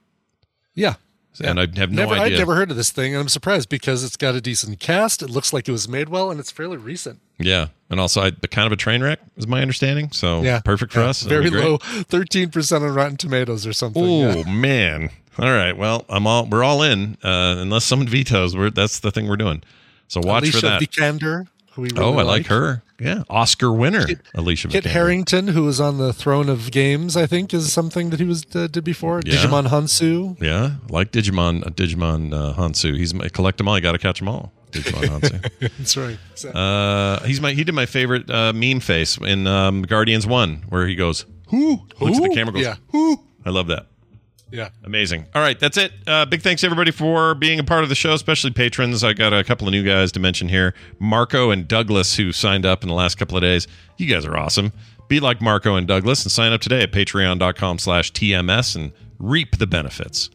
yeah. And I have no never, idea. I'd never heard of this thing, and I'm surprised because it's got a decent cast. It looks like it was made well, and it's fairly recent. Yeah, and also I, kind of a train wreck is my understanding. So Yeah, perfect for yeah. us. Very low, thirteen percent on Rotten Tomatoes or something. Oh yeah. man! All right. Well, I'm all. We're all in. Uh, unless someone vetoes, we're that's the thing we're doing. So watch Alicia for that. Vikander, who we really oh, I like her. Yeah, Oscar winner, Alicia Kit. Harington, who was on the throne of games, I think, is something that he was uh, did before. Yeah. Digimon Hounsou. Yeah, like Digimon. Uh, Digimon uh, Hounsou. He's my collect them all. You got to catch them all. Digimon (laughs) Hounsou. That's right. Uh, he's my. He did my favorite uh, meme face in um, Guardians One, where he goes, "Who?" Looks at the camera, goes, Yeah. "Who?" I love that. Yeah. Amazing. All right, that's it. Uh, big thanks everybody for being a part of the show, especially patrons. I got a couple of new guys to mention here: Marco and Douglas, who signed up in the last couple of days. You guys are awesome. Be like Marco and Douglas and sign up today at Patreon.com/slash/TMS and reap the benefits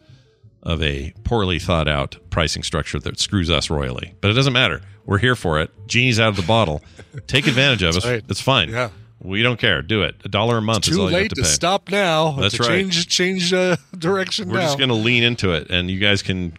of a poorly thought out pricing structure that screws us royally. But it doesn't matter. We're here for it. Genie's out of the bottle. Take advantage of us. right. It's fine. Yeah. We don't care. Do it. A dollar a month is Too all you have late to to, stop now. That's to right. Change change uh, (laughs) direction We're now. just going to lean into it, and you guys can,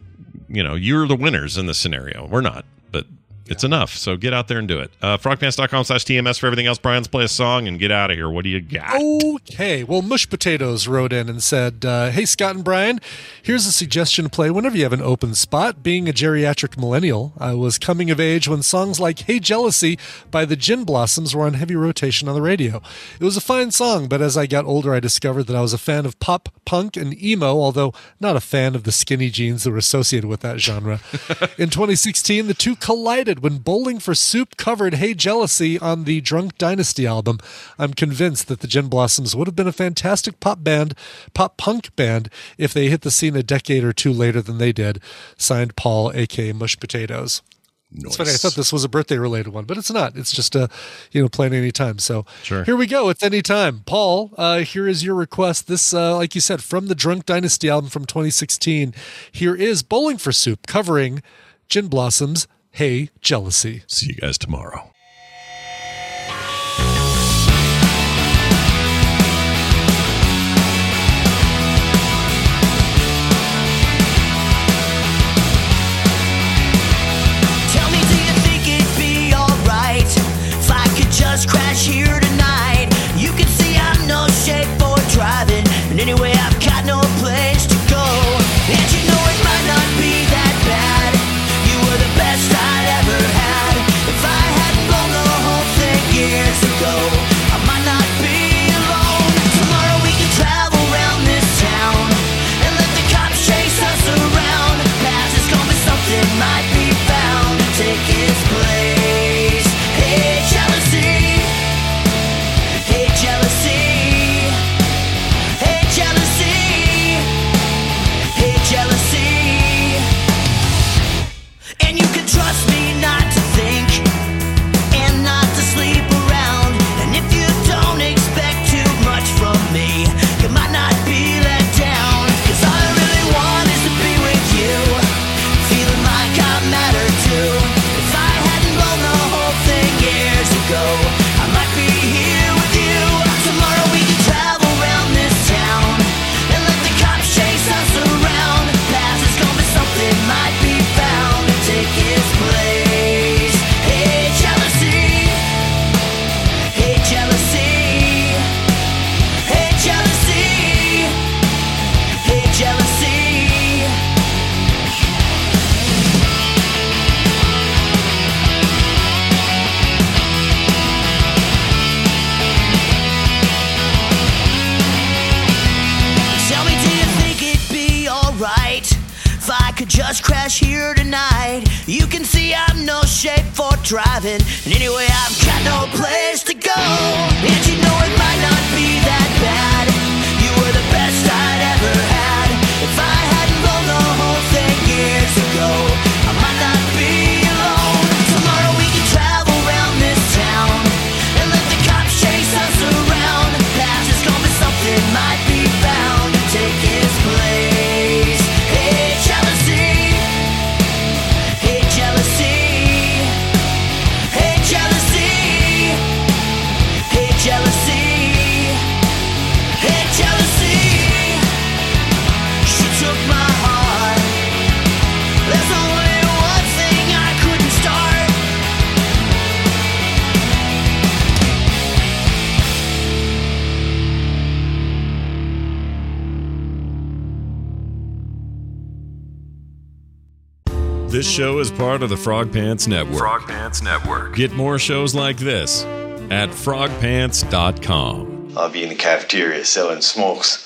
you know, you're the winners in this scenario. We're not, but it's enough. So get out there and do it. Uh, frogpants.com slash TMS for everything else. Brian's play a song and get out of here. What do you got? Okay. Well, Mush Potatoes wrote in and said, uh, Hey, Scott and Brian, here's a suggestion to play whenever you have an open spot. Being a geriatric millennial, I was coming of age when songs like Hey Jealousy by the Gin Blossoms were on heavy rotation on the radio. It was a fine song, but as I got older, I discovered that I was a fan of pop, punk, and emo, although not a fan of the skinny jeans that were associated with that genre. (laughs) In 2016, the two collided when Bowling for Soup covered Hey Jealousy on the Drunk Dynasty album. I'm convinced that the Gin Blossoms would have been a fantastic pop band, pop punk band, if they hit the scene a decade or two later than they did. Signed Paul, aka Mush Potatoes. It's funny. I thought this was a birthday related one, but it's not. It's just a, you know, playing anytime. So Sure. here we go. It's anytime. Paul, uh, here is your request. This, uh, like you said, from the Drunk Dynasty album from 2016. Here is Bowling for Soup covering Gin Blossoms. Hey, jealousy. See you guys tomorrow. Crash here tonight? You can see I'm no shape for driving, and anyway, I've got no place to go. This show is part of the Frog Pants Network. Frog Pants Network. Get more shows like this at frogpants.com. I'll be in the cafeteria selling smokes.